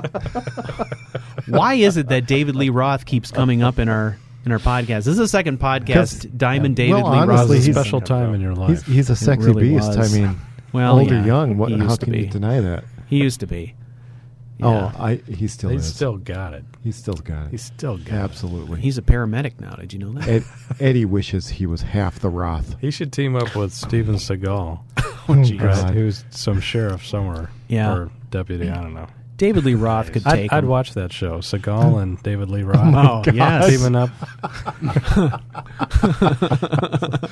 why is it that David Lee Roth keeps coming up in our in our podcast? This is the second podcast. Diamond David well, Lee honestly, Roth. It a special time in your life. he's a sexy really beast was. I mean Well, old or yeah, young what he how used to can you deny that He used to be. Oh, I he still He's is. still got it. He's still got it. He's still got it. Absolutely. He's a paramedic now. Did you know that? Ed, Eddie wishes he was half the Roth. He should team up with Steven Seagal, [laughs] Oh, geez. right, who's some sheriff somewhere. Yeah. Or deputy, I don't know. David Lee Roth could I'd, take I'd him. watch that show. Seagal [laughs] and David Lee Roth. Oh, [laughs] yes. Teaming up. [laughs]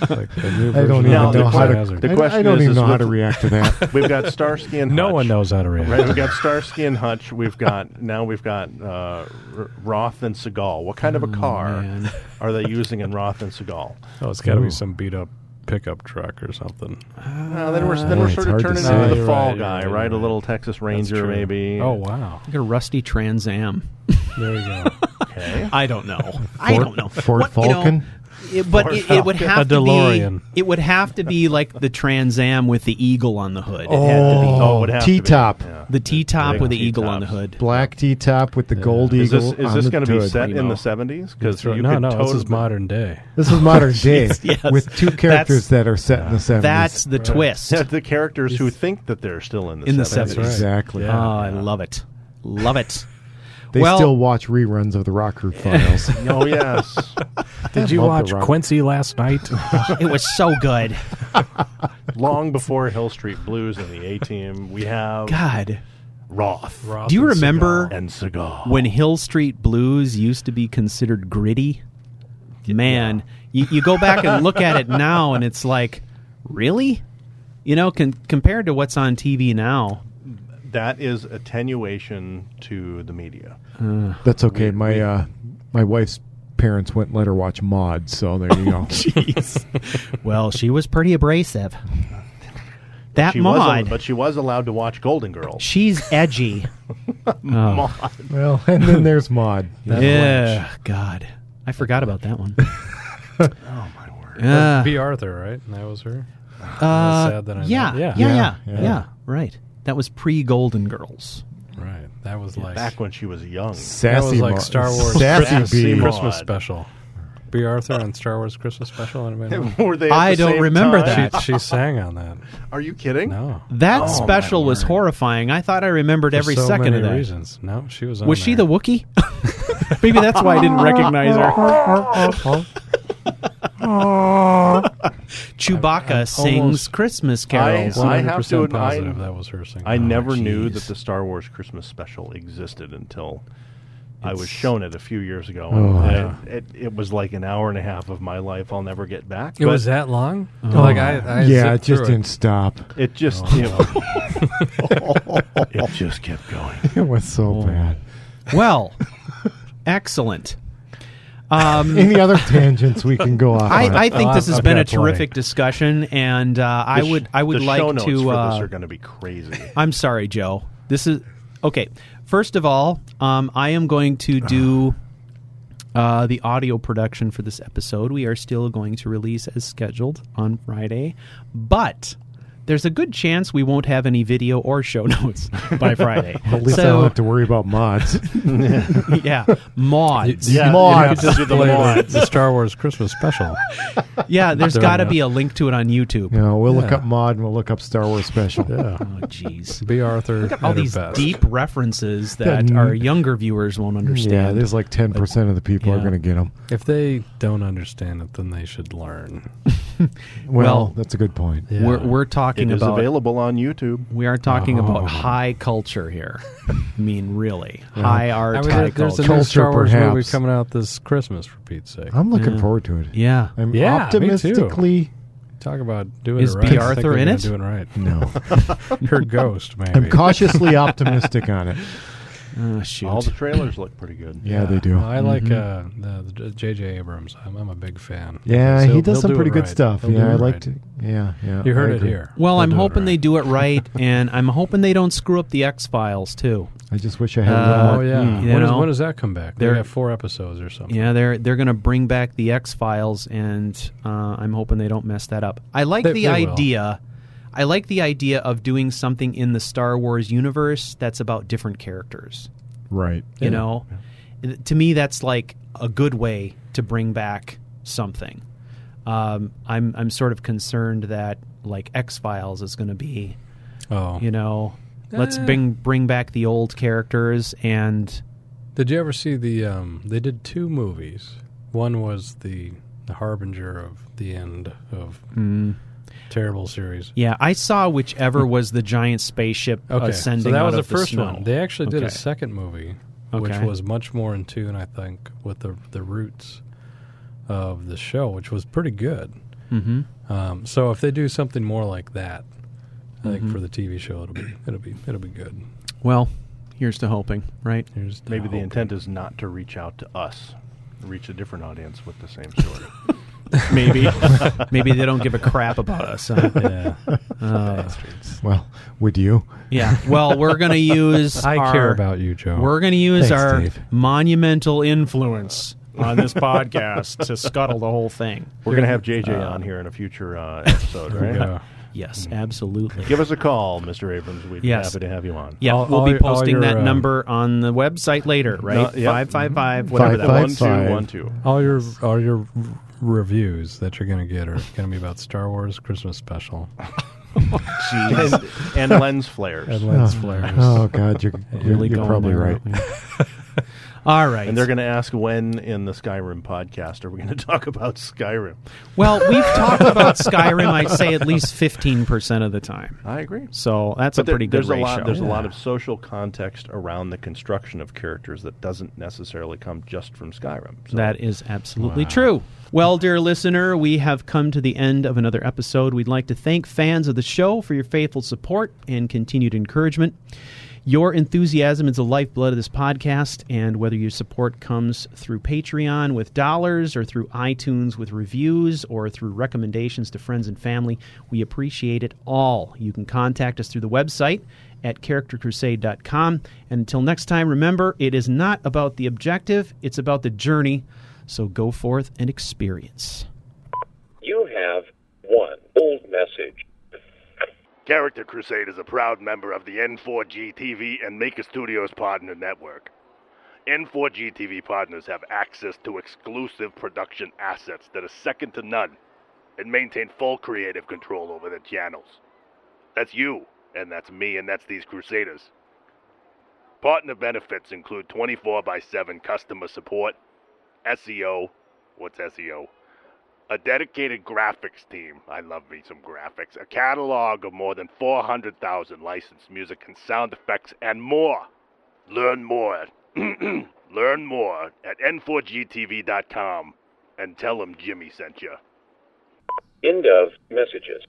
Like the I don't even Now, the know how to. Hazard. the I- question I don't is- even know how to react to that. We've got Starsky and Hutch. No one knows how to react. Right, we've got Starsky and Hutch. We've got now we've got uh, R- Roth and Seagal. What kind of a car Oh, man. are they using in Roth and Seagal? Oh, it's got to be some beat up pickup truck or something. Uh, then we're then boy, we're it's sort of hard to turning say. into the You're fall right, guy, right, right? you're A little. Texas Ranger, true. maybe. Oh wow! Like a rusty Trans Am. There you go. [laughs] okay. I don't know. I don't know. Ford What- you know, Falcon? It- but it, it would have A to be. It would have to be like the Trans Am with the eagle on the hood. It had to be Oh, oh it would have to be. T-top. Yeah. the T top Big with the eagle on the hood. Black T top with the gold Is eagle. this is this going to be hood. set in the seventies? Because That's right. no, no, this is modern day. This is [laughs] modern [laughs] day yes. with two characters that are set in the seventies. That's the twist. [laughs] the characters who think that they're still in the In the 70s. 70s. exactly. Oh, I love it. Love it. They Well- still watch reruns of the Rockford Files. [laughs] Oh yes. Did you watch Quincy last night? [laughs] it was so good. [laughs] Long before Hill Street Blues and the A Team, we have God. Roth Roth Do you and remember Seagal. and Seagal. when Hill Street Blues used to be considered gritty? Man, you, you go back and look at it now, and it's like, really? You know, con- compared to what's on TV now. That is attenuation to the media. That's okay. My uh, my wife's parents wouldn't let her watch Maude, so there you go. [laughs] Well, she was pretty abrasive. That She was, Maude, but she was allowed to watch Golden Girls. she's edgy. [laughs] Maude. well, and then there's Maude. [laughs] yeah, God, I forgot about that one. Oh my word! Uh, Bea Arthur, right? That was her. uh, sad that I yeah, yeah. yeah, yeah, Yeah, yeah, yeah. Right. That was pre Golden Girls. Right. That was like Back when she was young. that Sassy was like Maude. Star Wars Sassy Sassy Christmas special. Bea Arthur and Star Wars Christmas special. Anybody know? [laughs] Were they? At I the don't same remember time? that. she, she sang on that. Are you kidding? No. That Oh, special was horrifying. I thought I remembered every so second many of that. reasons. No, she was. On Was she the Wookie? [laughs] Maybe that's why I didn't recognize her. [laughs] Chewbacca sings almost- Christmas carols. I have to 100% admit, I- positive that was her singing. I never knew jeez. that the Star Wars Christmas special existed until I was It's- shown it a few years ago. Oh, and yeah. it, it, it was like an hour and a half of my life I'll never get back. It but was that long? Oh. Like I, I yeah, it zipped through just didn't stop. It just Oh, it, [laughs] it just kept going. It was so Oh. bad. Well, excellent. Um, [laughs] Any other tangents we can go off on? I, I think Oh, this I've- has I've been a got plenty. terrific discussion, and uh, I The sh- would I would the like show notes to. for Uh, this are going to be crazy. [laughs] I'm sorry, Joe. This is okay. First of all, um, I am going to do [sighs] uh, the audio production for this episode. We are still going to release as scheduled on Friday, but there's a good chance we won't have any video or show [laughs] notes by Friday. At least I don't have to worry about mods. [laughs] yeah, mods. yeah, Mod. you could do the mods. the Star Wars Christmas special. [laughs] Yeah, there's got to be a link to it on YouTube. You know, we'll look up Maude and we'll look up Star Wars special. Yeah. Oh, jeez. Bea Arthur. All at her these best. deep references that Yeah, our younger viewers won't understand. Yeah, understand. there's like 10% of the people are going to get them. If they don't understand it, then they should learn. Well, Well, that's a good point. Yeah. We're we're talking It is about available on YouTube. we are talking Oh. about high culture here. [laughs] I mean, really high art, I mean, high there- there's a culture. new Star Wars perhaps. movie coming out this Christmas, for Pete's sake. I'm looking Yeah. forward to it. yeah, I'm Yeah, me too. optimistically. Talk about doing Is it right. Bea I think Arthur in it? Doing right. No. [laughs] Her ghost, maybe. I'm cautiously [laughs] optimistic on it. Oh, shoot. All the trailers look pretty good. Yeah, they do. Well, I like Mm-hmm. uh, the, the J.J. Abrams. I'm, I'm a big fan. Yeah, He'll- he does he'll some do pretty it good right. stuff. He'll do yeah, I it like right. to. Yeah, yeah. You heard I it agree. here. well, He'll I'm do it hoping they do it right, [laughs] and I'm hoping they don't screw up the X Files too. I just wish I had. Uh, Oh more- yeah. Mm. You when, does, know, when does that come back? They they're- have four episodes or something. Yeah, they're they're going to bring back the X Files, and uh, I'm hoping they don't mess that up. I like They- the they will. idea. I like the idea of doing something in the Star Wars universe that's about different characters. Right. You Yeah. know, to me, that's like a good way to bring back something. Um, I'm I'm sort of concerned that like X Files is going to be, Oh. you know, let's Eh. bring bring back the old characters and Did you ever see the? Um, they did two movies. One was the the harbinger of the end of mm, terrible series. yeah, I saw whichever was the giant spaceship Okay, ascending so that out was the first snow. one. They actually did a second movie, which Okay. was much more in tune, I think, with the the roots of the show, which was pretty good. hmm Um, so if they do something more like that, I think Mhm. for the TV show, it'll be it'll be it'll be good. Well, here's to hoping, right? Here's to Maybe the intent is not to reach out to us, reach a different audience with the same story. [laughs] Maybe [laughs] maybe they don't give a crap about us. huh? Yeah, Uh. Well, would you? yeah. Well, we're gonna use. I our, care about you, Joe. We're gonna use Thanks, our Dave. monumental influence on this podcast to scuttle the whole thing. We're going to have JJ on here in a future uh, [laughs] episode, right? go. Yes, absolutely. Give us a call, Mr. Abrams. We'd Yes. be happy to have you on. Yeah, All- we'll all be your- all posting your, that um, number on the website later, right? No, yep. Five five five, whatever that Five, was. One, five. two, one, two. All your all your r- reviews that you're going to get are going to be about Star Wars Christmas special [laughs] [laughs] and, and lens flares. and lens oh, flares. Oh God, you're you're, Really you're probably there, right. [laughs] All right. And they're going to ask when in the Skyrim podcast are we going [laughs] to talk about Skyrim? well, we've talked about [laughs] Skyrim. I'd say at least fifteen percent of the time. I agree. So that's But a there- pretty good there's a ratio. lot. There's a lot of social context around the construction of characters that doesn't necessarily come just from Skyrim. So That is absolutely true. Well, dear listener, we have come to the end of another episode. We'd like to thank fans of the show for your faithful support and continued encouragement. Your enthusiasm is the lifeblood of this podcast, and whether your support comes through Patreon with dollars or through iTunes with reviews or through recommendations to friends and family, we appreciate it all. You can contact us through the website at charactercrusade.com. And until next time, remember, it is not about the objective, it's about the journey. So go forth and experience. You have one old message. Character Crusade is a proud member of the N4G TV and Maker Studios Partner Network. N4G TV partners have access to exclusive production assets that are second to none and maintain full creative control over their channels. That's you, and that's me, and that's these Crusaders. Partner benefits include 24 by 7 customer support, SEO, what's SEO? A dedicated graphics team. I love me some graphics. A catalog of more than 400,000 licensed music and sound effects and more. Learn more. [clears throat] Learn more at n4gtv.com and tell them Jimmy sent you. End of messages.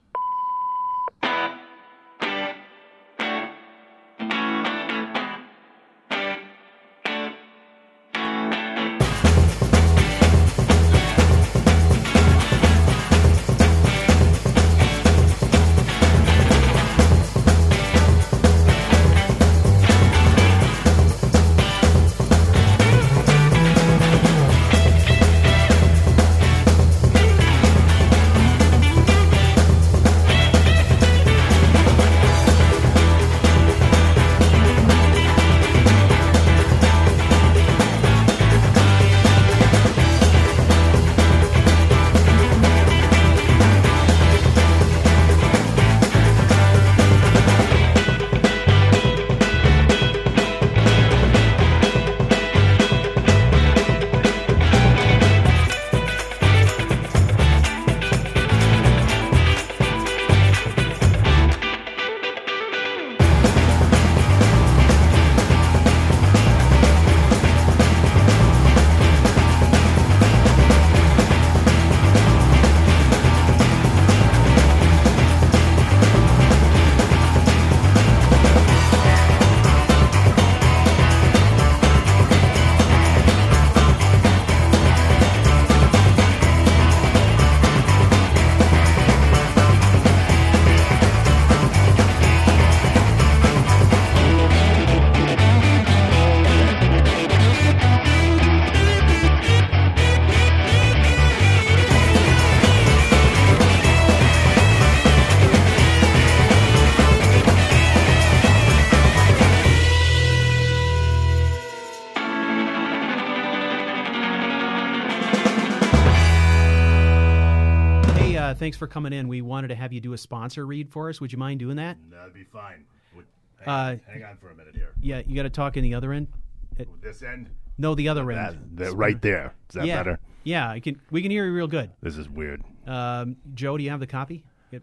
Thanks for coming in. We wanted to have you do a sponsor read for us. Would you mind doing that? That'd be fine. What, Uh, Hang on for a minute here. yeah, you got to talk in the other end. This end? No, the other That, end. that right there. Is that yeah, better? yeah. I can. We can hear you real good. This is weird. Um, Joe, do you have the copy? Get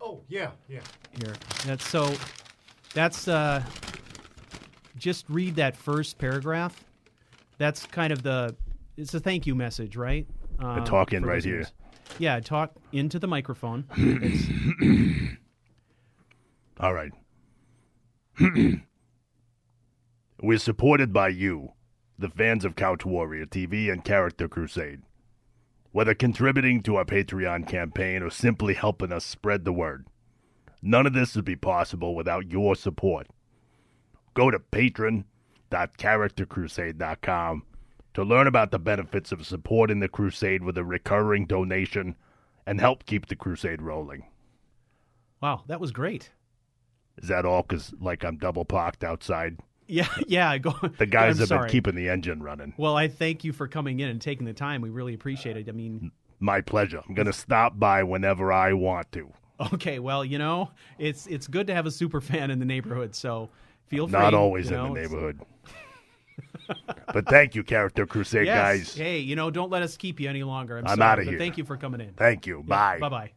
Oh yeah, yeah. here. That's so. That's uh. Just read that first paragraph. That's kind of the. It's a thank you message, right? Um, talk in for right here. Listeners. Yeah, talk into the microphone. It's- [coughs] All right. [coughs] We're supported by you, the fans of Couch Warrior TV and Character Crusade. Whether contributing to our Patreon campaign or simply helping us spread the word, none of this would be possible without your support. Go to patreon.charactercrusade.com to learn about the benefits of supporting the crusade with a recurring donation and help keep the crusade rolling. wow, that was great. Is that all? Because like I'm double parked outside. Yeah, [laughs] yeah. Go. [laughs] The guys I'm have sorry. been keeping the engine running. Well, I thank you for coming in and taking the time. We really appreciate it. I mean, My pleasure. I'm gonna stop by whenever I want to. okay, well, you know, it's it's good to have a super fan in the neighborhood. So feel free. Not always you in know, the it's- neighborhood. But thank you, Character Crusade Yes. guys. Hey, you know, don't let us keep you any longer. I'm, I'm outta but here. Thank you for coming in. Thank you. Bye. Bye bye.